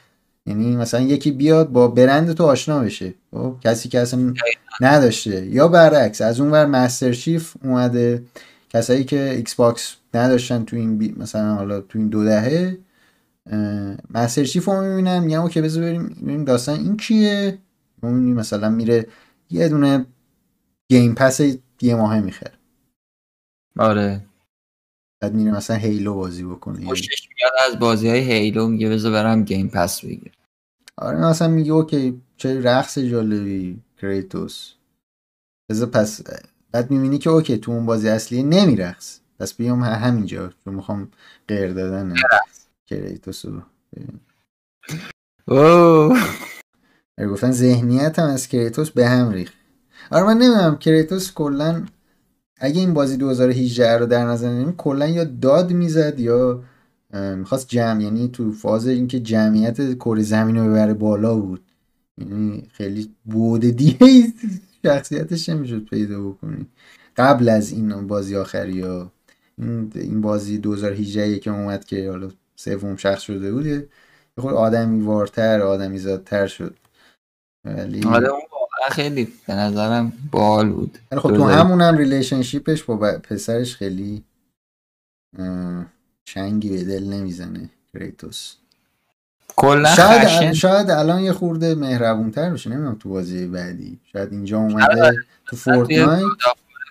یعنی مثلا یکی بیاد با برند تو آشنا بشه. خب؟ کسی که اصلا نداشته. یا برعکس از اون ور Master Chief اومده. کسایی که Xbox نداشتن تو این بی... مثلا حالا تو این دو دهه Master Chief رو می‌بینن میگن okay بذار بریم ببینیم داستان. این کیه؟ می‌بینیم مثلا میره یه دونه Game Pass یه ماهه می‌خره. آره. بعد میره مثلا هیلو بازی بکنه. خوشش میاد از بازی های هیلو میگه بذار برم گیم پس بگیر آره مثلا میگه اوکی چه رقص جالبی کریتوس. بذار پس بعد می‌بینی که اوکی تو اون بازی اصلی نمیرقص. پس بیام همینجا چون می‌خوام غیر دادن. کریتوس رو اوه. گفتن ذهنیت هم از کریتوس به هم ریخت. آره من نمی‌دونم کریتوس کلا اگه این بازی 2018 رو در نظر نمیم کلا یا داد می‌زد یا می‌خواست جمع یعنی تو فاز اینکه جمعیت کره زمین رو ببره بالا بود. یعنی خیلی بود دیگه شخصیتش نمی‌شد پیدا بکنی. قبل از این بازی آخری ها این بازی 2018 که اومد که حالا سوم شخص شده بود یه خود آدمی وارتر آدمی زادتر شد. ولی آره اون واقعا خیلی به نظرم باحال بود. خب تو. همون هم relationship ش با پسرش خیلی چنگی به دل نمی‌زنه کریتوس. کلا شاید خشن. شاید الان یه خورده مهربونتر بشه نمی‌دونم تو بازی بعدی. شاید اینجا اومده تو Fortnite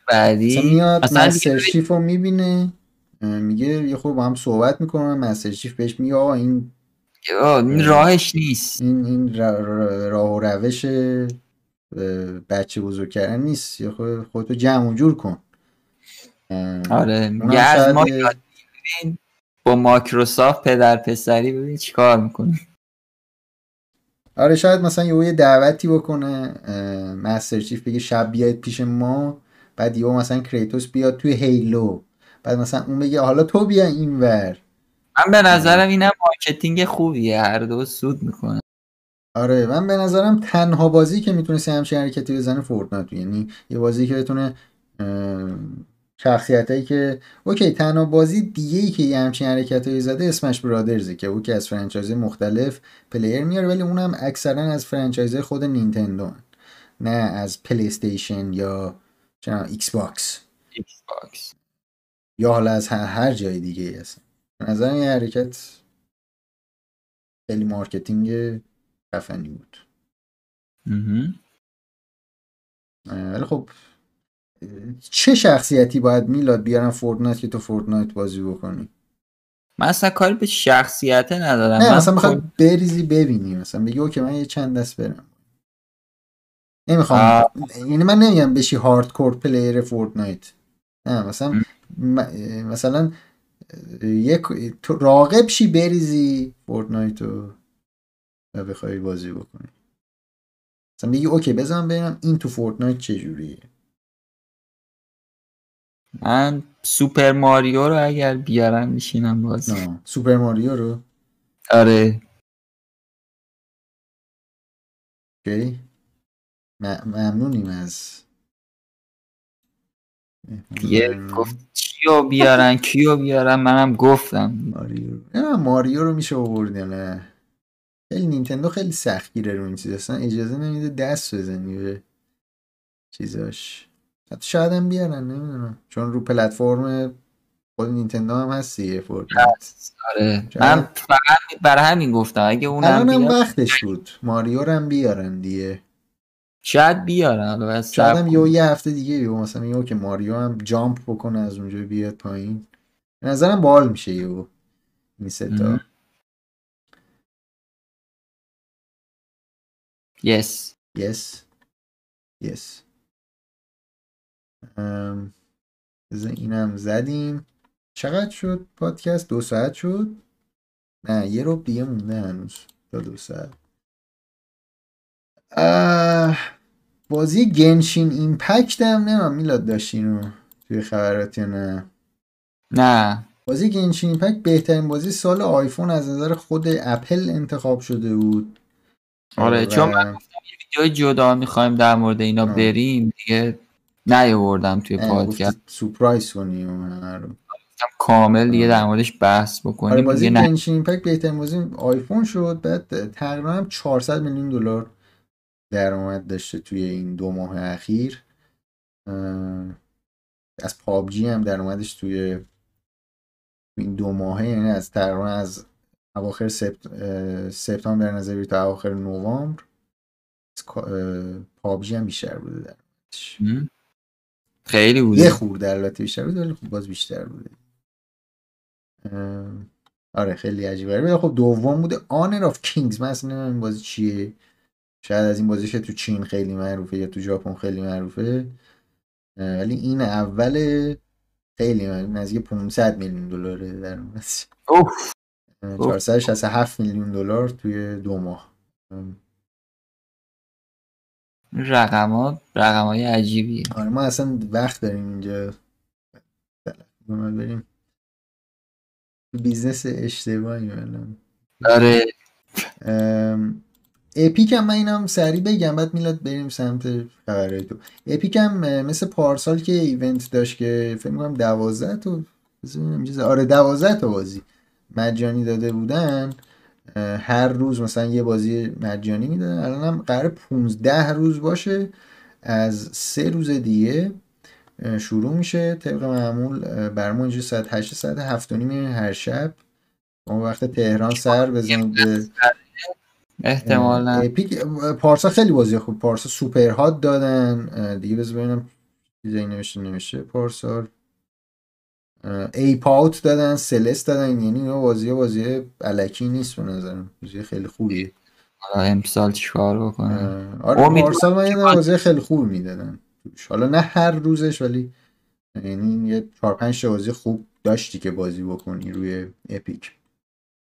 بعدی میاد Master Chief رو می‌بینه. میگه یه خورده با هم صحبت می‌کنن Master Chief بهش میگه آقا این این راهش نیست. این این را- را- راه و روش بچه بزرگ کردن نیست. یا خود خودتو جمع و جور کن. آره میگه از شاید ما یه-. با مایکروسافت پدر پسری ببین چیکار می‌کنه. آره شاید مثلا یه یه دعوتی بکنه مستر چیف بگه شب بیاید پیش ما بعد یهو مثلا کریتوس بیاد توی هیلو. بعد مثلا اون بگه حالا تو بیا اینور من به نظرم اینم marketing خوبیه هر دو سود می‌کنه. آره من به نظرم تنها بازی که می‌تونستی همچین حرکتی بزنه Fortnite یعنی یه بازی که بتونه شخصیت هایی که okay تنها بازی دیگه ای که یه همچین حرکت هایی زده Smash Brothers ه که او که از franchise مختلف player میاره ولی اونم اکثرا از franchise خود نینتندو. نه از PlayStation یا Xbox. Xbox. یا حالا از هر, هر جای دیگه هست. به نظر یه حرکت خیلی marketing خفنی بود. ولی خب چه شخصیتی باید میلاد بیارن Fortnite که تو فورتنایت بازی بکنی؟ من اصلا کاری به شخصیت ندارم. نه من مثلا می‌خوای خود- بریزی ببینی مثلا بگی okay من یه چند دست برم. نمی‌خوام. یعنی من نمیگم بشی hardcore player Fortnite. نه مثلا مثلا یک تو راغب شی بریزی Fortnite رو و بخوای بازی بکنی؟ مثلا بگی okay بزنم ببینم این تو Fortnite چجوریه. من Super Mario رو اگر بیارم میشینم بازی. نه Super Mario رو؟ آره. okay. ممنونیم از دیگه گفت کیو بیارن کیو بیارن؟ منم گفتم. ماریو. نه ماریو رو میشه آورد نه. خیلی نینتندو خیلی سختگیره رو این چیز. اصلا اجازه نمیده دست بزنی به چیزاش. حتی شاید هم بیارن نمی‌دونم. چون رو پلتفرم خود نینتندو هم هست دیگه Fortnite. آره. من فقط برای همین گفتم اگه اونم بیاد. وقتش بود. ماریو رو هم بیارن دیگه. شاید بیارن بس شاید هم. یه یه هفته دیگه یه مثلا یه که ماریو هم جامپ بکنه از اونجا بیاد پایین. به نظرم بال میشه یه این ستا yes. یس یس ام، بذار اینم زدیم. چقدر شد پادکست؟ دو ساعت شد؟ نه یه رو دیگه مونده هنوز. تا دو ساعت. بازی گنشین ایمپکت هم نمیم میلاد داشتین رو توی خبرات یا نه؟ نه. بازی گنشین ایمپکت بهترین بازی سال آیفون از نظر خود اپل انتخاب شده بود. آره و- چون من ویدیو جدا می‌خوایم در مورد اینا آه. بریم دیگه نیاوردم توی پادکست. سورپرایز کنی و همه رو. گفتم کامل دیگه آه. در موردش بحث آره بکنیم بازی دیگه نه. Genshin Impact بهترین بازی آیفون شد بعد تقریبا هم 400 میلیون دلار درآمد داشته توی این دو ماه اخیر. از PUBG هم درآمدش توی این دو ماهه یعنی از تقریبا از اواخر سپت... سپتامبر در نظر تا اواخر نوامبر از پابجی هم بیشتر بوده درآمدش؟ خیلی یه بوده خورده البته بیشتر بوده ولی خب باز بیشتر بوده. آره خیلی عجیبه. ولی خب دوم بوده آنر آف کینگز. من اصلا نمی‌دونم بازی چیه. شاید از این بازیش تو چین خیلی معروفه یا تو ژاپن خیلی معروفه. ولی این اول خیلی معروف نزدیک 500 میلیون دلاره اه، اوف. 467 میلیون دلار توی دو ماه. ام، رقمات رقمای عجیبیه. آره ما اصلا وقت داریم اینجا. ما بریم. business اشتباهی آره. Epic هم من اینم سریع بگم بعد میلاد بریم سمت خبرهای تو. Epic هم مثل پارسال که event داشت که فکر می‌کنم دوازده تا آره دوازده تا بازی مجانی داده بودن. هر روز مثلا یه بازی مجانی می‌دادن. الان هم قرار 15 روز باشه از سه روز دیگه شروع میشه. طبق معمول بر اینجا ساعت 8 ساعت 7 و نیم هر شب. اون وقت تهران سر بزنید. احتمالا. اپیک پارسا خیلی بازی خوب پارسا سوپر هات دادن. دیگه بذار ببینم چیزایی نوشته نوشته. پارسال ای پاوت دادن سلست دادن. یعنی اینا بازی بازی علکی نیست به نظرم. بازی خیلی خوبیه. حالا امسال چیکار بکنم اه، آره پارسال من یادم بازی خیلی خوب می‌دادن. حالا نه هر روزش ولی یعنی یه چهار پنج تا بازی خوب داشتی که بازی بکنی روی اپیک.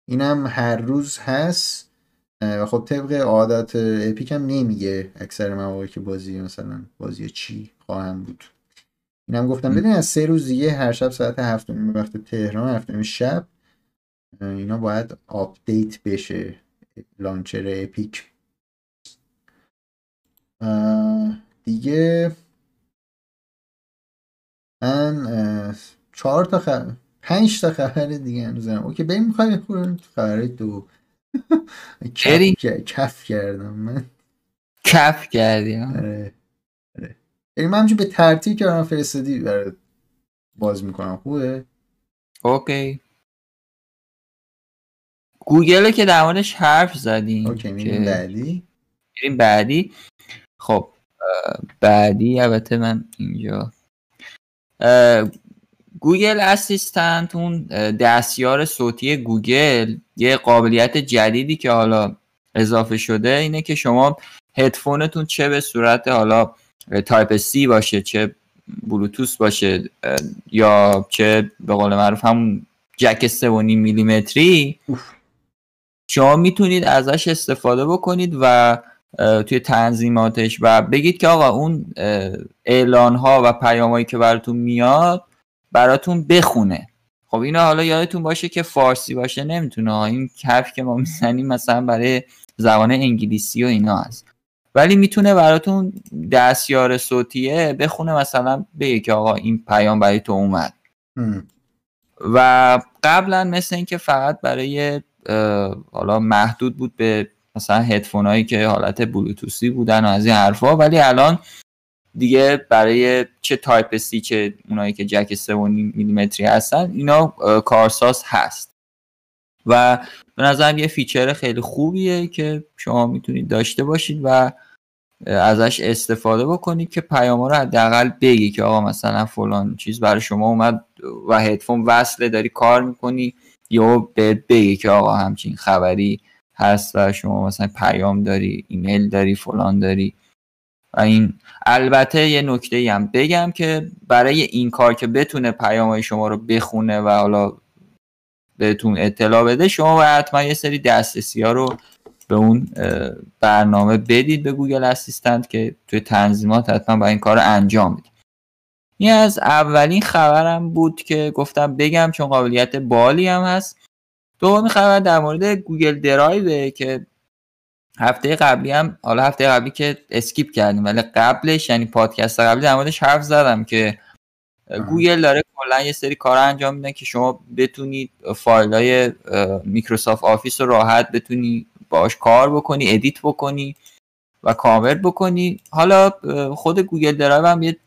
اینم هر روز هست. و خب طبق عادت Epic هم نمیگه اکثر مواقع که بازی مثلا بازی چی خواهم بود. اینم گفتم م. ببین از سه روز دیگه هر شب ساعت هفت و نیم وقت تهران هفت و نیم شب اینا باید آپدیت بشه launcher Epic. دیگه من چهار تا خبر پنج تا خبر دیگه هنوز دارم okay بریم می‌خوایم خبرهای دو. کف. کف کردم من. کف کردی. آره آره. یعنی من به ترتیب که برام فرستادی برای باز می‌کنم. خوبه؟ Okay. Google که در موردش حرف زدیم okay میریم بعدی. میریم بعدی. خب بعدی البته من اینجا. Google Assistant اون دستیار صوتی گوگل یه قابلیت جدیدی که حالا اضافه شده اینه که شما هدفونتون چه به صورت حالا Type-C باشه چه بلوتوث باشه یا چه به قول معروف همون جک 3.5 میلیمتری. شما می‌تونید ازش استفاده بکنید و توی تنظیماتش و بگید که آقا اون اعلان ها و پیامایی که براتون میاد براتون بخونه خب اینا حالا یادتون باشه که فارسی باشه نمی‌تونه. این کف که ما می‌زنیم مثلا برای زبان انگلیسی و اینا هست ولی می‌تونه براتون دستیار صوتیه بخونه مثلا بگه که آقا این پیام برای تو اومد. و قبلا مثل اینکه فقط برای حالا محدود بود به مثلا هدفون هایی که حالت بلوتوسی بودن و از این حرفا ولی الان دیگه برای چه Type-C چه اونایی که جک 3.5 میلیمتری هستن اینا کارساز هست. و به نظرم یه feature خیلی خوبیه که شما می‌تونید داشته باشید و ازش استفاده بکنید که پیام رو حداقل بگی که آقا مثلا فلان چیز برای شما اومد و هدفون وصله داری کار می‌کنی یا بهت بگی که آقا همچین خبری هست و شما مثلا پیام داری ایمیل داری فلان داری. این البته یه نکته هم بگم که برای این کار که بتونه پیام شما رو بخونه و حالا بهتون اطلاع بده شما باید حتما یه سری دسترسی ها رو به اون برنامه بدید به گوگل Assistant که توی تنظیمات حتما با این کار رو انجام بدید. این از اولین خبرم بود که گفتم بگم چون قابلیت باحالی هم هست. دومین خبر در مورد گوگل درایوه که هفته قبلی هم حالا هفته قبلی که skip کردیم ولی قبلش یعنی پادکست قبلی در موردش حرف زدم که گوگل داره کلا یه سری کار انجام میدن که شما بتونید فایل های میکروسافت آفیس رو راحت بتونی باش کار بکنی edit بکنی و کامل بکنی. حالا خود گوگل درایو هم یه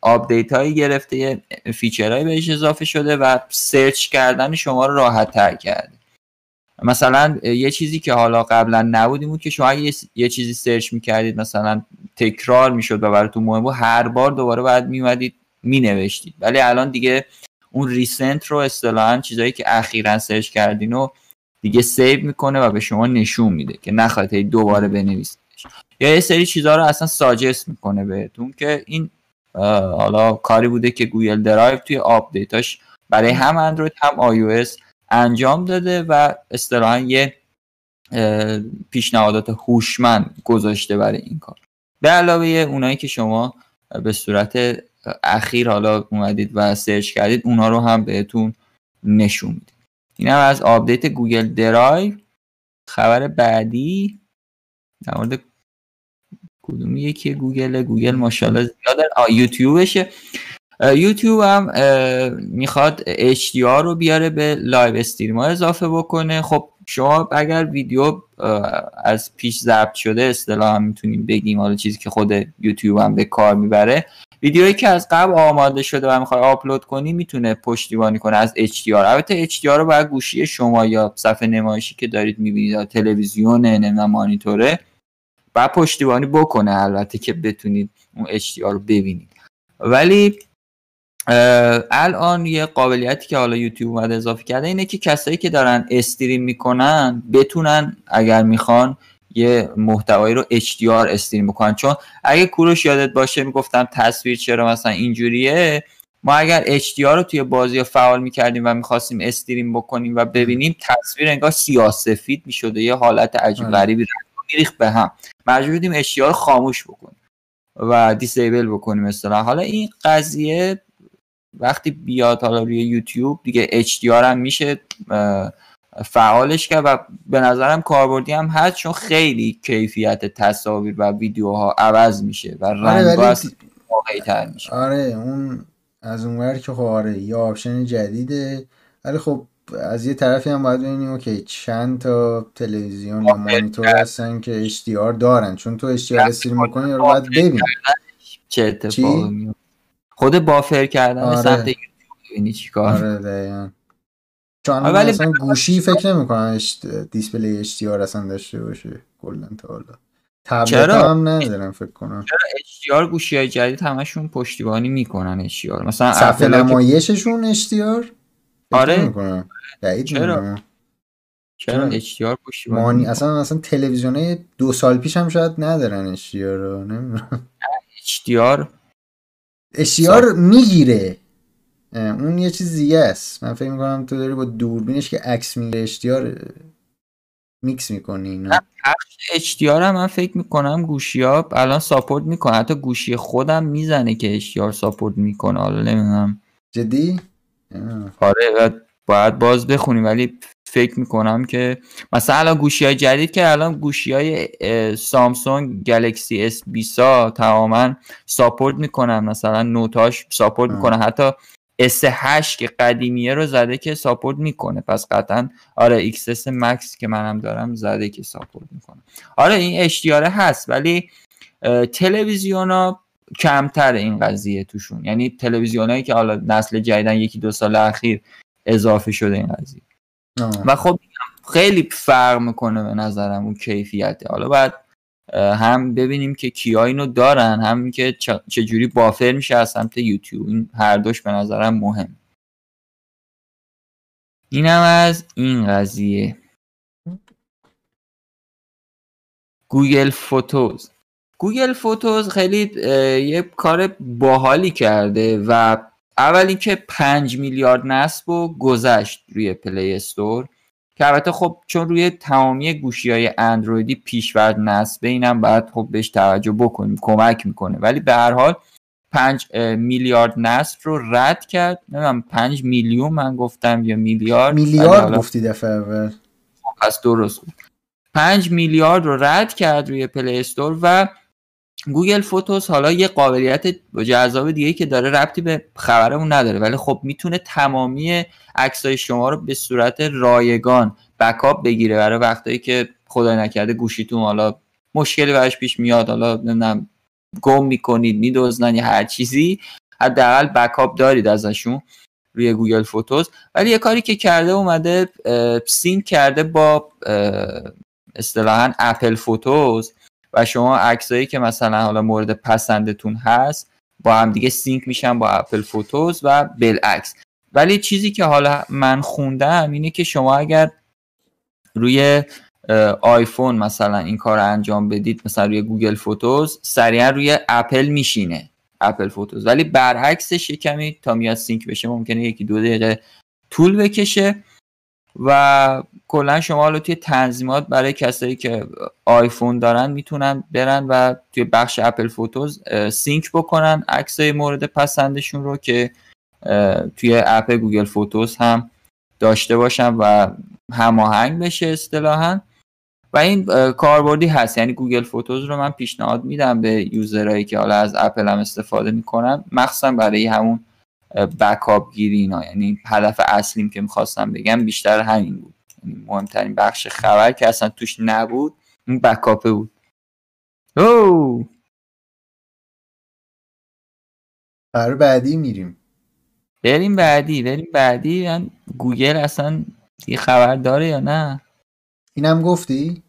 update هایی گرفته یه feature هایی بهش اضافه شده و search کردن شما رو راحت تر کرده. مثلا یه چیزی که حالا قبلا نبود این بود که شما اگه یه چیزی search می‌کردید مثلا تکرار می‌شد و براتون مهم بود هر بار دوباره باید میومدید مینوشتید. ولی الان دیگه اون recent رو اصطلاحا چیزایی که اخیرا search کردین رو دیگه save می‌کنه و به شما نشون میده که نخواهید هی دوباره بنویسیدش. یا یه سری چیزها رو اصلا suggest می‌کنه بهتون که این حالا کاری بوده که گوگل درایو توی update اش برای هم اندروید هم آی انجام داده و اصطلاحا یه پیشنهادات هوشمند گذاشته برای این کار. به علاوه اونایی که شما به صورت اخیر حالا اومدید و search کردید اونا رو هم بهتون نشون میده این هم از update گوگل درایو. خبر بعدی در مورد کدوم یکی گوگل؟ گوگل ماشاءالله زیاد. آه، یوتیوبشه. یوتیوب هم می‌خواد HDR رو بیاره به live stream ها اضافه بکنه. خب شما اگر ویدیو از پیش ضبط شده اصطلاحا می‌تونیم بگیم حالا چیزی که خود یوتیوب هم به کار می‌بره. ویدیویی که از قبل آماده شده و می‌خوای آپلود کنی می‌تونه پشتیبانی کنه از HDR البته HDR رو باید گوشی شما یا صفحه نمایشی که دارید می‌بینید یا تلویزیون نمی‌دونم مانیتوره و پشتیبانی بکنه البته که بتونید اون HDR رو ببینید. ولی الان یه قابلیتی که حالا یوتیوب اومده اضافه کرده اینه که کسایی که دارن استریم می‌کنن بتونن اگر می‌خوان یه محتوایی رو HDR استریم بکنن. چون اگه کوروش یادت باشه می‌گفتم تصویر چرا مثلا اینجوریه؟ ما اگر HDR رو توی بازی فعال می‌کردیم و می‌خواستیم استریم بکنیم و ببینیم تصویر انگار سیاسفید می‌شده یه حالت عجیب آره. غریبی میریخت به هم. مجبور بودیم HDR رو خاموش بکنیم و disable بکنیم مثلا حالا این قضیه وقتی بیاد حالا روی یوتیوب دیگه HDR هم میشه فعالش کرد و به نظرم کاربردی هم هست چون خیلی کیفیت تصاویر و ویدیوها عوض میشه و آره رنگ خیلی واقعی تر میشه. آره اون از اونور که خب آره یه option جدیده. ولی خب از یه طرفی هم باید ببینیم اوکی چند تا تلویزیون یا مانیتور هستن که HDR دارن. چون تو HDR stream می‌کنی رو باید ببین چه اتفاقی خود buffer کردن آره. سمت یوتیوب چیکار آره دقیقا چون ولی اصلا گوشی فکر نمی‌کنم display HDR اصلا داشته باشه کلا تا حالا تبلت چرا؟ هم ندارم فکر کنم HDR گوشی های جدید همشون پشتیبانی می‌کنن HDR مثلا صفحه اپل ها که- نمایششون HDR آره. بعید چرا؟ چرا چرا؟ HDR پشتیبانی مانی می‌کنن؟ اصلا اصلا تلویزیون دو سال پیش هم شاید ندارن HDR رو نمی‌دونم HDR HDR می‌گیره. اون یه چیز دیگه است. من فکر می‌کنم تو داری با دوربینش که عکس می‌گیره HDR میکس می‌کنی اینا HDR هم من فکر می‌کنم گوشی ها الان ساپورت می‌کنه. حتی گوشی خودم می‌زنه که HDR ساپورت می‌کنه. حالا نمی‌دونم. جدی؟ آه. آره و باید باز بخونیم ولی فکر می‌کنم که مثلا الان گوشی های جدید که الان گوشی های سامسونگ گلکسی اس 20 ها تماما support می‌کنن مثلا نوتاش support. می‌کنه حتی اس 8 که قدیمیه رو زده که support می‌کنه پس قطعا آره XS Max که منم دارم زده که support می‌کنه آره این HDR هست ولی تلویزیون ها کمتر این قضیه توشون یعنی تلویزیون هایی که حالا نسل جدیدن یکی دو سال اخیر اضافه شده این قضیه و خب خیلی فرق می‌کنه به نظرم اون کیفیته حالا اه، هم ببینیم که کیا اینو دارن هم که چجوری بافر میشه از سمت یوتیوب. این هر دوش به نظرم مهم. اینم از این قضیه. گوگل فوتوز. گوگل فوتوز خیلی یه کار باحالی کرده و اول اینکه 5 میلیارد نصب و گذشت روی پلی استور که البته خب چون روی تمامی گوشی های اندرویدی پیش‌فرض نصبه اینم باید خب بهش توجه بکنیم کمک می‌کنه. ولی به هر حال 5 میلیارد نصب رو رد کرد. نمی‌دونم 5 میلیون من گفتم یا میلیارد؟ میلیارد گفتی دفعه اول. پس درست بود. 5 میلیارد رو رد کرد روی Play Store و Google Photos حالا یه قابلیت جذاب دیگه که داره ربطی به خبرمون نداره ولی خب می‌تونه تمامی عکسای شما رو به صورت رایگان backup بگیره برای وقتایی که خدای نکرده گوشیتون حالا مشکلی براش پیش میاد حالا نمی‌دونم گم می‌کنید میدزدن یا هر چیزی حداقل backup دارید ازشون روی Google Photos. ولی یه کاری که کرده اومده sync کرده با اصطلاحا Apple Photos و شما عکسایی که مثلا حالا مورد پسندتون هست با هم دیگه sync میشن با Apple Photos و بالعکس. ولی چیزی که حالا من خوندم اینه که شما اگر روی آیفون مثلا این کار رو انجام بدید مثلا روی Google Photos سریعا روی اپل میشینه Apple Photos. ولی برعکسش کمی تا میاد sync بشه ممکنه یکی دو دقیقه طول بکشه. و کلا شما حالا توی تنظیمات برای کسایی که آیفون دارن می‌تونن برن و توی بخش Apple Photos sync بکنن عکسای مورد پسندشون رو که توی app Google Photos هم داشته باشن و هماهنگ بشه اصطلاحا. و این کاربردی هست. یعنی Google Photos رو من پیشنهاد میدم به user هایی که حالا از اپل هم استفاده می‌کنن. مخصوصا برای همون بکاپ گیری اینا. یعنی هدف اصلیم که می‌خواستم بگم بیشتر همین بود. یعنی مهمترین بخش خبر که اصلا توش نبود اون بکاپه بود. او برای بعدی میریم. بریم بعدی بریم بعدی. من گوگل اصلا یه خبر داره یا نه؟ اینم گفتی؟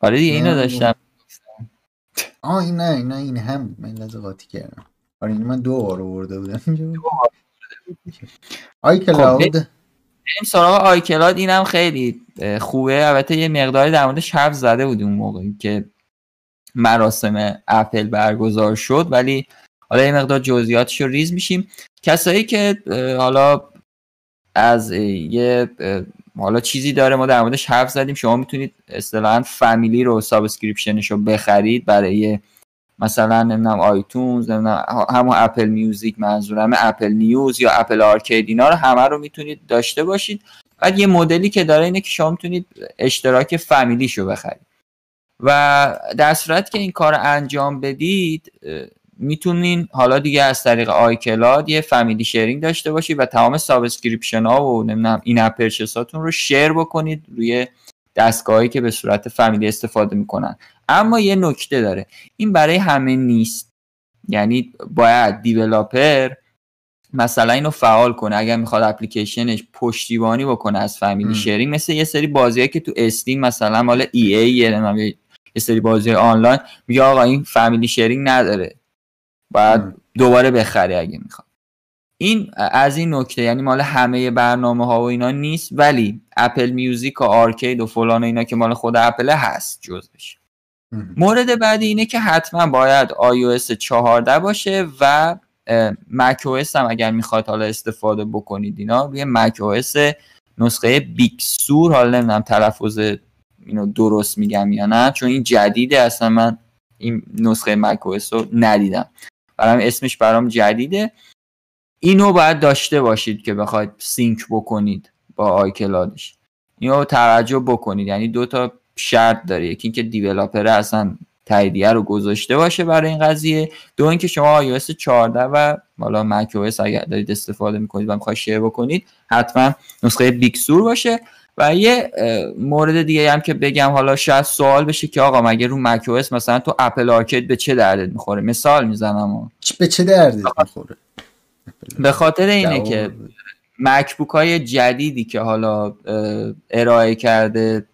آره دیگه اینو داشتم. آه این نه این نه این هم من لحظه قاطی کردم. آره این من دو بار آورده بودم اینجا. iCloud. بریم سراغ iCloud اینم خیلی خوبه. البته یه مقداری در موردش حرف زده بودیم اون موقعی که مراسم اپل برگزار شد ولی حالا یه مقدار جزئیاتش رو ریز میشیم. کسایی که حالا از یه حالا چیزی داره ما در موردش حرف زدیم. شما می‌تونید اصطلاحا family رو subscription ش رو بخرید برای مثلا نمی‌دونم iTunes نمی‌دونم همون Apple Music منظورم Apple News یا Apple Arcade اینا رو همه رو می‌تونید داشته باشید. بعد یه مدلی که داره اینه که شما می‌تونید اشتراک family شو بخرید. و در صورت که این کار انجام بدید می‌تونین حالا دیگه از طریق iCloud یه family sharing داشته باشید و تمام subscription ها و نمی‌دونم این app هاتون رو share بکنید روی دستگاهی که به صورت family استفاده می‌کنن. اما یه نکته داره. این برای همه نیست. یعنی باید developer مثلا اینو فعال کنه. اگر می‌خواد اپلیکیشنش پشتیبانی بکنه از family sharing مثل یه سری بازیایی که تو Steam مثلا مال EA یه سری بازی آنلاین میگه آقا این family sharing نداره. باید دوباره بخری اگه می‌خواد. این از این نکته یعنی مال همه برنامه ها و اینا نیست ولی Apple Music و Arcade و فلان و اینا که مال خود اپل هست جزش مورد بعدی اینه که حتما باید iOS 14 باشه و مک هم اگر می‌خواد حالا استفاده بکنید اینا روی مک نسخه بیکسور حالا نمی‌دونم تلفظ اینو درست میگم یا نه چون این جدیده اصلا من این نسخه مک رو ندیدم. برام اسمش برام جدیده. اینو باید داشته باشید که بخواید سینک بکنید با آیکلادش. اینو توجه بکنید. یعنی دو تا شرط داره. یکی اینکه developer اصلا تاییدیه رو گذاشته باشه برای این قضیه. دو اینکه شما iOS 14 و حالا Mac اگر دارید استفاده می‌کنید و می‌خواید share بکنید حتما نسخه Big Sur باشه. و یه مورد دیگه هم که بگم حالا شاید سوال بشه که آقا مگه رو Mac مثلا تو Apple Arcade به چه دردت می‌خوره؟ مثال می‌زنم. به چه دردت می‌خوره؟ به خاطر اینه که مکبوک های جدیدی که حالا ارائه کرده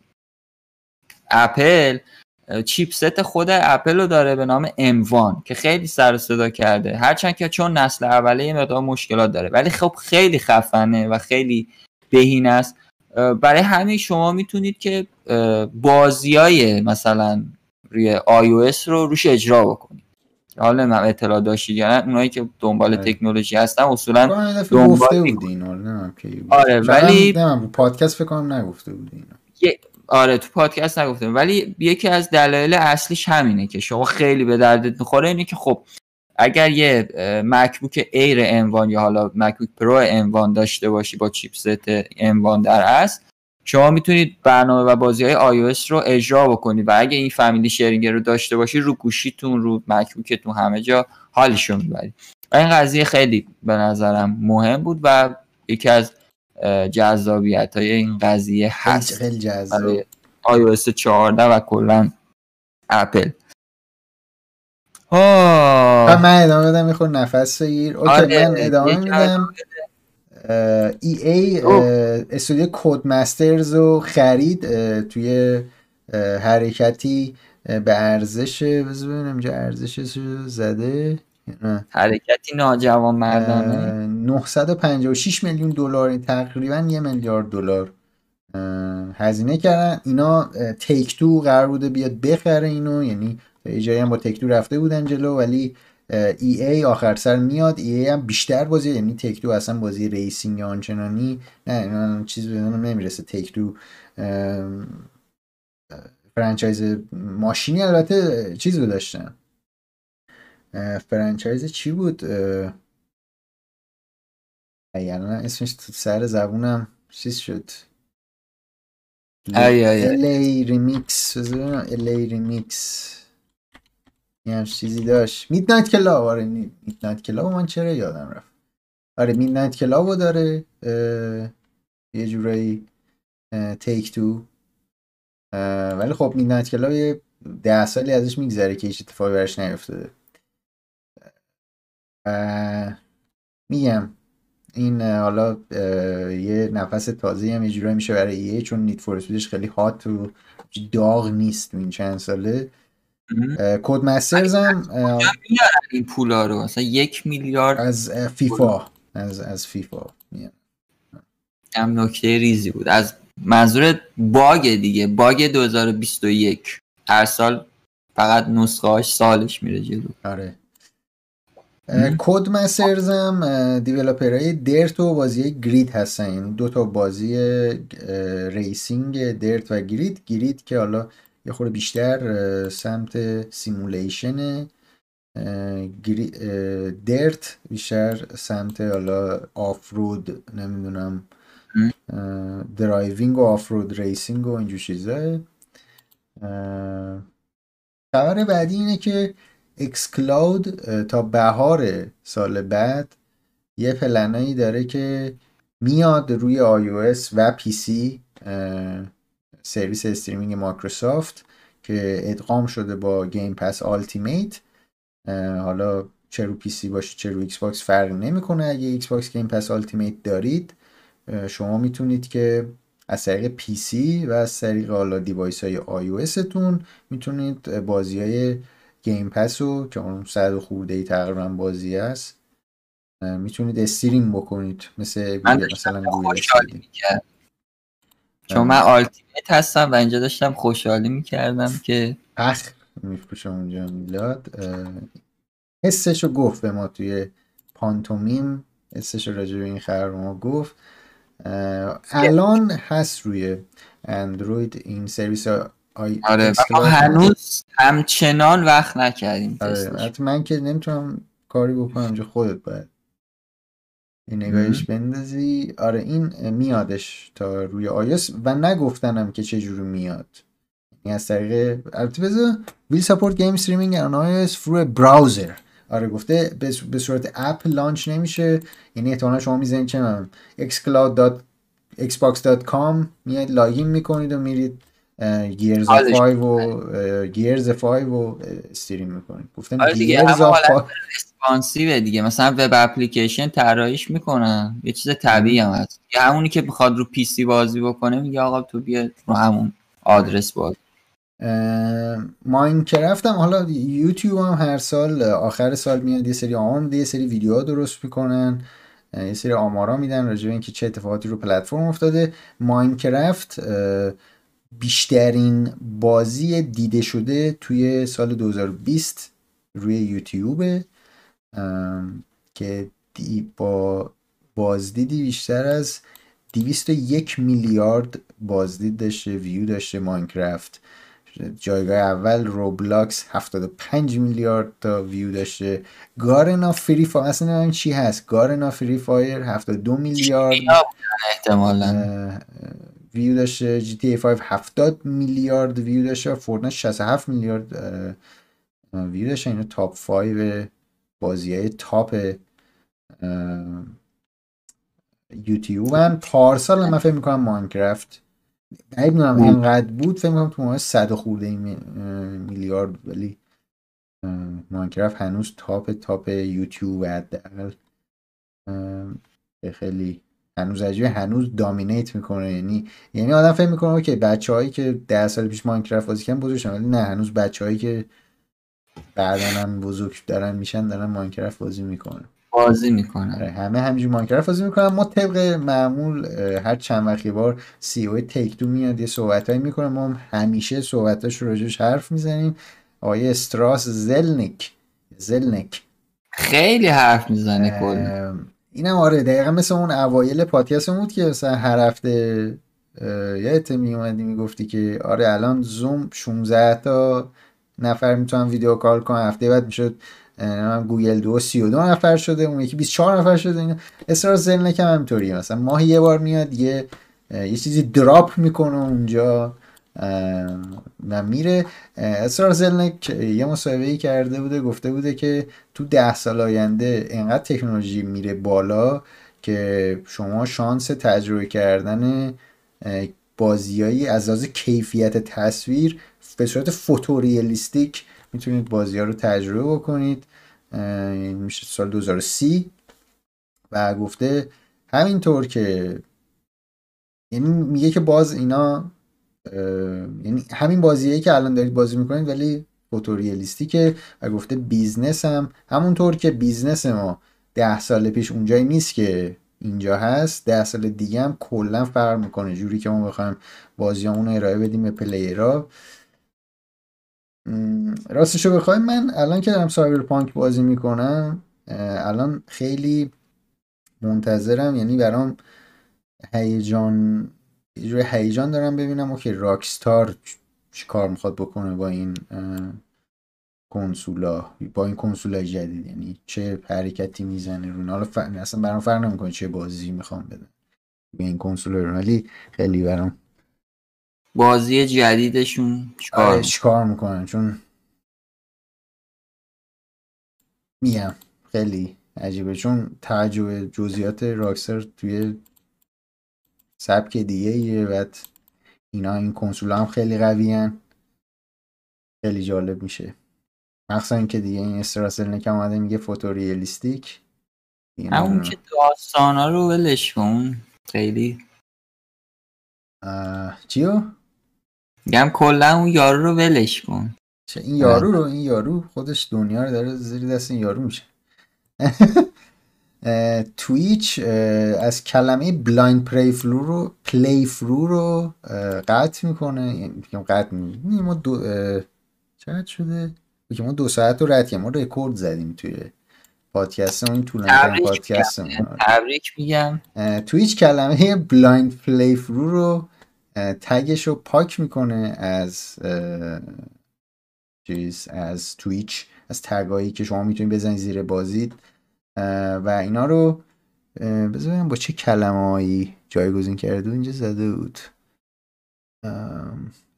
اپل چیپست خود اپل رو داره به نام M1 که خیلی سر صدا کرده. هرچند که چون نسل اوله یه مقدار مشکلات داره ولی خب خیلی خفنه و خیلی بهین است. برای همه شما می‌تونید که بازی های مثلا روی iOS رو روش اجرا بکنید. حالا نمی‌دونم اطلاع داشتید یا نه اونایی که دنبال آره. تکنولوژی هستن اصولا دنبال آره ولی پادکست فکر کنم نگفته بودین آره تو پادکست نگفتم. ولی یکی از دلایل اصلیش همینه که شما خیلی به دردت می‌خوره اینه که خب اگر یه MacBook Air M1 یا حالا MacBook Pro M1 داشته باشی با chipset M1 در اصل شما می‌تونید برنامه و بازی های iOS رو اجرا بکنید و اگه این family sharing رو داشته باشی رو گوشیتون رو MacBook تون همه جا حالشو می‌برید و این قضیه خیلی به نظرم مهم بود و یکی از جذابیت های این قضیه هست خیلی جذاب. iOS 14 و کلا اپل. آه. من ادامه بدم میخور نفس بگیر اوکی آره، من ادامه میدم. ای ای استودیو کود مسترز رو خرید توی حرکتی به ارزش ببینم اینجا ارزشش زده. حرکتی ناجوان مردانه. 956 میلیون دلار تقریبا یه میلیارد دلار. هزینه کردن. اینا Take-Two قرار بوده بیاد بخره اینو. یعنی یه هم با Take-Two رفته بودن جلو ولی EA آخر سر میاد. EA هم بیشتر بازی یعنی Take-Two اصلا بازی racing آنچنانی نه من چیز بدونم نمی‌رسه. Take-Two franchise ماشینی البته چیز رو داشتن. franchise چی بود؟ یعنی اسمش تو سر زبونم چیز شد. ای ای LA Remix LA Remix یه چیزی داشت. Midnight Club آره Midnight Club من چرا یادم رفت. آره Midnight Club داره یه جورایی تیک تو ولی خب میدنایت کلاب یه ده سالی ازش میگذره که هیچ اتفاقی برش نیفتاده. میگم این حالا یه نفس تازه هم یه میشه برای ایه چون نیت فورسپیدش خیلی هات و داغ نیست این چند ساله. کود مسترز هم این پولا رو. مثلا یک میلیارد از فیفا. از از فیفا. هم نکته ریزی بود. از منظور باگ دیگه. باگ 2021 هر سال فقط نسخه سالش میره جلو. آره. کود مسترز هم های درت و بازی گرید هستن. این دو تا بازی ریسینگ درت و گرید گرید که حالا یه خورده بیشتر سمت سیمولیشن Dirt بیشتر سمت حالا offroad نمی‌دونم driving و offroad racing و اینجور چیزه خبر بعدی اینه که xCloud تا بهار سال بعد یه پلنایی داره که میاد روی iOS و PC سرویس streaming Microsoft که ادغام شده با Game Pass Ultimate. حالا چه رو PC باشه چه رو Xbox فرق نمی‌کنه. اگه Xbox Game Pass Ultimate دارید شما می‌تونید که از طریق PC و از طریق حالا device های آی تون می‌تونید بازی های Game Pass رو که اون صد خورده ای تقریبا بازی است می‌تونید stream بکنید. مثل مثلا گوگل چون من Ultimate هستم و اینجا داشتم خوشحالی می‌کردم که پخ میفروشم اونجا میلاد. حسش رو گفت به ما توی پانتومیم. حسش راجع به این خبر ما گفت. الان هست روی اندروید این سرویس آی آره هنوز همچنان وقت نکردیم آره من که نمی‌تونم کاری بکنم اینجا خودت باید. این نگاهش بندازی. آره این میادش تا روی آیس و نگفتنم که چه جوری میاد. این از طریق البته بذار will support game streaming on iOS through browser آره گفته به صورت app launch نمیشه. یعنی احتمالا شما می‌زنید چه من xcloud.xbox.com میاد login می‌کنید و میرید Gears 5 و Gears 5 و stream می‌کنید گفتم Gears 5 دیگه. مثلا web application طراحیش می‌کنن یه چیز طبیعی هم هست. یه همونی که بخواد رو PC بازی بکنه میگه آقا تو بیا رو همون آدرس بازی. ماینکرافت هم حالا یوتیوب هم هر سال آخر سال میاد یه سری آمار یه سری ویدیوها درست می‌کنن. یه سری آمارا میدن راجع به اینکه چه اتفاقاتی رو پلتفرم افتاده. ماینکرافت بیشترین بازی دیده شده توی سال 2020 روی یوتیوب که با بازدیدی بیشتر از 201 میلیارد بازدید داشته ویو داشته Minecraft. جایگاه اول Roblox 75 میلیارد تا ویو داشته. Garena Free Fire اصلا چی هست. Garena Free Fire 72 میلیارد. احتمالا. ویو داشته GTA 5 70 میلیارد ویو داشته Fortnite 67 میلیارد ویو داشته اینو top 5 بازی های top یوتیوب هم. پارسال من فکر می‌کنم ماینکرافت. نمی‌دونم اینقدر بود. فکر می‌کنم تو ماه صد خورده این میلیارد. ولی ماینکرافت هنوز تاپ تاپ یوتیوب حداقل. خیلی هنوز عجیبه هنوز دامینیت می‌کنه. یعنی یعنی آدم فکر می‌کنه که بچه هایی که ده سال پیش ماینکرافت بازی کردن بزرگ ولی نه هنوز بچه هایی که بعدا هم بزرگ دارن میشن دارن ماینکرافت بازی می‌کنن. بازی می‌کنن. آره، همه همینجور ماینکرافت بازی می‌کنن. ما طبق معمول هر چند وقتی بار سی او تیک دو میاد یه صحبتایی می‌کنه. ما هم همیشه صحبتاش راجعش حرف می‌زنیم. آقای استراس زلنیک. زلنیک. خیلی حرف می‌زنه کلا. اینم آره دقیقا مثل اون اوایل پادکست بود که مثلا هر هفته یادت میومدی می‌گفتی که آره الان زوم 16 تا نفر می‌تونن ویدیو کال کنن هفته بعد می‌شد گوگل دو 32 نفر شده اون یکی 24 نفر شده اینا. اصرار هم همینطوریه. مثلا ماه یه بار میاد یه یه چیزی دراپ می‌کنه اونجا. و میره. اصرار زلنک یه مصاحبه کرده بوده گفته بوده که تو ده سال آینده انقدر تکنولوژی میره بالا که شما شانس تجربه کردن بازیایی از لحاظ کیفیت تصویر به صورت photorealistic می‌تونید بازی ها رو تجربه بکنید. میشه سال 2030 و گفته همینطور که یعنی میگه که باز اینا یعنی همین بازیه که الان دارید بازی می‌کنید ولی photorealistic ه و گفته business هم. همونطور که business ما ده سال پیش اونجایی نیست که اینجا هست ده سال دیگه هم کلا فرق می‌کنه. جوری که ما بخوایم بازیامون ارائه بدیم به پلیرها راستشو بخوای من الان که دارم سایبر پانک بازی می‌کنم الان خیلی منتظرم یعنی برام هیجان یه هیجان دارم ببینم اوکی راکستار چی کار می‌خواد بکنه با این کنسولا؟ با این کنسولا جدید. یعنی چه حرکتی می‌زنه رو؟ حالا ف... اصلا برام فرق نمی‌کنه چه بازی می‌خوام بدن به این کنسولا رو ولی خیلی برام بازی جدیدشون چیکار آره، چیکار می‌کنن چون میگم خیلی عجیبه. چون توجه جزئیات راکستر توی سبک دیگه ایه بعد اینا این کنسول هم خیلی قوی خیلی جالب میشه. مخصوصا اینکه دیگه این استراسل نکم اومده میگه فوتوریالیستیک. همون که داستانا رو ولش کن. خیلی. چیو؟ میگم کلا اون یارو رو ولش کن. چه این یارو رو این یارو خودش دنیا رو داره زیر دست این یارو میشه. Twitch از کلمه blind playthrough رو playthrough رو قطع می‌کنه. یعنی قطع می‌کنه ما دو چقدر شده؟ ما دو ساعت رو رد ما رکورد زدیم توی پادکست این طولانی پادکست تبریک میگم. Twitch کلمه blind playthrough رو tag ش رو پاک می‌کنه از چیز از Twitch از tag ایی که شما می‌تونید بزنید زیر بازید و اینا رو بذارم با چه کلمه هایی جایگزین کرده اینجا زده بود.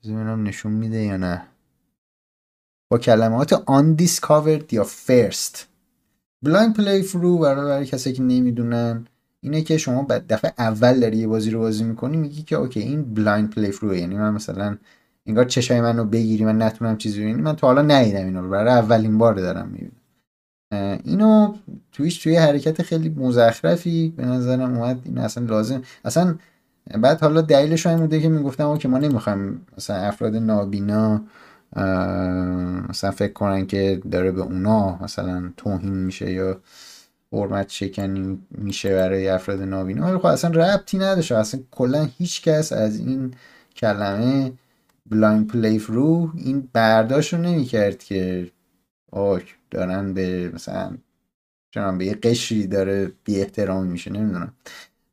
بذارم نشون میده یا نه. با کلمات undiscovered یا first. blind playthrough برای, برای کسی که نمی‌دونن. اینه که شما دفعه اول داری یه بازی رو بازی می‌کنی میگی که okay این blind playthrough یعنی من مثلا انگار چشای منو بگیری من نتونم چیزی ببینم من تا حالا ندیدم اینو رو. برای اولین بار دارم می‌بینم. اینو Twitch توی حرکت خیلی مزخرفی به نظرم اومد. این اصلا لازم اصلا بعد حالا دلیلش این بوده که می‌گفتم که ما نمی‌خوایم مثلا افراد نابینا مثلا فکر کنن که داره به اونا مثلا توهین میشه یا حرمت شکنی میشه برای افراد نابینا. ولی خب اصلا ربطی نداشته اصلا کلا هیچ کس از این کلمه blind play رو این برداشت رو نمی‌کرد که آه دارن به مثلا چنان به یه قشری داره بی احترامی میشه نمی‌دونم.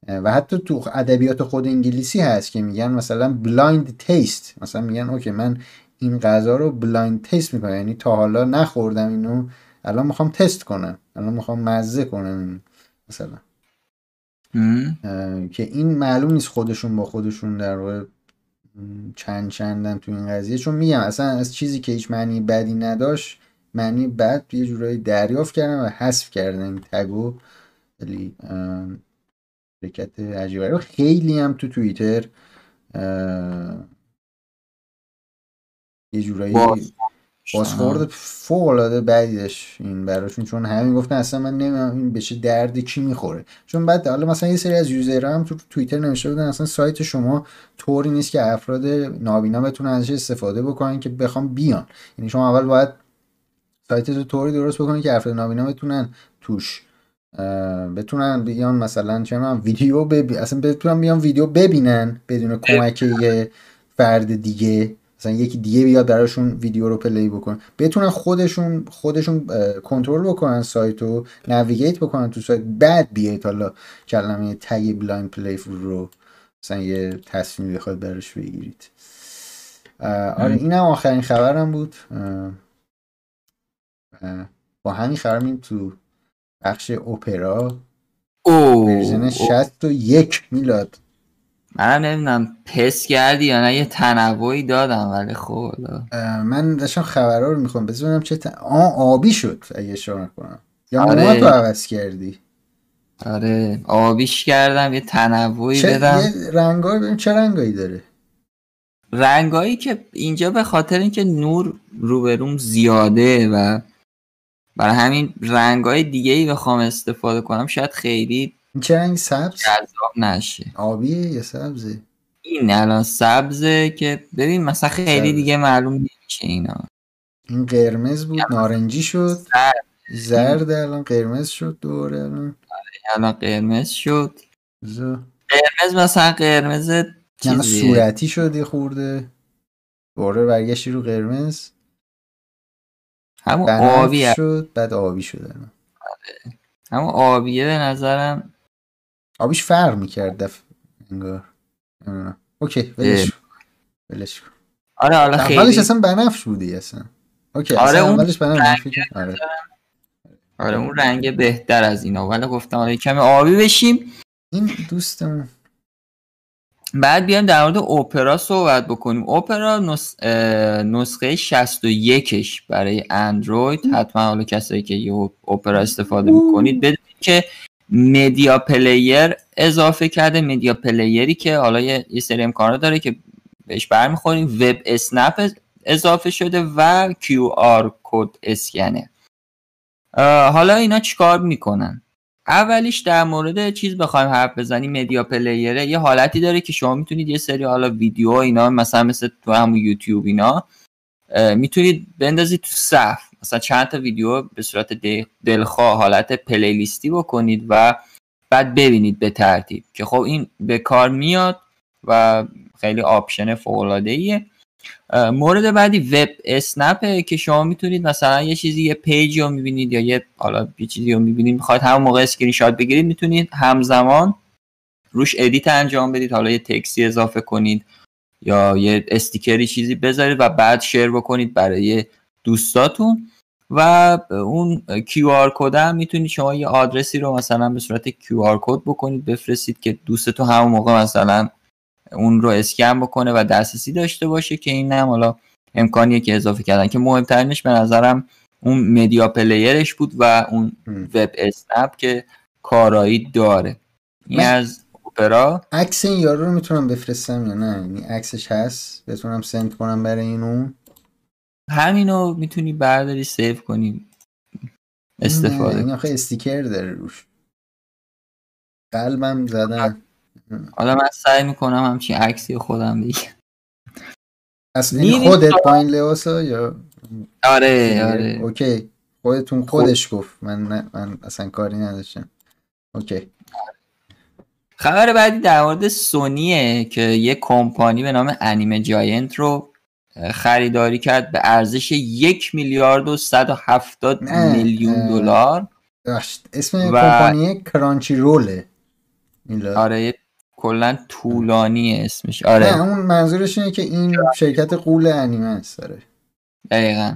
و حتی تو ادبیات خود انگلیسی هست که میگن مثلا blind taste مثلا میگن okay من این غذا رو blind taste می‌کنم یعنی تا حالا نخوردم اینو الان می‌خوام تست کنم الان می‌خوام مزه کنم مثلا. که این معلوم نیست خودشون با خودشون در واقع چند چندن تو این قضیه چون میگم اصلا از چیزی که هیچ معنی بدی نداشت معنی بد یه جورایی دریافت کردن و حذف کردن این tag و خیلی حرکت عجیبه خیلی هم تو توییتر یه جورایی بازخورد. فوق العاده بعدی داشت این براشون. چون همین گفتن اصلا من نمی‌دونم این بشه درد کی می‌خوره. چون بعد حالا مثلا یه سری از یوزرها هم تو توییتر نوشته بودن اصلا سایت شما طوری نیست که افراد نابینا بتونن ازش استفاده بکنن که بخوام بیان. یعنی شما اول باید سایت تو طوری درست بکنی که افراد نابینا بتونن توش بتونن بیان مثلا چه ویدیو ببین اصلا بتونن بیان ویدیو ببینن بدون کمک یه فرد دیگه. مثلا یکی دیگه بیاد براشون ویدیو رو play بکن. بتونن خودشون خودشون کنترل بکنن سایت رو navigate بکنن تو سایت. بعد بیاید حالا کلمه tag blind play رو مثلا یه تصمیم بخواد براش بگیرید. آره اینم آخرین خبرم بود. با همین خبر این تو بخش اپرا. ورژن 61 میلاد. منم نمی‌دونم پس کردی یا نه یه تنوعی دادم ولی خب. من داشتم خبرها رو می‌خوام بزنم چه ت... آه آبی شد اگه اشاره کنم یا آره. تو عوض کردی؟ آره. آبیش کردم یه تنوعی چه... بدم. یه رنگایی ببین چه رنگایی داره. رنگایی که اینجا به خاطر اینکه نور روبروم زیاده و برای همین رنگای دیگه ای بخوام استفاده کنم شاید خیلی این چه رنگ؟ سبز؟ جذاب نشه. آبیه یا سبزه؟ این الان سبزه که ببین مثلا خیلی دیگه معلوم نمیشه اینا. این قرمز بود نارنجی شد. زرد الان قرمز شد دوره الان. آره، الان قرمز شد. زو. قرمز مثلا قرمز یعنی صورتی شد یه خورده. دوره برگشتی رو قرمز. همون آبی شد بعد آبی شد. الان آره. آبیه به نظرم. آبیش فرق می‌کرد دفع انگار. اوکی ولش ولش آره حالا خیلی اولش اصلا بنفش بودی اصلا. اوکی آره اصلا اولش بنفش آره. آره اون رنگ بهتر از اینا. ولی گفتم آره کمی آبی بشیم. این دوستمون بعد بیایم در مورد اوپرا صحبت بکنیم. اوپرا نس... نسخه 61ش برای اندروید. حتما حالا کسایی که یه اوپرا استفاده می‌کنید بدونید که media player اضافه کرده. media player ی که حالا یه, سری امکانات داره که بهش برمیخوریم. web snap اضافه شده و QR code scan ه حالا اینا چیکار می‌کنن؟ اولیش در مورد چیز بخوایم حرف بزنیم media player ه یه حالتی داره که شما می‌تونید یه سری حالا ویدیو اینا مثلا مثل تو همون یوتیوب اینا می‌تونید بندازید تو صف. مثلا چند تا ویدیو به صورت دلخواه حالت playlist ی بکنید و بعد ببینید به ترتیب. که خب این به کار میاد و خیلی option فوق مورد بعدی web snap ه که شما می‌تونید مثلا یه چیزی یه page ی رو می‌بینید یا یه حالا یه چیزی رو می‌بینید می‌خواید همون موقع اسکرین شات بگیرید می‌تونید همزمان روش edit انجام بدید. حالا یه تکسی اضافه کنید یا یه sticker ی چیزی بذارید و بعد share بکنید برای دوستاتون. و اون QR code هم می‌تونید شما یه آدرسی رو مثلا به صورت QR code بکنید بفرستید که دوستتون همون موقع مثلا اون رو اسکن بکنه و دسترسی داشته باشه که این هم حالا امکانیه که اضافه کردن. که مهمترینش به نظرم اون media player ش بود و اون web snap که کارایی داره. این از اپرا. عکس این یارو رو می‌تونم بفرستم یا نه؟ این عکسش هست؟ بتونم send کنم برای اینو؟ همینو می‌تونی برداری save کنی. استفاده این آخه sticker داره روش. قلبم زدن. حالا من سعی می‌کنم همچین عکسی خودم بگیرم اصلا خودت با این لباسا یا آره آره. okay. خودتون خب. خودش گفت. من من اصلا کاری نداشتم. okay. خبر بعدی در مورد سونیه که یه کمپانی به نام Anime Giant رو خریداری کرد به ارزش یک میلیارد و 170 میلیون دلار. اسم و... کمپانی کرانچی روله آره کلا طولانی اسمش. آره. نه اون منظورش اینه که این شرکت قول انیمه است داره. دقیقا.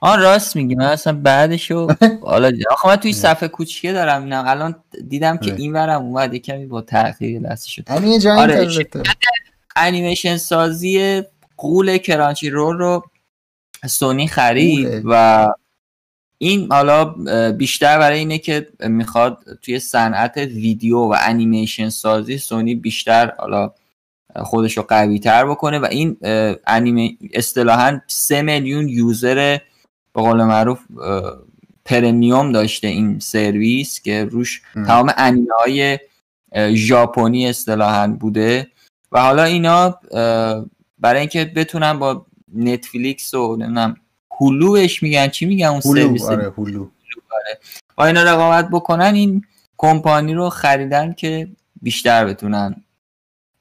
آن راست میگی. من اصلا بعدشو حالا آخه من توی صفحه کوچیکه دارم اینم الان دیدم که این ورم اومد کمی با تاخیر دستی شد. آره انیمیشن سازی قول کرانچی رول رو سونی خرید و این حالا بیشتر برای اینه که می‌خواد توی صنعت ویدیو و انیمیشن سازی سونی بیشتر حالا خودش رو قوی تر بکنه و این انیمه اصطلاحا سه میلیون یوزر به قول معروف پرمیوم داشته این سرویس که روش تمام انیمه های ژاپنی اصطلاحا بوده و حالا اینا برای اینکه بتونن با نتفلیکس و نمی‌دونم هلو بهش میگن. چی میگن اون سرویس؟ آره هلو. آره. با اینا رقابت بکنن این کمپانی رو خریدن که بیشتر بتونن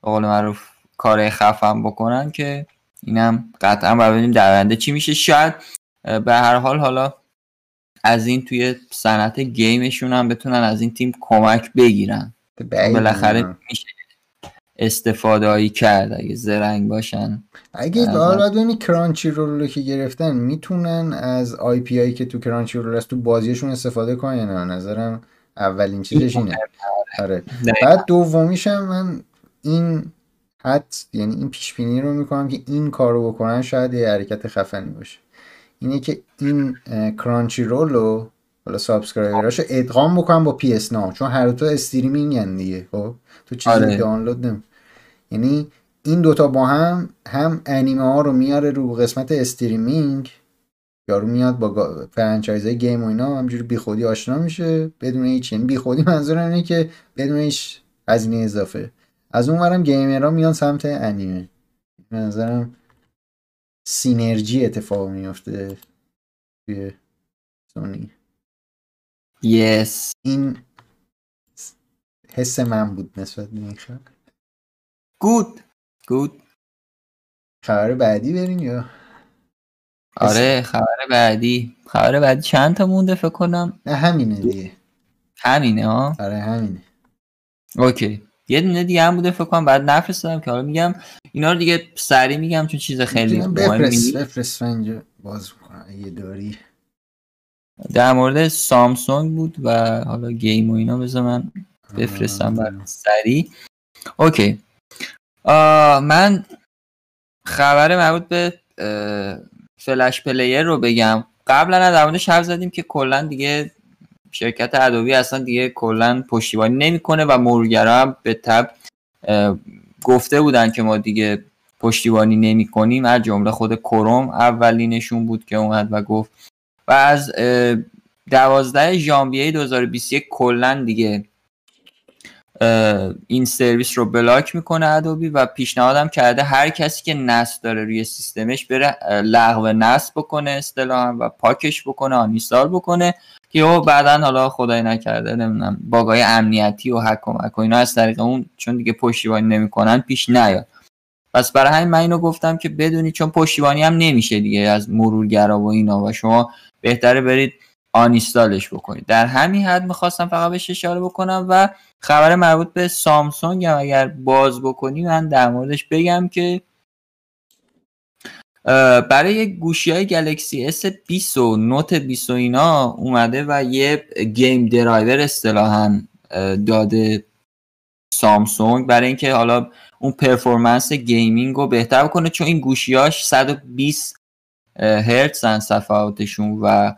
قول معروف کار خفن بکنن که اینم قطعا ببینیم در آینده چی میشه. شاید به هر حال حالا از این توی صنعت گیمشون هم بتونن از این تیم کمک بگیرن. بالاخره میشه استفاده کرد اگه زرنگ باشن. اگه حالا ببینی کرانچی رول رو که گرفتن می‌تونن از آی پی هایی که تو کرانچی رول است تو بازیشون استفاده کنن؟ نه نظرم اولین چیزش اینه. آره. بعد دومیشم من این حد یعنی این پیش بینی رو می‌کنم که این کارو بکنن شاید یه حرکت خفنی باشه. اینه که این کرانچی رول رو حالا subscriber اشو ادغام بکنم با PS چون هر دو streaming دیگه خب؟ تو چیزی آره. دانلود نمی یعنی این دوتا با هم هم انیمه ها رو میاره رو قسمت streaming یارو میاد با franchise game و اینا همجوری بیخودی آشنا میشه. بدون هیچ یعنی بیخودی منظورم اینه که بدون هیچ هزینه اضافه. از اون ورم gamer ها میان سمت انیمه. به نظرم سینرژی اتفاق میفته توی سونی. یس. این حس من بود نسبت به این گود گود خبر بعدی بریم یا؟ آره خبر بعدی. خبر بعدی چند تا مونده فکر کنم؟ نه همینه دیگه. همینه ها آره همینه. اوکی. یه دونه دیگه هم بوده فکر کنم بعد نفرستادم که حالا میگم اینا رو دیگه سریع میگم چون چیز خیلی بفرست بفرست اینجا باز یه داری. در مورد سامسونگ بود و حالا game و اینا بذار من بفرستم بعد سریع. okay. من خبر مربوط به Flash Player رو بگم. قبلا در موردش حرف زدیم که کلا دیگه شرکت ادوبی اصلا دیگه کلا پشتیبانی نمی‌کنه و مرورگرا هم به تب گفته بودن که ما دیگه پشتیبانی نمی کنیم از جمله خود کروم اولینشون بود که اومد و گفت. و از دوازده ژانویه 2021 کلا دیگه این سرویس رو بلاک می‌کنه ادوبی و پیشنهادم کرده هر کسی که نصب داره روی سیستمش بره لغو نصب بکنه اصطلاحا و پاکش بکنه آنیستال بکنه که او بعدا حالا خدای نکرده نمی‌دونم باگای امنیتی و حک و مک و اینا از طریق اون چون دیگه پشتیبانی نمی‌کنن پیش نیاد. پس برای همین من اینو گفتم که بدونی چون پشتیبانی هم نمیشه دیگه از مرورگرا و اینا و شما بهتره برید آنیستالش بکنید. در همین حد می‌خواستم فقط بهش اشاره بکنم و خبر مربوط به سامسونگ هم اگر باز بکنی من در موردش بگم که برای گوشی های گلکسی S20 و نوت 20 و اینا اومده و یه گیم درایور اصطلاحا داده سامسونگ برای اینکه حالا اون performance gaming رو بهتر کنه چون این گوشیاش 120 هرتزن صفحاتشون و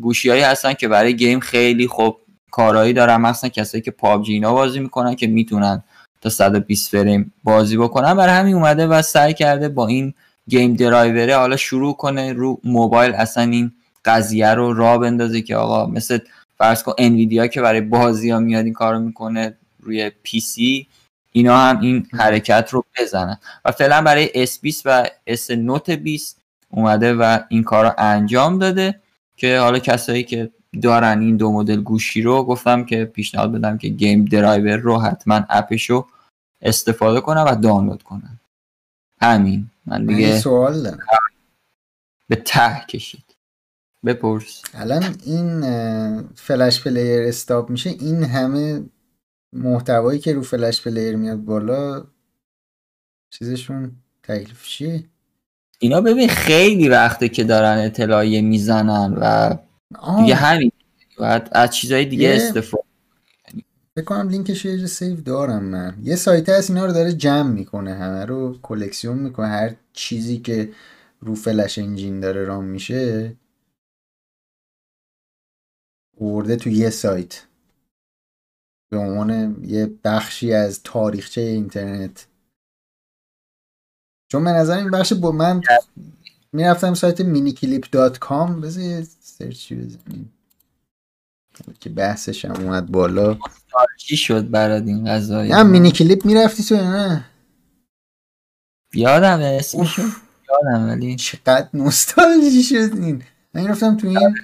گوشیهایی هستن که برای game خیلی خوب کارایی دارن مثلا کسایی که PUBG اینا بازی می‌کنن که می‌تونن تا 120 فریم بازی بکنن. برای همین اومده و سعی کرده با این game driver ه حالا شروع کنه رو موبایل اصلا این قضیه رو را بندازه که آقا مثل فرض کن انویدیا که برای بازی ها میاد این کارو می‌کنه روی PC اینا هم این حرکت رو بزنن. و فعلا برای S20 و Note 20 اومده و این کار رو انجام داده. که حالا کسایی که دارن این دو مدل گوشی رو گفتم که پیشنهاد بدم که game driver رو حتما app ش رو استفاده کنن و دانلود کنن. همین. من دیگه سوال دارم. به ته کشید. بپرس. الان این Flash Player stop میشه این همه محتوایی که رو Flash Player میاد بالا چیزشون تکلیف چیه اینا ببین خیلی وقته که دارن اطلاعیه می‌زنن و دیگه همین. و از چیزهای دیگه استفاده فکر کنم لینکش یه save دارم من. یه سایت هست اینا رو داره جمع می‌کنه همه رو کلکسیون می‌کنه. هر چیزی که رو فلش انجین داره رام میشه ورده تو یه سایت. به عنوان یه بخشی از تاریخچه اینترنت. چون به نظر این بخش با من می‌رفتم سایت مینیکلیپ دات کام بذار سرچی بزنیم. که بحثش هم اومد بالا. چی شد برات این قضایی نه مینی کلیپ می‌رفتی تو نه؟ یادم اسمشو؟ یادم ولی. چقدر نوستالژی شد این. من رفتم تو این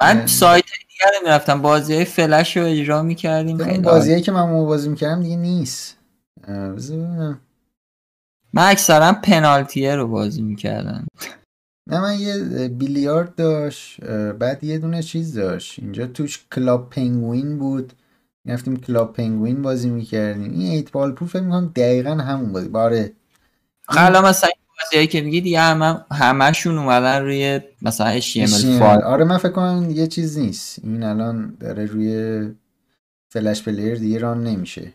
من سایت دیگه رو می‌رفتم. بازی های فلش رو اجرا می‌کردیم. این بازی که من بازی می‌کردم دیگه نیست. من اکثرا پنالتیه رو بازی می‌کردم. نه من یه بیلیارد داشت بعد یه دونه چیز داشت. اینجا توش Club Penguin بود. می‌رفتیم Club Penguin بازی می‌کردیم. این 8 Ball Pool فکر می‌کنم دقیقا همون بازی. باره حالا مثلا بازیایی که میگی دیگه همه همشون اومدن روی مثلا HTML five. آره من فکر کنم یه چیز نیست. این الان داره روی Flash Player دیگه run نمیشه.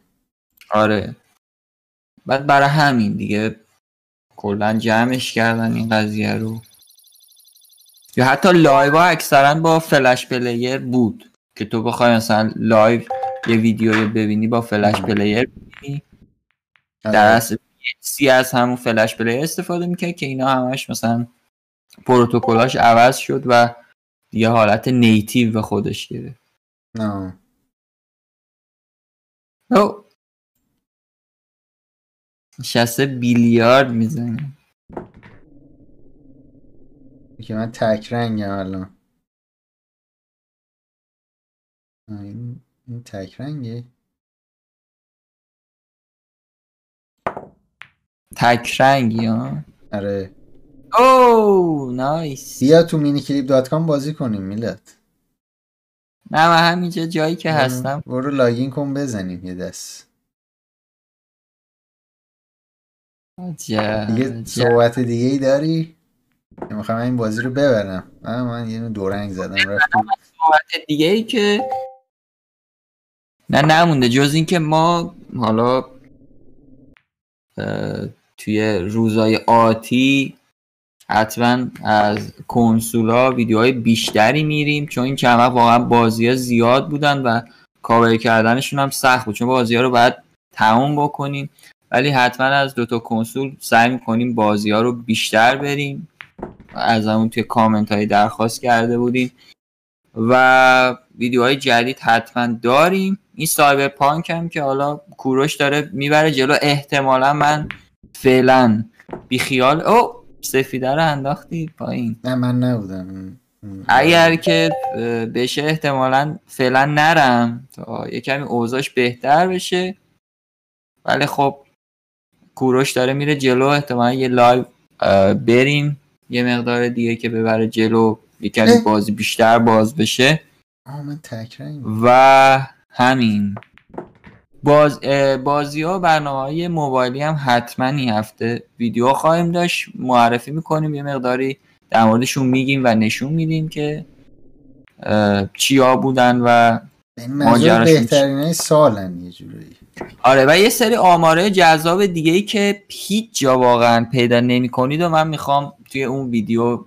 آره. بعد برای همین دیگه کلا جمعش کردن این قضیه رو. یا حتی live ها اکثرا با Flash Player بود که تو بخوای مثلا live یه ویدیو ببینی با Flash Player ببینی. در آره. اصل سی از همون Flash Player استفاده می‌کرد که اینا همش مثلا پروتکلاش عوض شد و یه حالت native به خودش گرفت. نشسته بیلیارد می‌زنه. که من تک رنگم الان. این, این تک رنگه. تک رنگی ها آره. oh nice. بیا تو Miniclip dot com بازی کنیم میلاد. نه من همینجا جایی که هستم. برو login کن بزنیم یه دست. دیگه. صحبت دیگه ای داری؟ می‌خوام این بازی رو ببرم من, من یه دورنگ زدم رفتم صحبت دیگه ای که نه نمونده جز اینکه ما حالا توی روزای آتی حتما از کنسولا ویدیوهای بیشتری میریم چون این چند واقعا بازی ها زیاد بودن و کاور کردنشون هم سخت بود چون بازی ها رو باید تموم بکنیم ولی حتما از دوتا کنسول سعی می‌کنیم بازی ها رو بیشتر بریم. از همون توی کامنت های درخواست کرده بودیم و ویدیوهای جدید حتما داریم. این سایبر پانک هم که حالا کوروش داره می‌بره جلو. احتمالا من فعلا بیخیال او سفیده رو انداختی پایین. نه من نبودم. اگر که بشه احتمالا فعلا نرم. تا یه کمی اوضاش بهتر بشه. ولی خب کوروش داره میره جلو احتمالا یه لایو بریم. یه مقدار دیگه که ببره جلو یه بازی بیشتر باز بشه. و همین. باز بازی ها برنامه های موبایلی هم حتما این هفته ویدیو خواهیم داشت. معرفی می‌کنیم یه مقداری در موردشون میگیم و نشون میدیم که چیا بودن و بهترین سالن یه جوری آره و یه سری آماره جذاب دیگه ای که هیچ جا واقعا پیدا نمی کنید و من می‌خوام توی اون ویدیو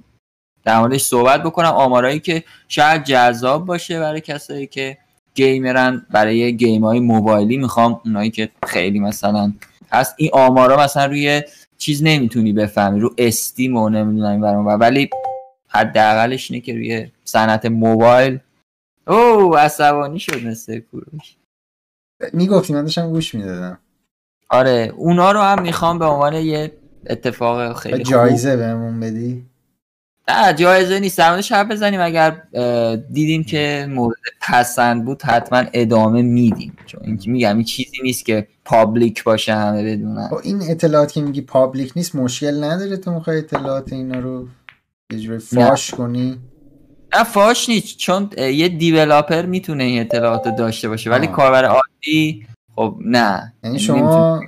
در موردش صحبت بکنم. آمارایی که شاید جذاب باشه برای کسایی که گیمرن برای گیم های موبایلی می‌خوام اونایی که خیلی مثلا هست. این آمارا مثلا روی چیز نمی‌تونی بفهمی رو استیم و نمی‌دونم برام ولی حداقلش اینه که روی صنعت موبایل او عصبانی شد مثل کوروش. می‌گفتی من داشتم گوش می‌دادم. آره اونا رو هم می‌خوام به عنوان یه اتفاق خیلی جایزه بهمون بدی؟ نه جایزه نیست. در شب بزنیم. اگر دیدیم که مورد پسند بود حتما ادامه میدیم. چون اینکه میگم این چیزی نیست که public باشه همه بدونن. خب این اطلاعات که میگی public نیست مشکل نداره تو می‌خوای اطلاعات اینا رو یه فاش کنی؟ فاش نیست چون یه دیولاپر می‌تونه این اطلاعات داشته باشه ولی کاربر عادی خب نه. یعنی شما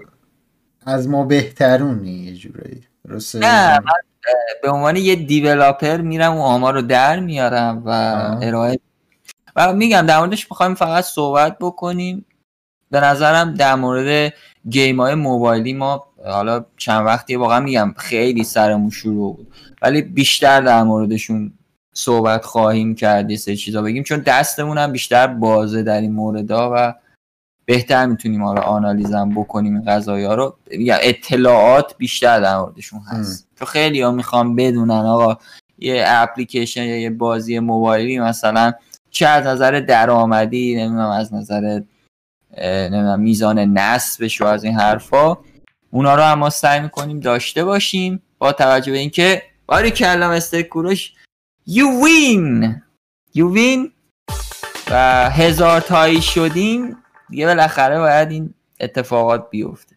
از ما بهترونی یه جورایی. نه به عنوان یه دیولاپر میرم و آمار رو در میارم و ارائه و میگم در موردش می‌خوایم فقط صحبت بکنیم. به نظرم در مورد گیم های موبایلی ما حالا چند وقتی واقعا میگم خیلی سرمون شروع بود ولی بیشتر در موردشون صحبت خواهیم کرد یه سه چیزا بگیم. چون دستمون هم بیشتر بازه در این موردا و بهتر می‌تونیم حالا آنالیزم بکنیم این قضایی ها رو یا اطلاعات بیشتر در موردشون هست. تو خیلی ها می‌خوام بدونن آقا یه اپلیکیشن یا یه بازی موبایلی مثلا چه از نظر درآمدی نمی‌دونم از نظر نمی‌دونم میزان نصبش و از این حرفا اونا رو هم ما سعی می‌کنیم داشته باشیم با توجه به اینکه باری کلام استکوروش یو وین یو وین و هزار تایی شدیم. دیگه بالاخره باید این اتفاقات بیفته.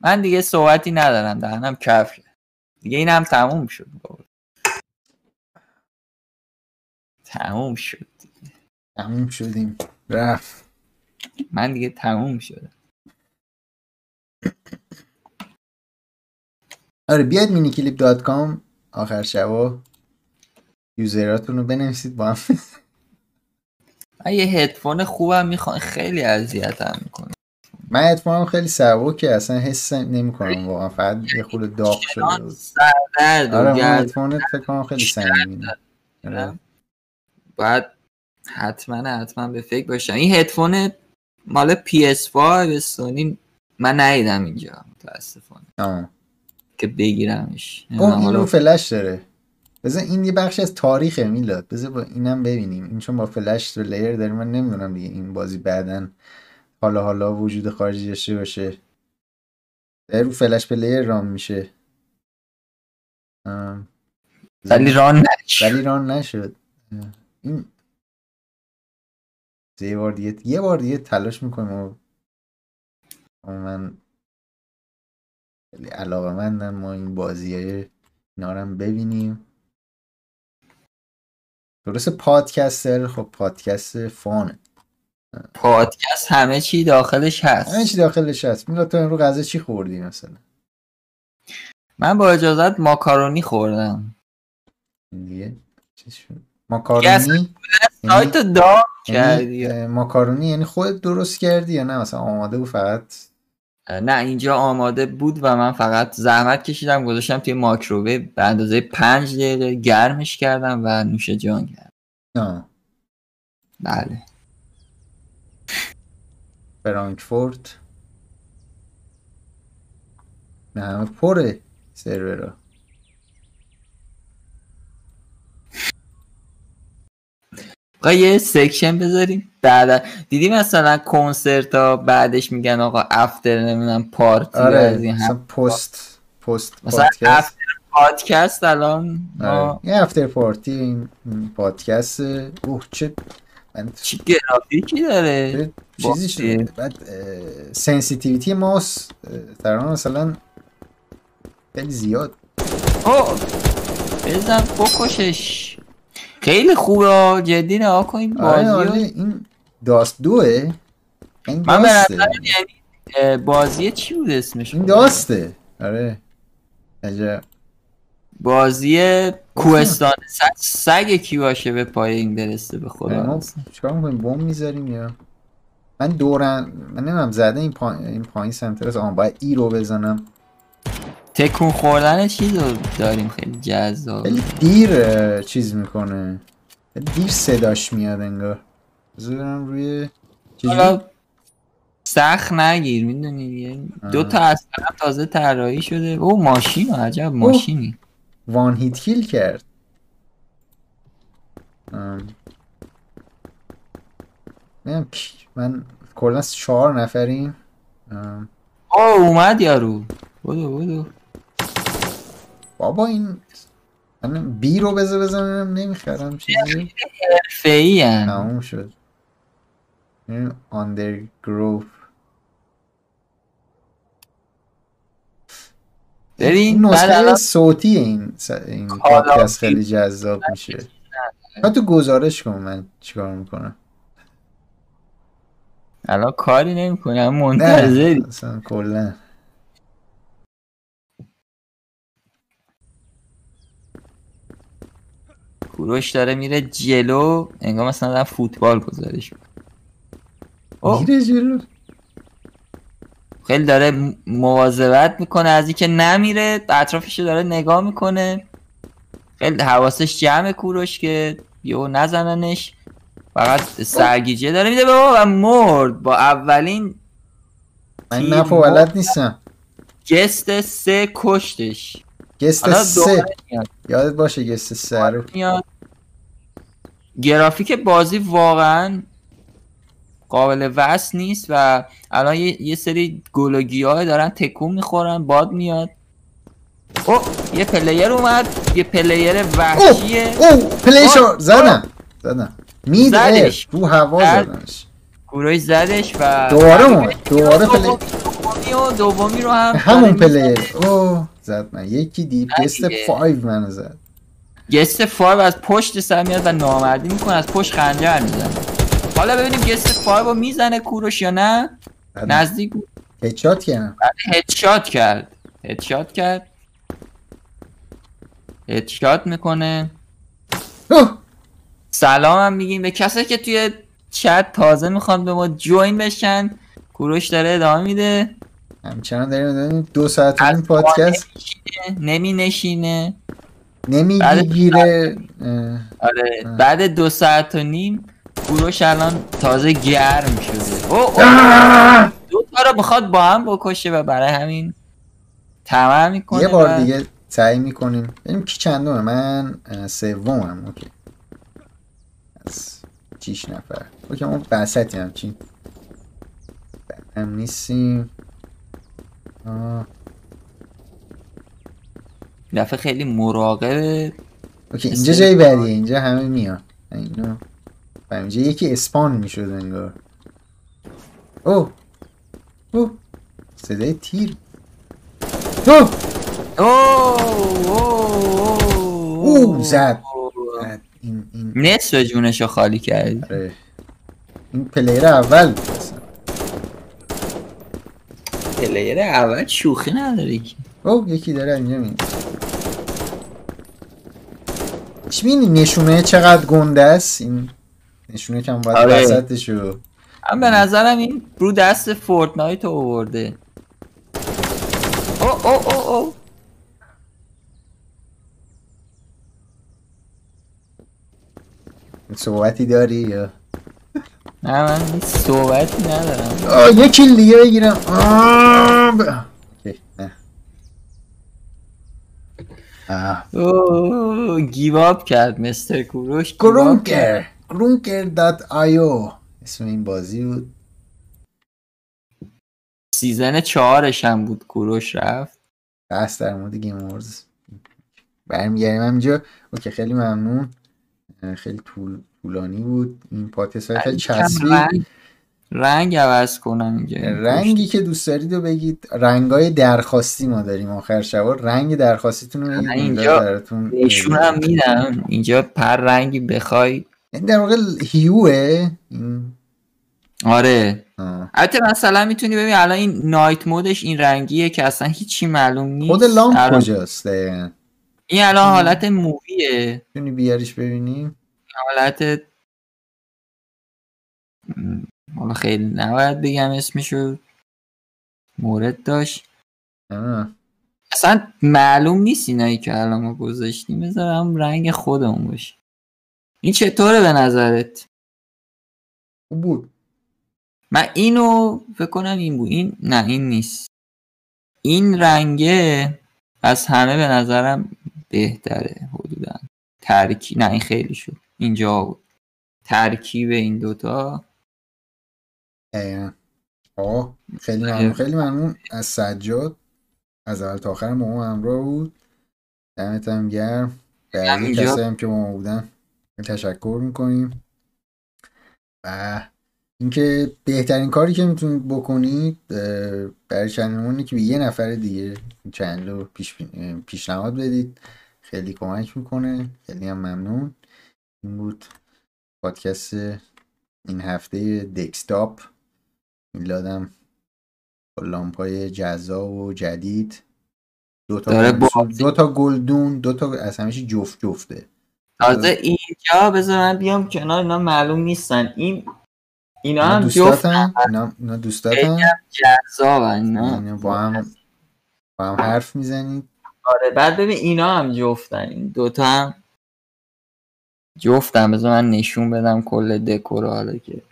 من دیگه صحبتی ندارم. دهنم کف دیگه این هم تموم شد. تموم شد. تموم شدیم. رفت. من دیگه تموم شدم. آره بیاید مینی کلیپ دات کام آخر شبا یوزراتون رو بنویسید با هم. یه هدفون خوبم می‌خوام خیلی اذیتم می‌کنه. من هدفونم خیلی سبکه اصلا حس نمی‌کنم واقعا. فقط یه خود داغ شده آره من هدفون فکر کنم خیلی سنگینه آره. باید حتما حتما به فکر باشم. این هدفون مال PS5 سونی من ندیدم اینجا متاسفانه. که بگیرمش. اینو فلش داره. بذار این یه بخش از تاریخ میلاد بذار با اینم ببینیم. این چون با Flash Player داره من نمی‌دونم دیگه این بازی بعدا حالا حالا وجود خارجی داشته باشه. رو Flash Player run میشه. ولی ران نشد. ولی ران نشد. این یه بار دیگه یه بار دیگه تلاش می‌کنم و من خیلی علاقه مندم ما این بازی های نارم ببینیم. درست پادکستر؟ خب پادکست فانه پادکست همه چی داخلش هست. همه چی داخلش هست. میلا تو رو غذا چی خوردی مثلا؟ من با اجازت ماکارونی خوردم. دیگه ماکارونی؟ سایت یعنی- دام کردی ماکارونی یعنی خودت درست کردی یا نه؟ مثلا آماده بود فقط نه اینجا آماده بود و من فقط زحمت کشیدم گذاشتم توی ماکروویو به اندازه پنج دقیقه گرمش کردم و نوش جان کردم. آه. بله. فرانکفورت. نه پره سرورا. آقا یه section بذاریم. بعد دیدی مثلا کنسرت ها بعدش میگن آقا after نمی‌دونم party آره از این مثلا هم post post مثلا پادکست. after پادکست الان ما آره. یه after party این پادکست. اوه چه من چی گرافیکی داره؟ چیزی شده؟ بعد سنسیتیویتی ماوس تقریبا مثلا خیلی زیاد. او بزن بکشش. خیلی خوبه. جدی نها کن این آره بازی آره. این داست دوه. این من یعنی بازی چی بود اسمش این؟ داسته. آره. عجب بازی کوهستان. سگ, سگ کی باشه به پای این برسه به خدا؟ چیکار می‌کنیم؟ بم می‌ذاریم یا؟ من دورم من نمی‌دونم زده این پایین این پایین سنتر است. آها باید ای رو بزنم. تکون خوردن چیز رو داریم خیلی جذاب. خیلی دیر چیز می‌کنه. دیر صداش میاد انگار. بذار برم روی؟ حالا سخت نگیر می‌دونی؟ دیگه. دو تا از تازه طراحی شده. او ماشین عجب ماشینی. وان هیت کیل کرد. کی- من کلا چهار نفریم. او اومد یارو. بودو بودو بابا این من بی رو بذار بزنم نمی‌خرم چیزی. حرفه‌ای. تموم شد. این آندرگروف بعد نسخه صوتی این س- این پادکست خیلی جذاب میشه. تو گزارش کن من چیکار می‌کنم؟ الان کاری نه منتظری. اصلا کلا. کوروش داره میره جلو انگار مثلا دارن فوتبال گذارش میره جلو. خیلی داره مواظبت می‌کنه از اینکه نمیره اطرافش رو داره نگاه می‌کنه. خیلی حواسش جمع کوروش که یهو نزننش. فقط سرگیجه داره میده. به ما و مرد. با اولین من مرد. بلد نیستم. گست سه کشتش. گست سه. یادت باشه گست سه رو گرافیک بازی واقعا قابل وصل نیست و الان یه, یه سری گلوگیاه دارن تکون می‌خورن باد میاد او یه پلیر اومد یه پلیر وحشیه او پلیشو اوه، زدم زدم مید زدش. رو هوا زد. زدمش گروهی زدش و دوباره اومد. دوباره دومی- پلی- دومی و دومی رو هم همون. پلیر اوه زد من. یکی دیپ گست دیگه. فایو منو زد. گست فایو از پشت سر میاد و نامردی می‌کنه از پشت خنجر می‌زنه. حالا ببینیم گست فایو رو می‌زنه کوروش یا نه؟ زدم. نزدیک هدشات کردم هدشات کرد. هدشات کرد. هدشات می‌کنه. اوه! سلام هم میگیم. به کسایی که توی چت تازه می‌خوان به ما جوین بشن کوروش داره ادامه میده. همچنان داریم دو ساعت نیم پادکست. نمی نشینه نمی‌گیره. آره اه. بعد دو ساعت و نیم کوروش الان تازه گرم شده. او او. دو تا رو می‌خواد با هم بکشه و برای همین طمع می‌کنه یه بار دیگه تعیین می‌کنیم. ببینیم کی چندمه. من سومم. اوکی. از شیش نفر. اوکی ما بسطی همچین. هم نیستیم. آه. دفعه خیلی مراقبه OK اینجا جای بدیه اینجا همه میان. اینو اینجا یکی spawn می‌شد انگار. اوه. اوه. صدای تیر. اوه. اوه اوه اوه، زد. این این. نصف جونشو خالی کرد. آره. این player اول. اصلا. player اول شوخی نداره که. اوه یکی داره اینجا می چی می‌بینی نشونه چقدر گنده است؟ این نشونه کم باید آره. وسطشو من به نظرم این رو دست فورتنایت آورده. او او او او. صحبتی داری یا؟ نه من هیچ صحبتی ندارم. kill دیگه بگیرم. اوه give up کرد Mr. کوروش. Krunker Krunker dot io اسم این بازی بود. season چهارش هم بود کوروش رفت. بحث در مورد Game Awards برمیگردیم. همینجا. OK خیلی ممنون. خیلی طول طولانی بود. این پادکست های خیلی کم چسبید. رنگ. رنگ عوض کنم رنگی که دوست دارید رو بگید. رنگای درخواستی ما داریم آخر شبا. رنگ درخواستیتون رو اینجا. نشون هم میدم. اینجا پر رنگی بخوای. این در واقع هیوه. آره. البته مثلا می‌تونی ببین الان این نایت مودش این رنگیه که اصلا هیچی معلوم نیست. خود لامپ کجاست؟ این الان حالت موویه. می‌تونی بیاریش ببینیم حالت حالا خیلی نباید بگم اسمشو. مورد داشت. آه. اصلا معلوم نیست اینایی که الان ما گذاشتیم. بذارم رنگ خودمون باشه. این چطوره به نظرت؟ بود. من اینو فکر کنم این بود. این نه این نیست. این رنگه از همه به نظرم بهتره حدودا. ترکیب نه این خیلی شد. اینجا بود ترکیب این دوتا. آه خیلی ممنون. خیلی ممنون. از سجاد از اول تا آخر ما ما همراه بود. دمت هم گرم. اینجا- کسایی هم که با ما بودن تشکر می‌کنیم. و اینکه بهترین کاری که می‌تونید بکنید برای که به یه نفر دیگه چنل رو پیش پیشنهاد بدید خیلی کمک می‌کنه. خیلی هم ممنون. این بود پادکست این هفته دکستاپ میلادم با لامپای جذاب و جدید. دو تا دو تا گلدون دو تا از همه جفت جفته. تازه اینجا بذار من بیام کنار اینا معلوم نیستن. این اینا هم جفت دوستاتن؟ اینا, اینا دوستاتن؟ اینا. اینا با هم با هم حرف می‌زنید آره بعد ببین اینا هم جفتن. این دوتا هم جفتن بذار من نشون بدم کل دکور حالا که.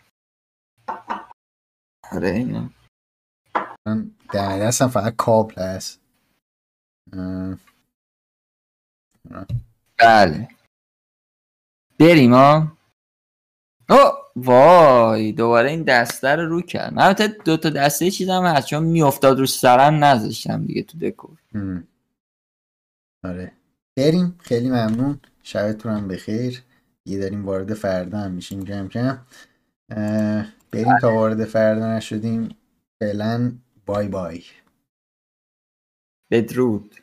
آره اینا من در دستم فقط کابل هست. بله. بریم ها او وای دوباره این دسته رو رو کرد من البته دو تا دسته چیزم هست چون میافتاد رو سرم نذاشتم دیگه تو دکور. آره. بریم خیلی ممنون. شبتون هم بخیر. یه داریم وارد فردا هم میشیم کم کم. بریم تا وارد فردا نشدیم فعلا بای بای. بدرود.